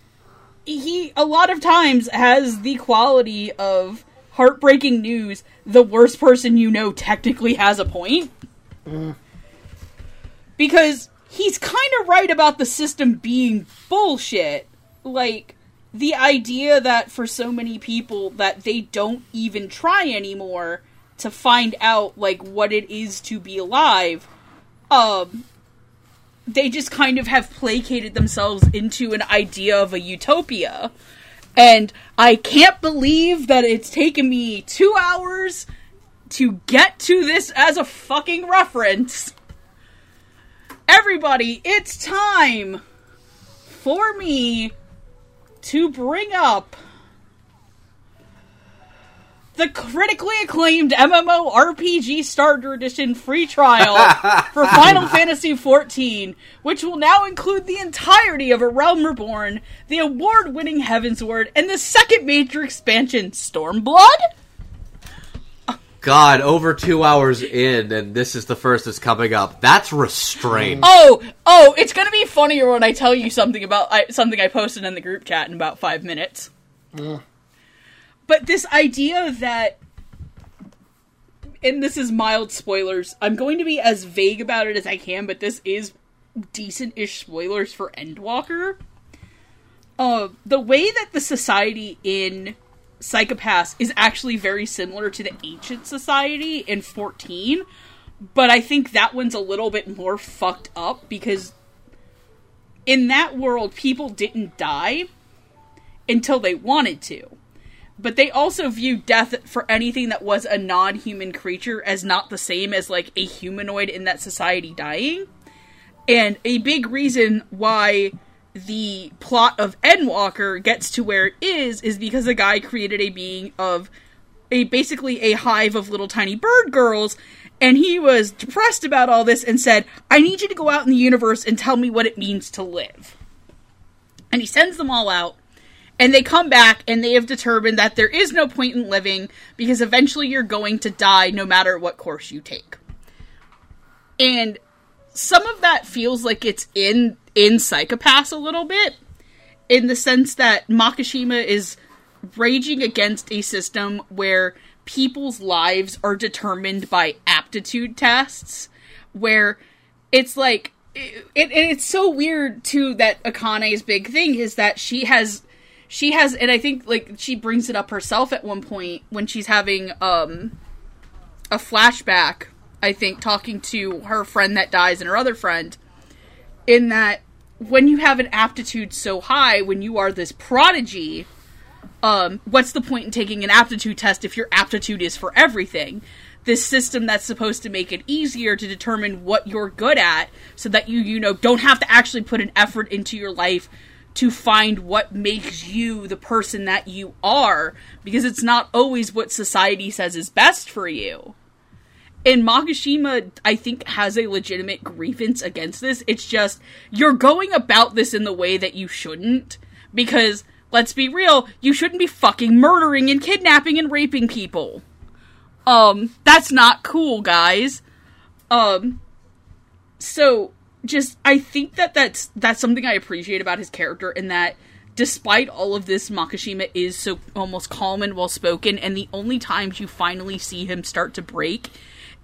D: he a lot of times has the quality of heartbreaking news the worst person you know technically has a point. Mm. Because he's kind of right about the system being bullshit. Like the idea that for so many people that they don't even try anymore to find out like what it is to be alive um they just kind of have placated themselves into an idea of a utopia. And I can't believe that it's taken me two hours to get to this as a fucking reference. Everybody, it's time for me to bring up the critically acclaimed MMO RPG Starter Edition free trial for Final Fantasy XIV, which will now include the entirety of A Realm Reborn, the award winning Heavensward, and the second major expansion, Stormblood?
C: God, over two hours in, and this is the first that's coming up. That's restraint.
D: Oh, oh, it's gonna be funnier when I tell you something about I, something I posted in the group chat in about five minutes. But this idea that, and this is mild spoilers, I'm going to be as vague about it as I can, but this is decent-ish spoilers for Endwalker. Uh, the way that the society in Psycho-Pass is actually very similar to the ancient society in 14, but I think that one's a little bit more fucked up because in that world, people didn't die until they wanted to. But they also viewed death for anything that was a non human creature as not the same as like a humanoid in that society dying. And a big reason why the plot of Endwalker gets to where it is is because a guy created a being of a basically a hive of little tiny bird girls and he was depressed about all this and said, "I need you to go out in the universe and tell me what it means to live." And he sends them all out and they come back and they have determined that there is no point in living because eventually you're going to die no matter what course you take. And some of that feels like it's in in Psycho-Pass a little bit in the sense that Makishima is raging against a system where people's lives are determined by aptitude tests where it's like it, it, it's so weird too that Akane's big thing is that she has she has and I think like she brings it up herself at one point when she's having um a flashback I think talking to her friend that dies and her other friend in that when you have an aptitude so high when you are this prodigy um what's the point in taking an aptitude test if your aptitude is for everything this system that's supposed to make it easier to determine what you're good at so that you you know don't have to actually put an effort into your life to find what makes you the person that you are because it's not always what society says is best for you. And Makishima, I think, has a legitimate grievance against this. It's just, you're going about this in the way that you shouldn't. Because, let's be real, you shouldn't be fucking murdering and kidnapping and raping people. Um, that's not cool, guys. Um, so, just I think that that's that's something I appreciate about his character in that despite all of this Makishima is so almost calm and well spoken and the only times you finally see him start to break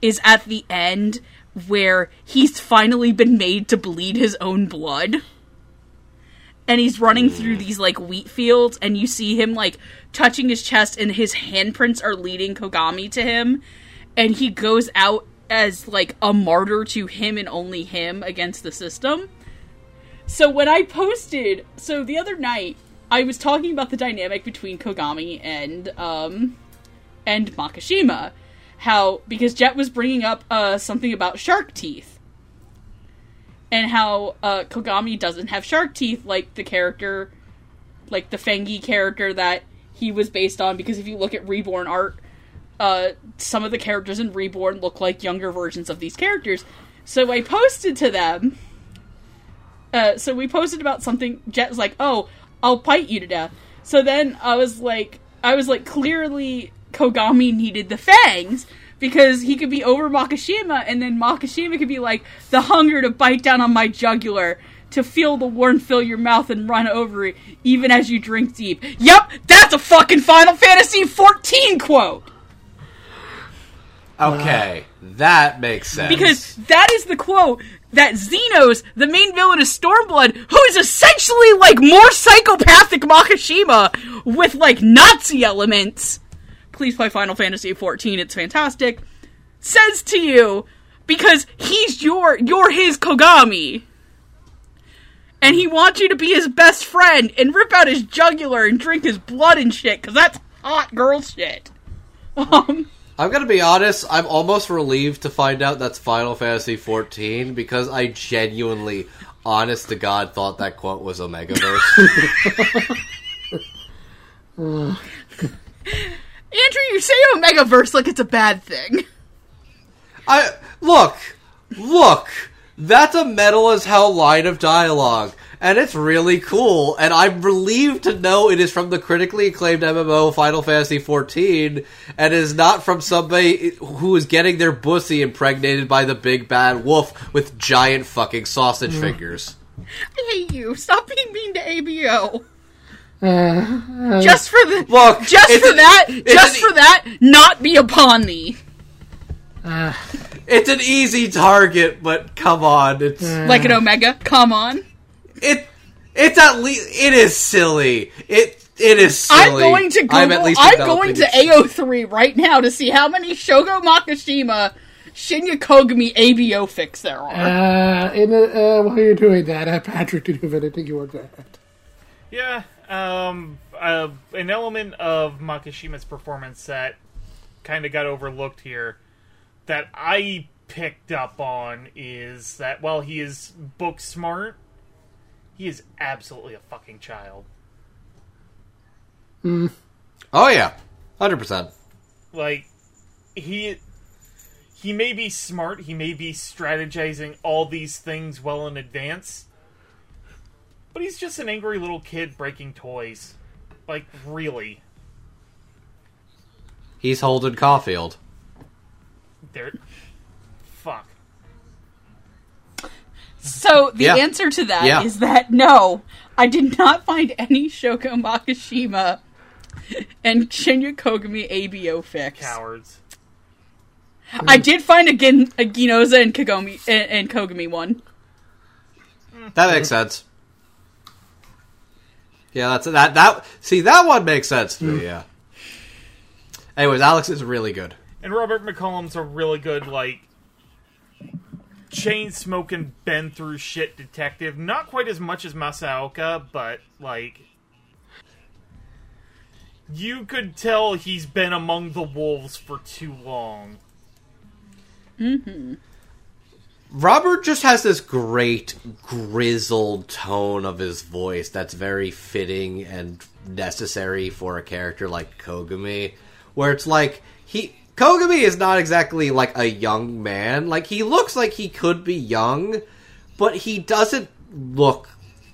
D: is at the end where he's finally been made to bleed his own blood. And he's running through these like wheat fields and you see him like touching his chest and his handprints are leading Kogami to him. And he goes out as like a martyr to him and only him against the system. So when I posted, so the other night I was talking about the dynamic between Kogami and um and Makishima, how because Jet was bringing up uh something about shark teeth and how uh, Kogami doesn't have shark teeth like the character, like the Fengi character that he was based on. Because if you look at Reborn art, uh, some of the characters in Reborn look like younger versions of these characters. So I posted to them. Uh, so we posted about something. Jet was like, "Oh, I'll bite you to death." So then I was like, I was like, clearly Kogami needed the fangs because he could be over Makishima and then Makishima could be like, the hunger to bite down on my jugular, to feel the warmth fill your mouth and run over it, even as you drink deep. Yep, that's a fucking Final Fantasy 14 quote!
C: Okay, that makes sense.
D: Because that is the quote that Zenos, the main villain of Stormblood, who is essentially like more psychopathic Makishima with like Nazi elements, please play Final Fantasy XIV. It's fantastic. Says to you because he's your you're his Kogami. And he wants you to be his best friend and rip out his jugular and drink his blood and shit cuz that's hot girl shit. Um
C: I'm gonna be honest. I'm almost relieved to find out that's Final Fantasy 14 because I genuinely, honest to God, thought that quote was Omegaverse.
D: Andrew, you say Omegaverse like it's a bad thing.
C: I look, look. That's a metal as hell line of dialogue, and it's really cool. And I'm relieved to know it is from the critically acclaimed MMO Final Fantasy XIV, and is not from somebody who is getting their pussy impregnated by the big bad wolf with giant fucking sausage mm. fingers.
D: I hate you. Stop being mean to ABO.
B: Uh,
D: Just for the
C: Look,
D: just for
C: an-
D: that, just
C: an-
D: for that, not be upon thee.
B: uh,
C: It's an easy target, but come on, it's
D: Like an Omega. Come on.
C: it. It's at least it is silly. It it is silly.
D: I'm going to Google.
C: I'm at least
D: I'm going to
C: it.
D: AO3 right now to see how many Shogo Makishima Shinya Kogami ABO fix there are.
B: uh, in the, uh, while you're doing that, uh, Patrick, did you have anything you want to add?
A: Yeah, um, uh, an element of Makishima's performance that kind of got overlooked here that I picked up on is that while he is book smart, he is absolutely a fucking child.
C: Oh yeah, hundred percent.
A: Like he he may be smart, he may be strategizing all these things well in advance, but he's just an angry little kid breaking toys. Like really.
C: He's Holden Caulfield.
A: There fuck.
D: so the
C: Yeah.
D: answer to that is
C: Yeah.
D: that no, I did not find any Shogo Makishima and Shinya Kogami ABO fix.
A: Cowards.
D: I did find a, Gin, a Ginoza and Kagami and, and Kogami one.
C: That makes sense. Yeah, that's that. That see that one makes sense to me. Mm. Yeah. Anyways, Alex is really good.
A: And Robert McCollum's a really good, like, chain smoking, bend through shit detective. Not quite as much as Masaoka, but, like, you could tell he's been among the wolves for too long. Mm-hmm.
C: Robert just has this great grizzled tone of his voice that's very fitting and necessary for a character like Kogami, where it's like he Kogami is not exactly like a young man. Like he looks like he could be young, but he doesn't look.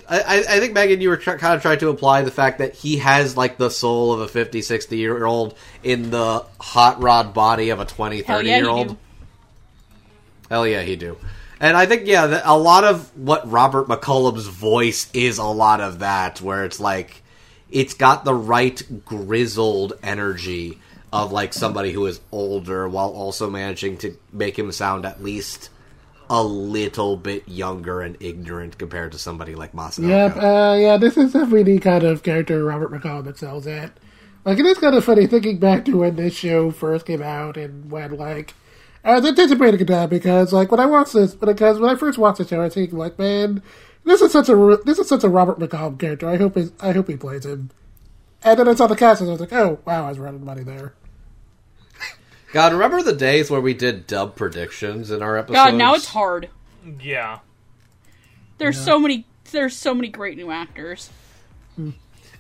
C: I, I think Megan, you were tr- kind of trying to imply the fact that he has like the soul of a 50, 60 year old in the hot rod body of a 20, 30
D: Hell yeah,
C: year old. Hell yeah, he do. And I think yeah, a lot of what Robert McCollum's voice is a lot of that, where it's like it's got the right grizzled energy of like somebody who is older, while also managing to make him sound at least a little bit younger and ignorant compared to somebody like Masaoka.
B: Yep, uh, yeah, this is definitely the kind of character Robert McCollum excels at. Like, it is kind of funny thinking back to when this show first came out and when, like, I was anticipating it because, like, when I watched this, because when I first watched the show, I was thinking, like, man, this is such a this is such a Robert McCollum character. I hope he's, I hope he plays him. And then I saw the cast and I was like, oh wow, I was running money there.
C: God, remember the days where we did dub predictions in our episodes?
D: God, now it's hard.
A: Yeah.
D: There's so many. There's so many great new actors.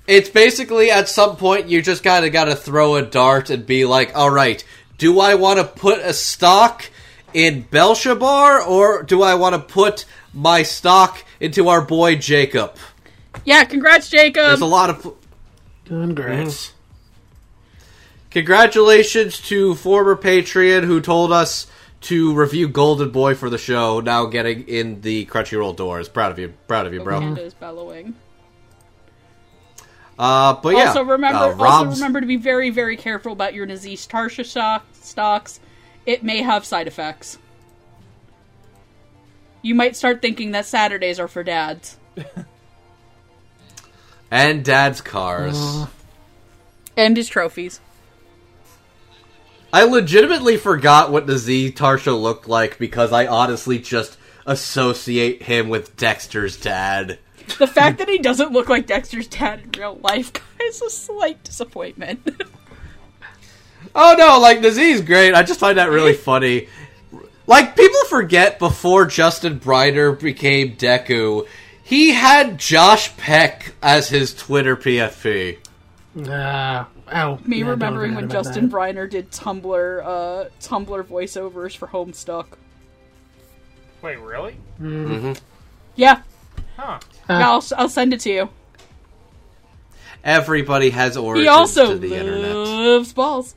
C: It's basically at some point you just kind of got to throw a dart and be like, all right, do I want to put a stock in Belshazzar or do I want to put my stock into our boy Jacob?
D: Yeah, congrats, Jacob.
C: There's a lot of.
B: Congrats.
C: Congratulations to former Patreon who told us to review Golden Boy for the show, now getting in the Crunchyroll doors. Proud of you. Proud of you, bro.
D: Panda is bellowing.
C: Uh, but yeah.
D: also remember,
C: uh,
D: also remember to be very, very careful about your Nazeeh Tarsha stock, stocks. It may have side effects. You might start thinking that Saturdays are for dads.
C: And Dad's cars.
D: Uh, and his trophies.
C: I legitimately forgot what the Z Tarsha looked like because I honestly just associate him with Dexter's dad.
D: The fact that he doesn't look like Dexter's dad in real life is a slight disappointment.
C: Oh no, like Nazeeh's great. I just find that really funny. Like people forget before Justin Briner became Deku, he had Josh Peck as his Twitter PFP.
B: Uh, ow.
D: Me
B: Yeah,
D: remembering when Justin
B: that.
D: Briner did Tumblr, uh, Tumblr voiceovers for Homestuck.
A: Wait, really?
D: Yeah,
A: Huh.
D: yeah I'll, I'll send it to you.
C: Everybody has origins
D: He also
C: to the internet.
D: loves balls.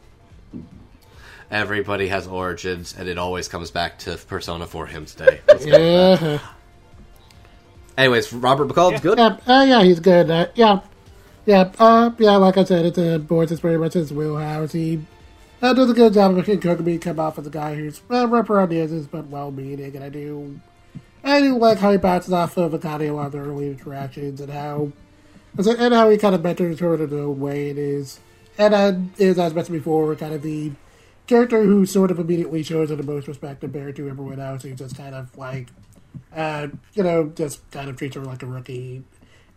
C: Everybody has origins, and it always comes back to Persona 4 Hymns Day.
B: Yeah.
C: Anyways, Robert McCollum's good.
B: Yeah, uh, yeah, he's good. Uh, yeah, yeah, uh, yeah. Like I said, it's a boys. It's pretty much his wheelhouse. He uh, does a good job of making Kogami come off as a guy who's well, rough around the edges, but well-meaning. And I do, I do like how he bounces off of Akane a lot of the early interactions and how, and how he kind of mentors her in his own way. It is, and uh, is as mentioned before, kind of the character who sort of immediately shows her the most respect compared to everyone else. Who's just kind of like uh, you know, just kind of treats her like a rookie.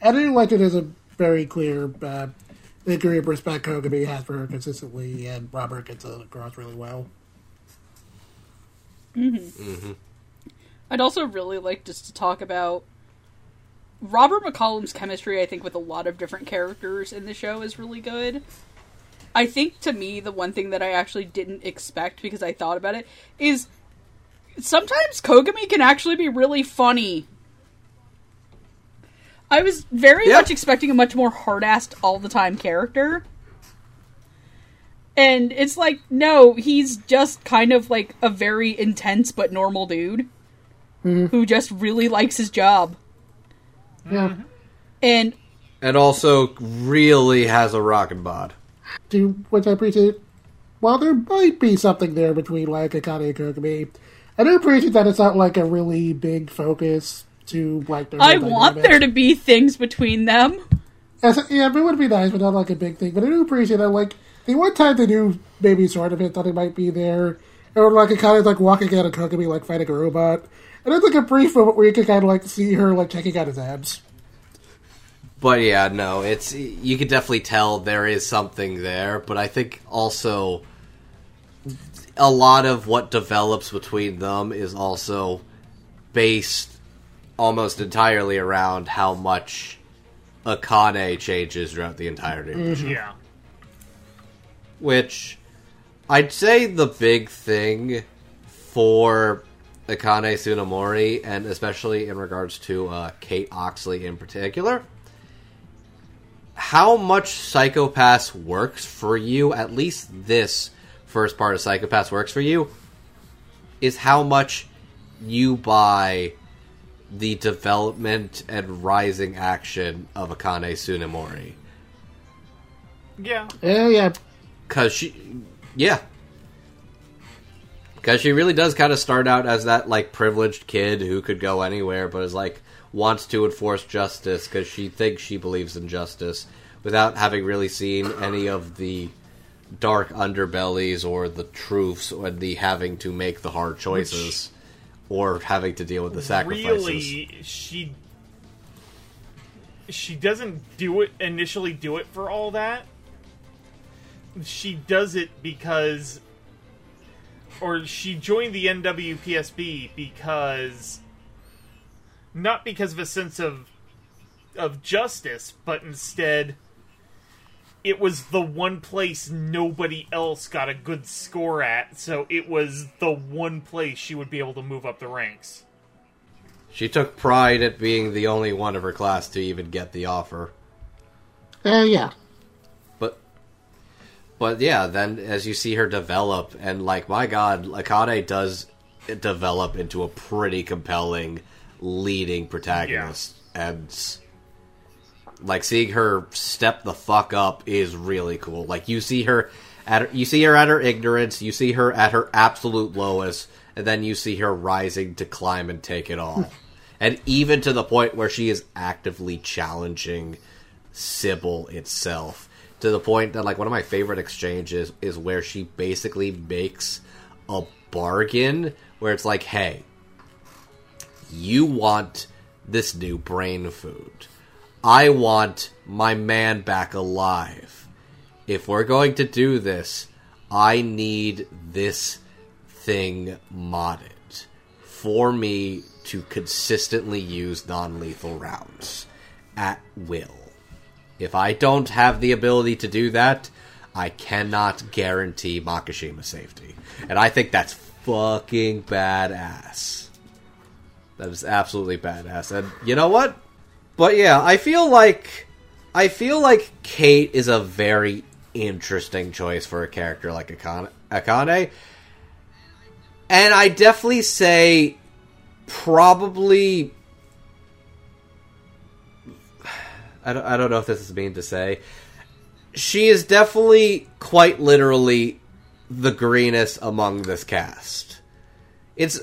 B: And I do like it as a very clear uh, degree of respect Kogami has for her consistently, and Robert gets it across really well. Hmm.
D: I'd also really like just to talk about Robert McCollum's chemistry. I think with a lot of different characters in the show is really good. I think to me the one thing that I actually didn't expect because I thought about it is sometimes Kogami can actually be really funny. I was very
C: Yeah.
D: much expecting a much more hard-assed all the time character. And it's like, no, he's just kind of like a very intense but normal dude mm-hmm. who just really likes his job.
B: Yeah.
D: And
C: And also really has a rockin' bod.
B: To which I appreciate. While there might be something there between like Akane and Kogami, I do appreciate that it's not like a really big focus to like their
D: I want
B: dynamic.
D: there to be things between them.
B: As, yeah, it would be nice, but not like a big thing. But I do appreciate that. Like the one time they do maybe sort of hint that it might be there, or like it kind of like walking out of Kogami like fighting a robot, and it's like a brief moment where you can kind of like see her like checking out his abs.
C: But yeah, no, it's you could definitely tell there is something there, but I think also a lot of what develops between them is also based almost entirely around how much Akane changes throughout the entirety of the show.
A: Yeah.
C: Which I'd say the big thing for Akane Tsunemori, and especially in regards to uh, Kate Oxley in particular, how much Psycho-Pass works for you, at least this first part of Psycho-Pass works for you, is how much you buy the development and rising action of Akane Tsunemori.
A: Yeah.
B: Yeah, yeah,
C: Cause she, yeah, Because she really does kind of start out as that like privileged kid who could go anywhere, but is like wants to enforce justice because she thinks she believes in justice without having really seen any of the dark underbellies or the truths or the having to make the hard choices or having to deal with the sacrifices.
A: Really, she she doesn't do it initially do it for all that. She does it because or she joined the NWPSB because not because of a sense of of justice, but instead it was the one place nobody else got a good score at, so it was the one place she would be able to move up the ranks.
C: She took pride at being the only one of her class to even get the offer.
B: Uh, yeah.
C: But but yeah, then as you see her develop and like my god, Akane does develop into a pretty compelling leading protagonist and like seeing her step the fuck up is really cool. Like you see her at her, you see her at her ignorance, you see her at her absolute lowest, and then you see her rising to climb and take it all. and even to the point where she is actively challenging Sibyl itself. To the point that like one of my favorite exchanges is where she basically makes a bargain where it's like, "Hey, you want this new brain food. I want my man back alive. If we're going to do this, I need this thing modded for me to consistently use non lethal rounds at will. If I don't have the ability to do that, I cannot guarantee Makishima's safety. And I think that's fucking badass. That is absolutely badass. And you know what? But yeah, I feel like I feel like Kate is a very interesting choice for a character like Akane. Akane. And I definitely say probably I don't, I don't know if this is mean to say. She is definitely quite literally the greenest among this cast. It's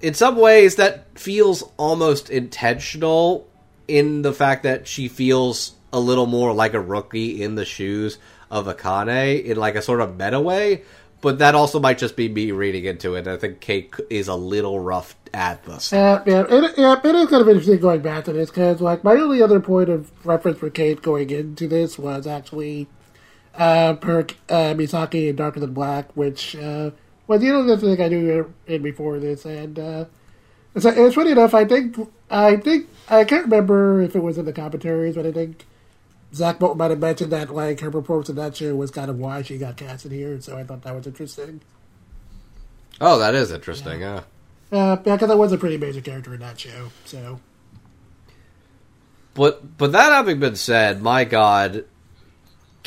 C: in some ways that feels almost intentional in the fact that she feels a little more like a rookie in the shoes of Akane in like a sort of meta way, but that also might just be me reading into it. I think Kate is a little rough at this.
B: Uh, yeah, it, yeah, it is kind of interesting going back to this because, like, my only other point of reference for Kate going into this was actually uh, per uh, Misaki in Darker Than Black, which uh, was the only thing I knew in before this, and uh, it's, it's funny enough. I think I think I can't remember if it was in the commentaries, but I think Zach Bolton might have mentioned that like her performance in that show was kind of why she got cast in here, so I thought that was interesting.
C: Oh, that is interesting. Yeah.
B: Uh, yeah, because I was a pretty major character in that show. So,
C: But but that having been said, my God,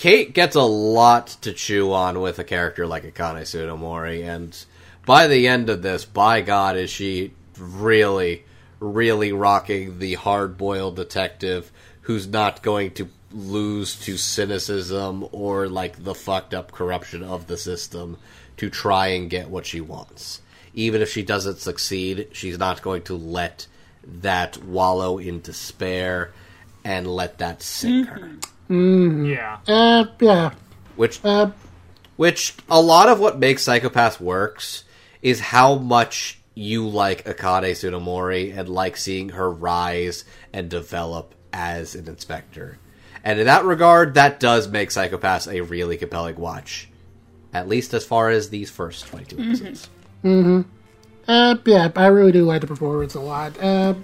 C: Kate gets a lot to chew on with a character like Akane Tsunemori, and by the end of this, by God, is she really, really rocking the hard-boiled detective who's not going to lose to cynicism or like the fucked up corruption of the system to try and get what she wants. Even if she doesn't succeed, she's not going to let that wallow in despair and let that sink her. Mm-hmm.
A: Yeah.
B: uh, yeah,
C: Which
B: uh,
C: which a lot of what makes Psycho-Pass works is how much you like Akane Tsunemori and like seeing her rise and develop as an inspector. And in that regard, that does make Psycho-Pass a really compelling watch. At least as far as these first 22 episodes. Mm-hmm.
B: Uh, yeah, I really do like the performance a lot. Uh,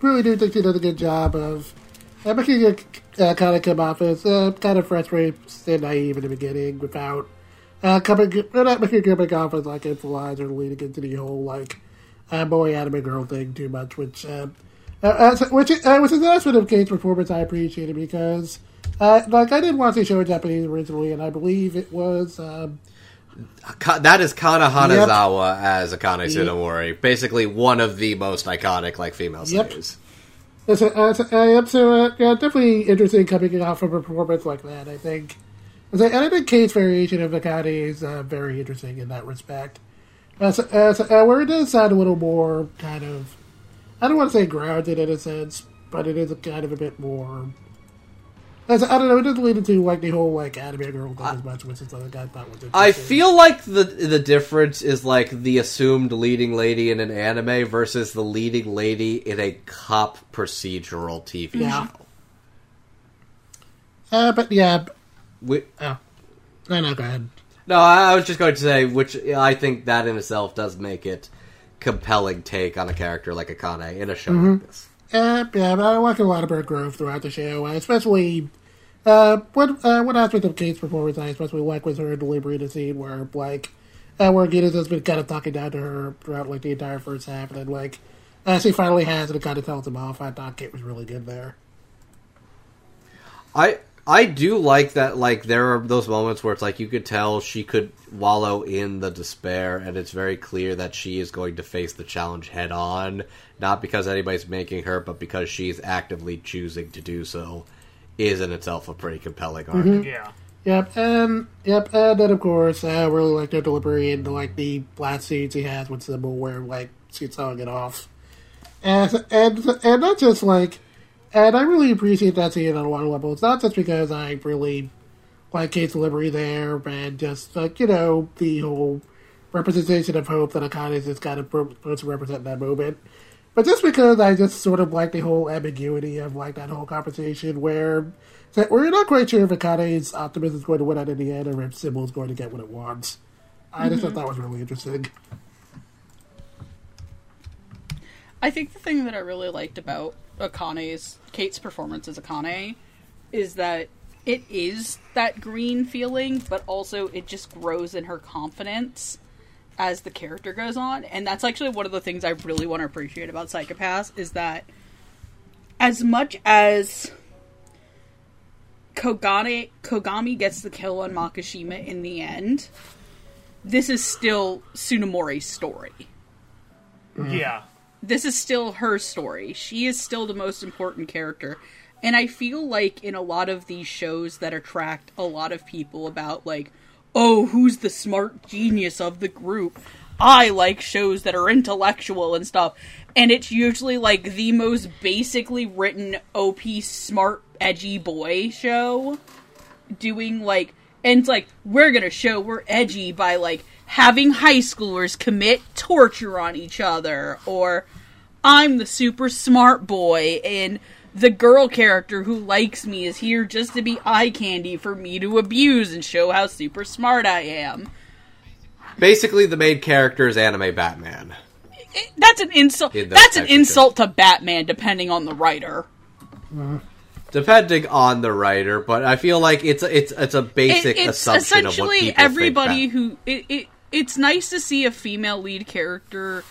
B: really do think she does a good job of uh, making it uh, kind of come off as uh, kind of frustrated and naive in the beginning without uh, coming, well, not making coming off as like influenced or leading into the whole like uh, boy anime girl thing too much, which uh, uh, uh, which uh, which is an aspect of Kate's performance I appreciated because uh, like I didn't watch the show in Japanese originally, and I believe it was. Um,
C: that is Kana Hanazawa as Akane Tsunemori. Basically one of the most iconic like female
B: Yep.
C: series.
B: It's a, uh, it's a, uh, yep, so uh, yeah, definitely interesting coming out from a performance like that. I think, and I think Kate's variation of Akane is uh, very interesting in that respect. As, as, uh, where it does sound a little more kind of, I don't want to say grounded in a sense, but it is kind of a bit more. I don't know, it doesn't lead into like the whole like anime girl thing as much, which is something I thought was interesting.
C: I feel like the the difference is like the assumed leading lady in an anime versus the leading lady in a cop procedural TV
B: Yeah.
C: show.
B: Uh, but yeah,
C: Whi-
B: oh, no, no, go ahead.
C: No, I I was just going to say, which I think that in itself does make it compelling take on a character like Akane in a show like this.
B: Uh, yeah, I like a lot of her growth throughout the show, uh, especially uh, what uh, what aspect of Kate's performance I especially like was her delivery in the scene where like uh, where Gideon has been kind of talking down to her throughout like the entire first half, and then like uh, she finally has it and kind of tells him off. I thought Kate was really good there.
C: I I do like that. Like there are those moments where it's like you could tell she could wallow in the despair, and it's very clear that she is going to face the challenge head on, not because anybody's making her, but because she's actively choosing to do so. Is in itself a pretty compelling arc. Mm-hmm.
A: Yeah.
B: Yep, and yep, uh, and then of course uh, I really like her delivery into like the last scenes he has with Sibyl where like she's telling it off, and and and not just like, and I really appreciate that scene on a lot of levels. Not just because I really like Kate's delivery there, and just like you know the whole representation of hope that Akane is just kind of supposed to represent in that moment. But just because I just sort of like the whole ambiguity of like that whole conversation where that we're not quite sure if Akane's optimism is going to win out in the end or if Sibyl is going to get what it wants. I just thought mm-hmm. that was really interesting.
D: I think the thing that I really liked about Akane's Kate's performance as Akane is that it is that green feeling, but also it just grows in her confidence as the character goes on, and that's actually one of the things I really want to appreciate about Psycho-Pass is that as much as Kogane Kogami gets the kill on Makishima in the end, this is still Tsunemori's story
A: Yeah.
D: This is still her story. She is still the most important character. And I feel like in a lot of these shows that attract a lot of people about like, oh, who's the smart genius of the group? I like shows that are intellectual and stuff. And it's usually like the most basically written OP smart edgy boy show doing like and it's like we're gonna show we're edgy by like having high schoolers commit torture on each other or i'm the super smart boy and the girl character who likes me is here just to be eye candy for me to abuse and show how super smart i am.
C: Basically, the main character is anime Batman.
D: It- that's an insult.
C: Those
D: that's an insult to batman depending on the writer.
C: Depending on the writer, but I feel like it's a, it's it's a basic
D: It- it's
C: assumption of what
D: essentially
C: people
D: everybody
C: think
D: who it, it it's nice to see a female lead character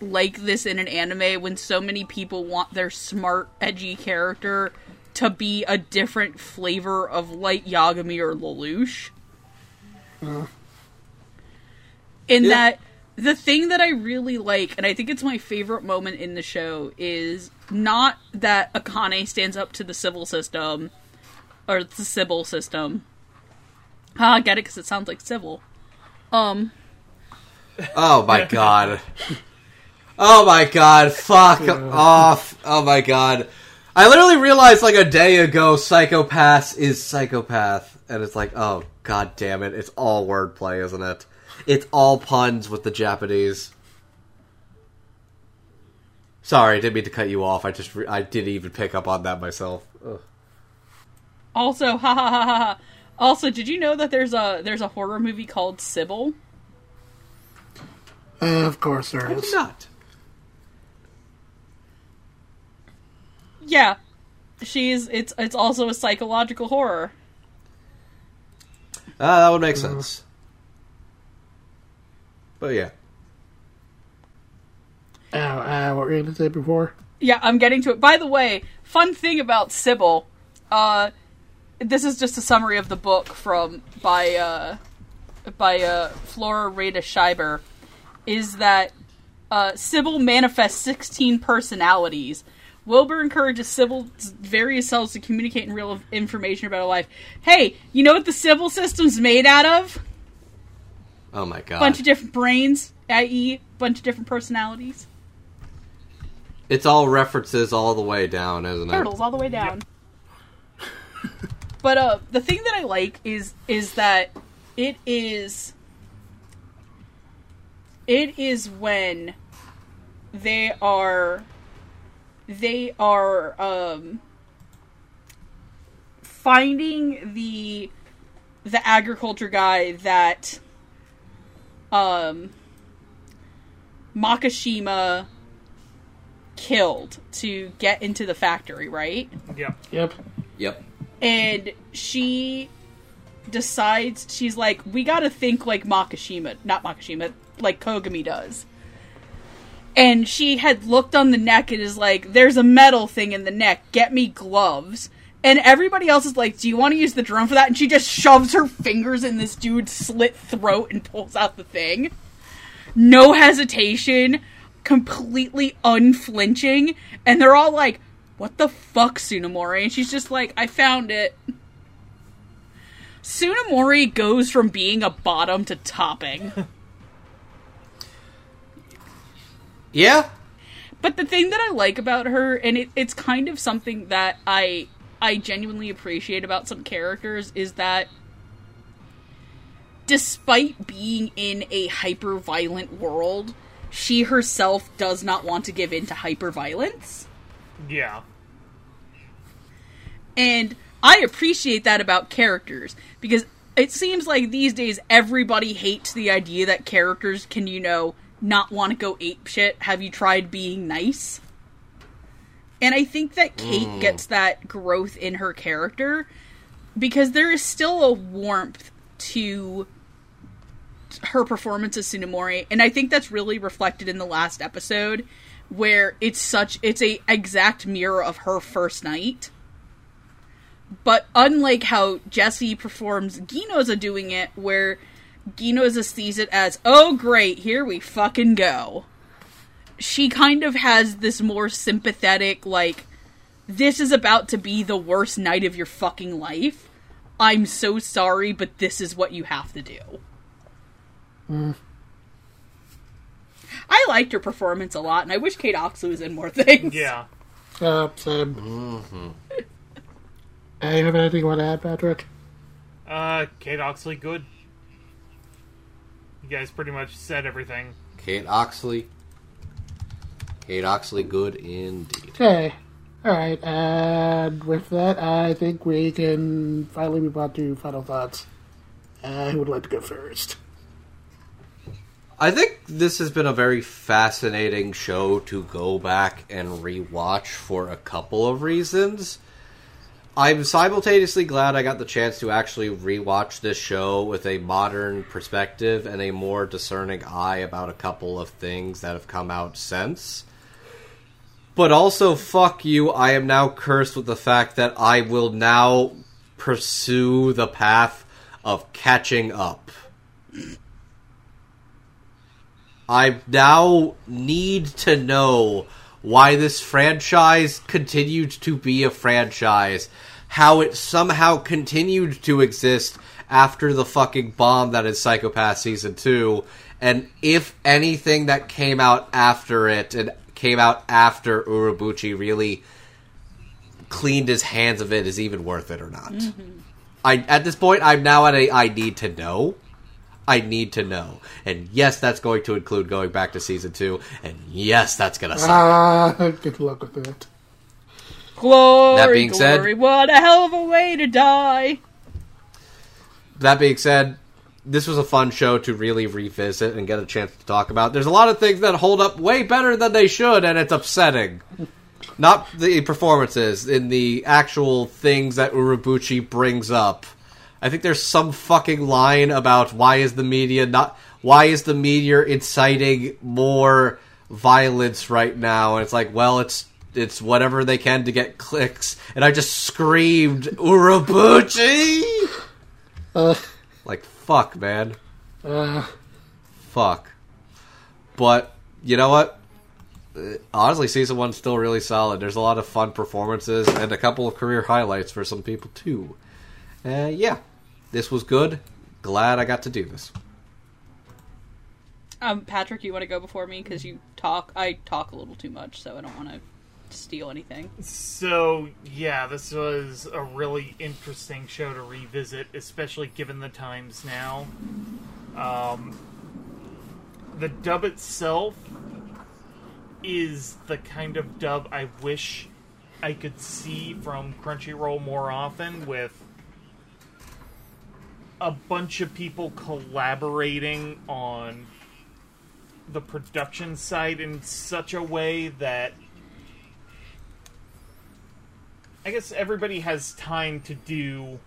D: like this in an anime when so many people want their smart edgy character to be a different flavor of light Yagami or Lelouch. In
C: Yeah.
D: that the thing that I really like, and I think it's my favorite moment in the show, is not that Akane stands up to the civil system or the civil system. Ah, I get it because it sounds like civil. Um,
C: Oh my god. Oh my god. Fuck off. Oh my god. I literally realized like a day ago Psychopath is psychopath. And it's like, oh god damn it. It's all wordplay, isn't it? It's all puns with the Japanese. Sorry, I didn't mean to cut you off. I just re- I didn't even pick up on that myself. Ugh.
D: also, ha ha ha ha. ha. Also, did you know that there's a there's a horror movie called Sybil?
B: Uh, of course there is.
C: I did not.
D: Yeah, she's it's it's also a psychological horror.
C: Ah, that would make sense. But yeah.
B: Uh, uh, what were you going to say before?
D: Yeah, I'm getting to it. By the way, fun thing about Sybil, uh, this is just a summary of the book from by uh, by uh, Flora Rheta Schreiber, is that uh, Sybil manifests 16 personalities. Wilbur encourages Sybil's various selves to communicate in real information about her life. Hey, you know what the Sibyl system's made out of?
C: Oh my god.
D: A bunch of different brains, i.e., a bunch of different personalities.
C: it's all references all the way down, isn't it?
D: Turtles all the way down. but uh, the thing that I like is is that it is it is when they are they are um finding the the agriculture guy that um Makishima killed to get into the factory, right?
A: Yep.
B: Yep.
C: Yep.
D: And she decides she's like, we gotta think like Makishima, not Makishima, like Kogami does. And she had looked on the neck and is like, there's a metal thing in the neck, get me gloves. And everybody else is like, do you want to use the drone for that? And she just shoves her fingers in this dude's slit throat and pulls out the thing. No hesitation, completely unflinching. And they're all like, what the fuck, Tsunemori?" And she's just like, I found it. Tsunemori goes from being a bottom to topping.
C: Yeah.
D: But the thing that I like about her, and it, it's kind of something that I I genuinely appreciate about some characters, is that despite being in a hyper violent world, she herself does not want to give in to hyper violence.
A: Yeah.
D: And I appreciate that about characters because it seems like these days everybody hates the idea that characters can, you know, not want to go ape shit. Have you tried being nice? And I think that Kate hmm. gets that growth in her character because there is still a warmth to her performance as Tsunemori, and I think that's really reflected in the last episode where it's such it's a exact mirror of her first night. But unlike how Jesse performs Ginoza doing it, where Ginoza sees it as, oh great, here we fucking go. She kind of has this more sympathetic, like, this is about to be the worst night of your fucking life. I'm so sorry, but this is what you have to do. I liked her performance a lot, and I wish Kate Oxley was in more things.
A: Yeah.
B: Uh, same. Uh, you have anything you want to add, Patrick?
A: Uh, Kate Oxley, good. You guys pretty much said everything.
C: Kate Oxley. Kate Oxley, good indeed.
B: Okay. Alright, and with that, I think we can finally move on to final thoughts. Uh, who would like to go first?
C: I think this has been a very fascinating show to go back and rewatch for a couple of reasons. I'm simultaneously glad I got the chance to actually rewatch this show with a modern perspective and a more discerning eye about a couple of things that have come out since. But also, fuck you, I am now cursed with the fact that I will now pursue the path of catching up. I now need to know why this franchise continued to be a franchise, how it somehow continued to exist after the fucking bomb that is Psycho-Pass Season 2, and if anything that came out after it and came out after Urobuchi really cleaned his hands of it is even worth it or not. I at this point I'm now at a I need to know. I need to know. And yes, that's going to include going back to season two. And yes, that's gonna suck.
B: Ah, good luck with that.
D: Glory,
C: That being said-
D: what a hell of a way to die.
C: That being said, this was a fun show to really revisit and get a chance to talk about. There's a lot of things that hold up way better than they should, and it's upsetting. Not the performances, in the actual things that Urobuchi brings up. I think there's some fucking line about why is the media not why is the media inciting more violence right now? And it's like, well, it's it's whatever they can to get clicks. And I just screamed, Urobuchi!
B: Uh,
C: Like, fuck, man.
B: uh,
C: Fuck. But, you know what? Honestly, season one's still really solid. There's a lot of fun performances and a couple of career highlights for some people, too. Uh, yeah. This was good. Glad I got to do this.
D: Um, Patrick, you want to go before me because you talk. I talk a little too much, so I don't want to steal anything.
A: So, yeah, this was a really interesting show to revisit, especially given the times now. Um, the dub itself is the kind of dub I wish I could see from Crunchyroll more often with a bunch of people collaborating on the production side in such a way that I guess everybody has time to do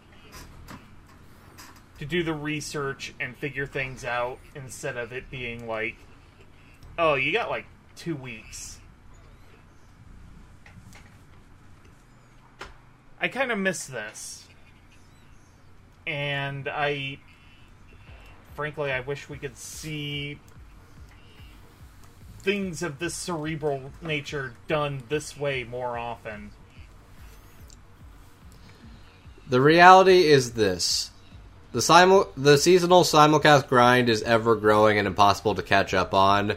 A: to do the research and figure things out instead of it being like, oh, you got like two weeks. I kind of miss this. And I. Frankly, I wish we could see things of this cerebral nature done this way more often.
C: The reality is this. The simul- the seasonal simulcast grind is ever growing and impossible to catch up on.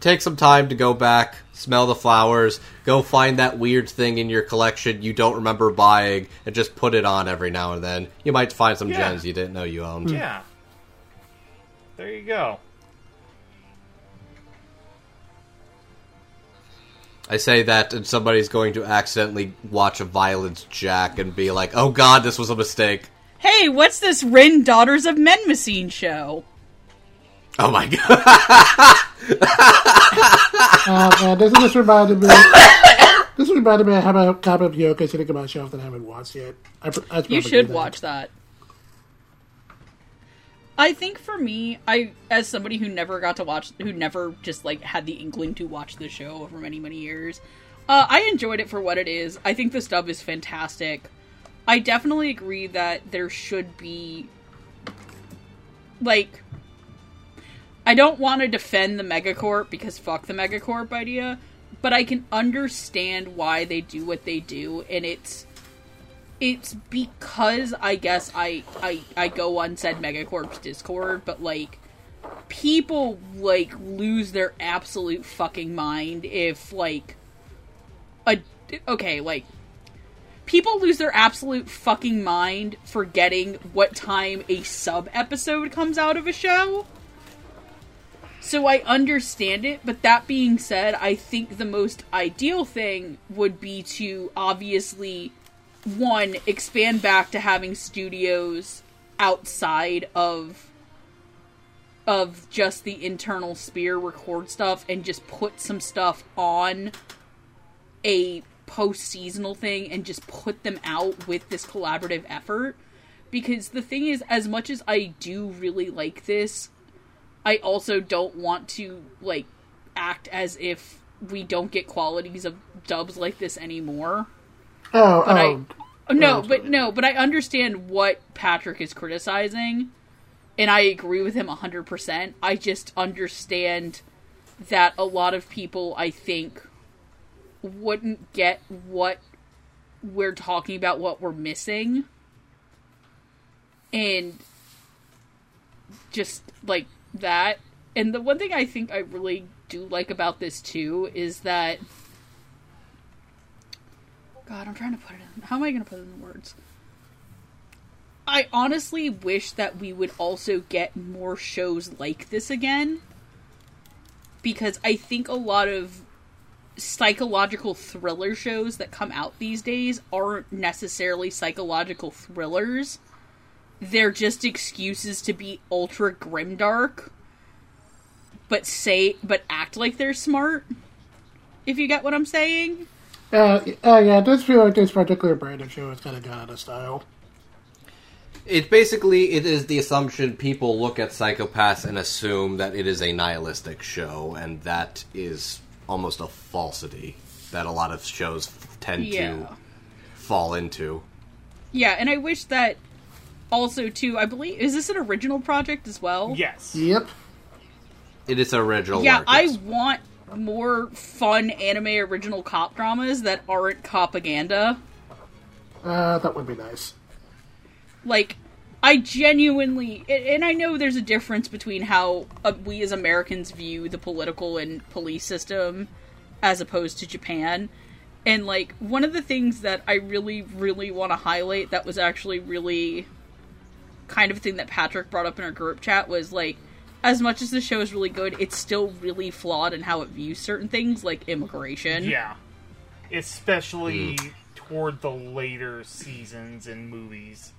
C: Take some time to go back, smell the flowers, go find that weird thing in your collection you don't remember buying, and just put it on every now and then. You might find some
A: Yeah.
C: gems you didn't know you owned.
A: Yeah. There you go.
C: I say that, and somebody's going to accidentally watch a Violence Jack and be like, "Oh God, this was a mistake."
D: Hey, what's this Rin Daughters of Mnemosyne show?
C: Oh my God!
B: Oh man, this this reminded me. this reminded me of how about Cop of Yoka sitting on my shelf that I haven't watched yet. I, I
D: You should watch that. I think for me, I as somebody who never got to watch, who never just like had the inkling to watch the show over many many years, uh, I enjoyed it for what it is. I think the dub is fantastic. I definitely agree that there should be like I don't want to defend the megacorp because fuck the megacorp idea, but I can understand why they do what they do and it's it's because I guess I I I go on said Megacorp's Discord, but like people like lose their absolute fucking mind if like a okay like people lose their absolute fucking mind forgetting what time a sub episode comes out of a show. So I understand it, but that being said, I think the most ideal thing would be to obviously one expand back to having studios outside of of just the internal spear record stuff and just put some stuff on a post seasonal thing and just put them out with this collaborative effort. Because the thing is as much as I do really like this I also don't want to like act as if we don't get qualities of dubs like this anymore
B: Oh,
D: but
B: oh,
D: I no,
B: that's
D: but no, but I understand what Patrick is criticizing, and I agree with him hundred percent. I just understand that a lot of people, I think, wouldn't get what we're talking about, what we're missing, and just like that. And the one thing I think I really do like about this too is that God, I'm trying to put it in. How am I going to put it in words? I honestly wish that we would also get more shows like this again. Because I think a lot of psychological thriller shows that come out these days aren't necessarily psychological thrillers. They're just excuses to be ultra grimdark, but say but act like they're smart. If you get what I'm saying.
B: Uh, uh, yeah, it does feel like this particular brand of show is kind of gone out of style.
C: It basically it is the assumption people look at Psycho-Pass and assume that it is a nihilistic show, and that is almost a falsity that a lot of shows tend
D: Yeah.
C: to fall into.
D: Yeah, and I wish that also too. I believe is this an original project as well?
A: Yes.
B: Yep.
C: It is original.
D: Yeah,
C: work,
D: I want more fun anime original cop dramas that aren't propaganda.
B: Uh, that would be nice.
D: Like I genuinely, and I know there's a difference between how uh, we as Americans view the political and police system as opposed to Japan. And like one of the things that I really, really want to highlight that was actually really kind of a thing that Patrick brought up in our group chat was like, as much as the show is really good, it's still really flawed in how it views certain things, like immigration.
A: Yeah. Especially toward the later seasons and movies.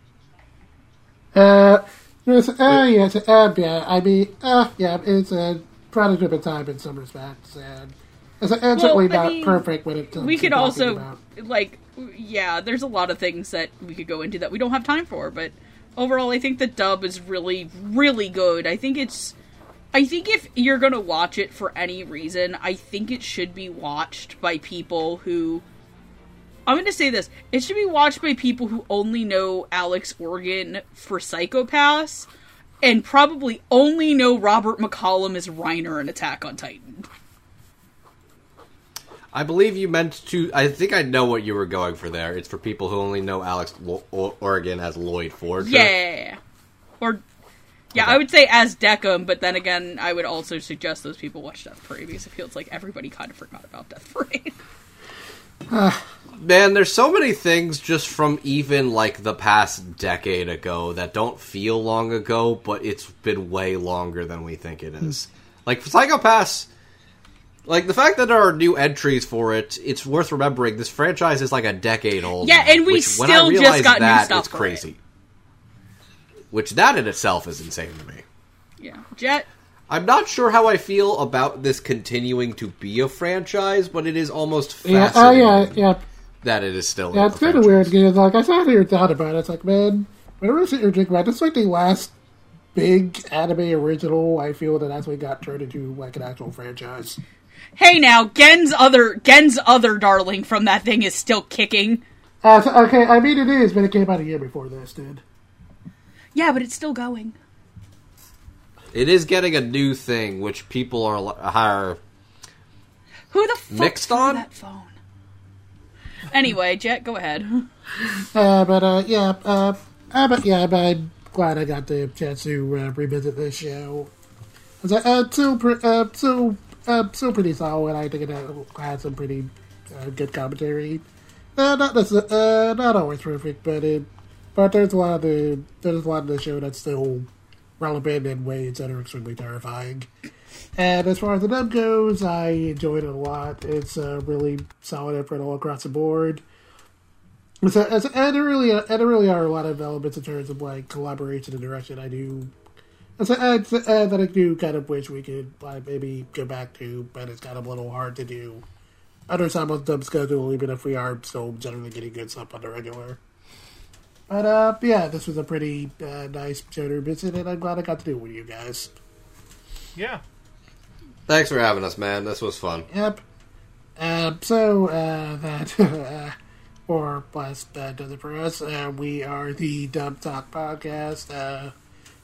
B: Uh, yes, uh, yes, uh, yeah, I mean, uh, yeah, it's a product of a time in some respects, and it's, it's certainly
D: I
B: not
D: mean,
B: perfect when it comes
D: we
B: to
D: could also
B: about-
D: like yeah there's a lot of things that we could go into that we don't have time for but overall i think the dub is really really good. I think it's i think if you're gonna watch it for any reason i think it should be watched by people who i'm gonna say this it should be watched by people who only know alex organ for psycho-pass and probably only know robert mccollum as reiner in attack on titan
C: I believe you meant to. I think I know what you were going for there. It's for people who only know Alex Lo- O- Oregon as Loid Forger.
D: Yeah. Or yeah, I would say as Decim, but then again, I would also suggest those people watch Death Parade because it feels like everybody kind of forgot about Death Parade.
C: Man, there's so many things just from even like the past decade ago that don't feel long ago, but it's been way longer than we think it is. Hmm. Like Psycho-Pass, like the fact that there are new entries for it, it's worth remembering. This franchise is like a decade old.
D: Yeah, and we
C: which, when I
D: still just
C: realized
D: got new stuff
C: It's
D: for
C: crazy. Which that in itself is insane to me.
D: yeah, Jet.
C: I'm not sure how I feel about this continuing to be a franchise, but it is almost
B: yeah, uh,
C: fascinating
B: oh, yeah, yeah,
C: that it is still.
B: yeah.
C: a
B: It's kind of weird because, like, I sat here and thought about it. It's like, man, whenever I sit here and think about it, it's like the last big anime original I feel that actually got turned into like an actual franchise.
D: Hey now, Gen's other Gen's other darling from that thing is still kicking.
B: Uh, so- okay, I mean it is, but it came out a year before this dude.
D: Yeah, but it's still going.
C: It is getting a new thing, which people are li- are.
D: Who the fuck
C: Mixed on?
D: that phone? Anyway, Jet, go ahead.
B: Uh, but uh, yeah, uh, uh, but yeah, but I'm glad I got the chance to uh, revisit this show. It's uh, uh, so uh, so uh, still pretty solid. I think it had, some pretty uh, good commentary. Uh, not uh, not always perfect, but it but there's a lot of the there's a lot of the show that's still relevant in ways that are extremely terrifying. And as far as the dub goes, I enjoyed it a lot. It's a really solid effort all across the board. So, and there really, and there really are a lot of elements in terms of like collaboration and direction. I do, and so, and, so- and that I do kind of wish we could like maybe go back to, but it's kind of a little hard to do under someone's dub schedule, even if we are still generally getting good stuff on the regular. But uh, yeah, this was a pretty uh, nice show visit, and I'm glad I got to do it with you guys.
A: Yeah.
C: Thanks for having us, man. This was fun.
B: Yep. Um, so uh, that uh, or plus that does it for us. Uh, we are the Dub Talk podcast.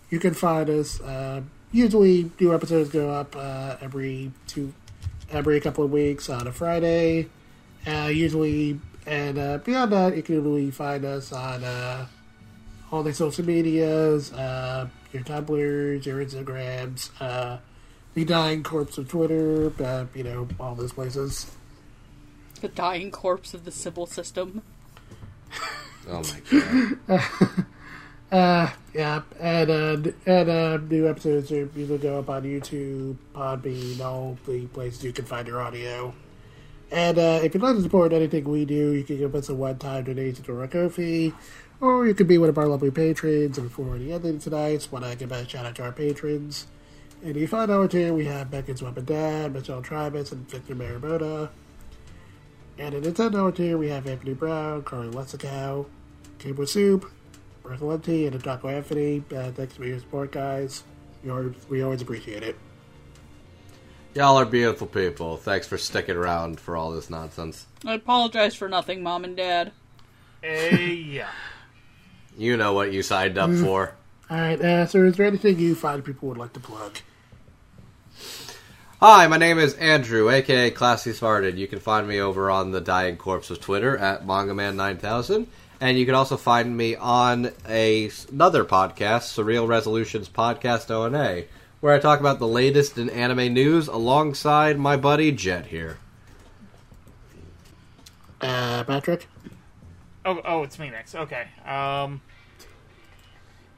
B: You can find us. Uh, usually, new episodes go up uh, every two, every couple of weeks on a Friday. Uh, usually, and uh, beyond that, you can usually find us on uh, all the social medias, uh, your Tumblrs, your Instagrams. Uh, the dying corpse of Twitter, uh, you know, all those places.
D: The dying corpse of the Sibyl system.
C: Oh my god.
B: Uh, yeah, and uh, and uh, new episodes are usually go up on YouTube, Podbean, all the places you can find your audio. And uh, if you'd like to support anything we do, you can give us a one-time donation to our Ko-fi, or you can be one of our lovely patrons. And before the ending tonight, want to give a shout out to our patrons. In the five dollar tier, we have Beckett's Weapon Dad, Michelle Tribus, and Victor Marimoto. And in the ten dollar tier, we have Anthony Brown, Carly Lessicow, Cable Soup, Bertha Lenti, and Taco Anthony. Uh, thanks for your support, guys. We always, we always appreciate it.
C: Y'all are beautiful people. Thanks for sticking around for all this nonsense.
D: I apologize for nothing, Mom and Dad.
A: Hey, yeah.
C: You know what you signed up for.
B: All right, uh, so is there anything you find people would like to plug?
C: Hi, my name is Andrew, aka Classy Spartan. You can find me over on the Dying Corpse of Twitter at MangaMan9000. And you can also find me on a, another podcast, Surreal Resolutions Podcast ONA, where I talk about the latest in anime news alongside my buddy Jet here.
B: Uh, Patrick?
A: Oh, oh, it's me next. Okay. Um,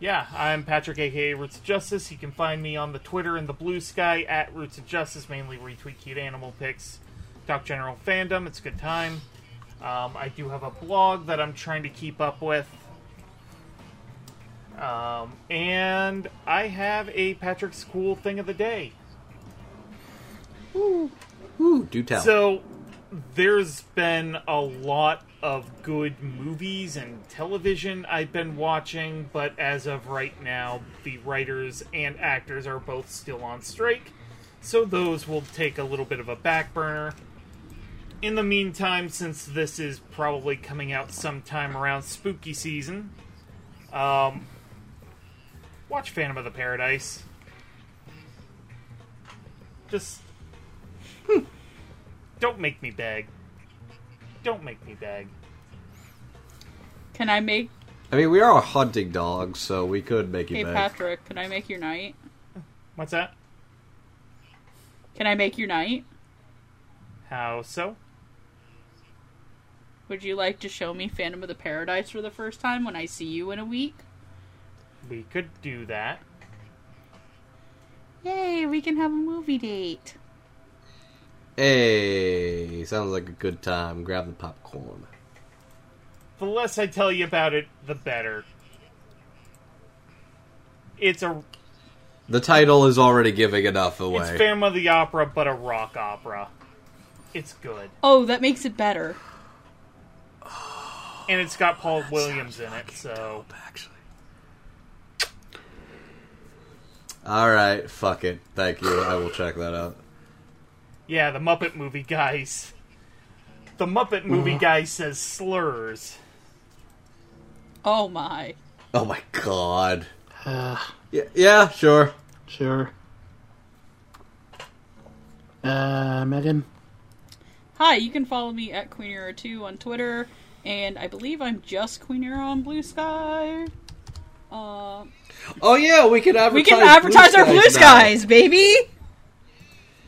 A: yeah, I'm Patrick, aka Roots of Justice. You can find me on the Twitter and the Blue Sky at Roots of Justice, mainly retweet cute animal pics, talk general fandom. It's a good time. Um, I do have a blog that I'm trying to keep up with. Um, and I have a Patrick's Cool Thing of the Day.
C: Ooh, do tell.
A: So, there's been a lot of good movies and television I've been watching, but as of right now, the writers and actors are both still on strike, so those will take a little bit of a back burner. In the meantime, since this is probably coming out sometime around spooky season, um, watch Phantom of the Paradise. Just don't make me beg. Don't make me beg.
D: Can I make
C: I mean, we are a hunting dogs, so we could make you
D: Hey
C: beg.
D: Patrick, can I make your night?
A: What's that?
D: Can I make your night?
A: How so?
D: Would you like to show me Phantom of the Paradise for the first time when I see you in a week?
A: We could do that.
D: Yay, we can have a movie date.
C: Hey, sounds like a good time. Grab the popcorn.
A: The less I tell you about it, the better. It's a
C: The title is already giving enough away.
A: it's Phantom of the Opera, but a rock opera. It's good,
D: Oh, that makes it better.
A: and it's got Paul Williams in it. So
C: actually. All right, fuck it. Thank you. I will check that out.
A: Yeah, the Muppet movie guys. The Muppet movie guy says slurs.
D: Oh my.
C: Oh my god.
B: Uh,
C: Yeah, yeah, sure.
B: sure. Uh, Megan?
D: Hi, you can follow me at Queen Era 2 on Twitter, and I believe I'm just Queen Era on Blue Sky. Uh,
C: Oh yeah, we can advertise.
D: we can advertise our Blue
C: now.
D: Skies, baby!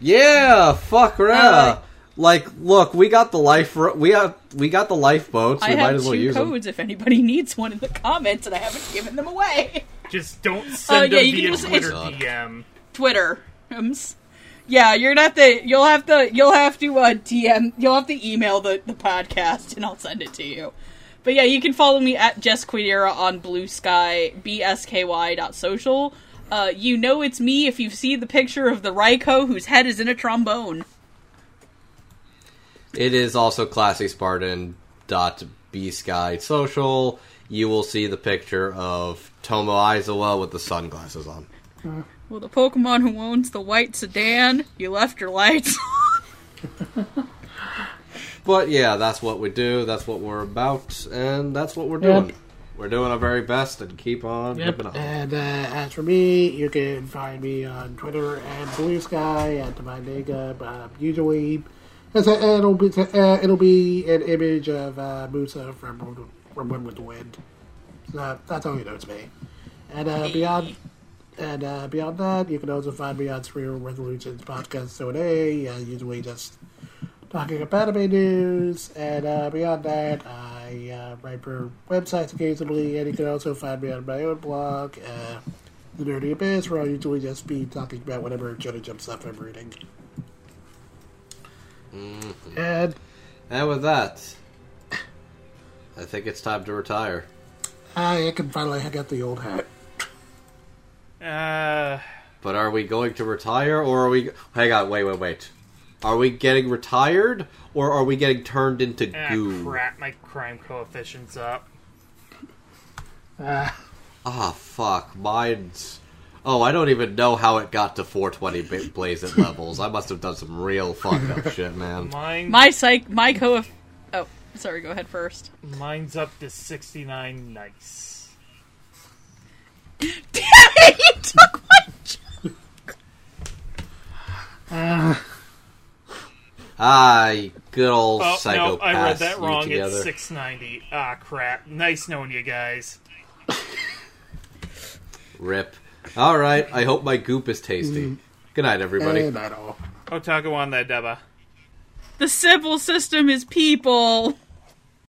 C: Yeah, fuck yeah.
D: Uh,
C: like, look, we got the life. We got we got the lifeboats.
D: I
C: We might
D: have
C: as well
D: two
C: use them.
D: codes if anybody needs one in the comments, and I haven't given them away.
A: Just don't send
D: yeah,
A: them
D: you can
A: via
D: just-
A: Twitter DM.
D: Twitter. Yeah, you're not the. You'll have to. You'll have to uh, DM. You'll have to email the the podcast, and I'll send it to you. But yeah, you can follow me at Jess Quidera on Blue Sky bsky dot social. Uh, you know it's me if you see the picture of the Raiko whose head is in a trombone.
C: It is also classy Spartan dot B Sky social. You will see the picture of Tomo Aizawa with the sunglasses on.
D: Well, the Pokemon who owns the white sedan, you left your lights.
C: But yeah, that's what we do. That's what we're about, and that's what we're
B: Yep.
C: Doing. We're doing our very best and keep on
B: Yep.
C: keeping on.
B: And uh, as for me, you can find me on Twitter and Blue Sky at my name. Uh, usually, it's a, it'll be uh, it'll be an image of uh, Musa from from Wind with the Wind. So that's all you know to me. And uh, beyond and uh, beyond that, you can also find me on Surreal Resolutions podcast. So today, uh, usually just talking about anime news, and uh, beyond that, I uh, write for websites occasionally, and you can also find me on my own blog, uh, The Nerdy Abyss, where I'll usually just be talking about whatever Johnny Jump stuff I'm reading. And
C: And with that, I think it's time to retire.
B: I can finally hang up the old hat.
A: Uh,
C: But are we going to retire, or are we? Hang on, wait, wait, wait. Are we getting retired, or are we getting turned into
A: ah,
C: goo?
A: crap, my crime coefficient's up.
B: Uh,
C: Ah, fuck. Mine's. Oh, I don't even know how it got to 420 ba- blazing levels. I must have done some real fucked up shit, man.
A: Mine,
D: my psych. My co. Oh, sorry. Go ahead first.
A: mine's up to 69 nice.
D: Damn it! You took my. joke.
B: uh,
C: Ah, good old
A: Oh, no. I read that wrong. It's 690. Ah, crap. Nice knowing you guys.
C: Rip. All right. I hope my goop is tasty. Good night, everybody.
B: Eh, not all.
A: Otaku on that, Deba.
D: The Sibyl system is people.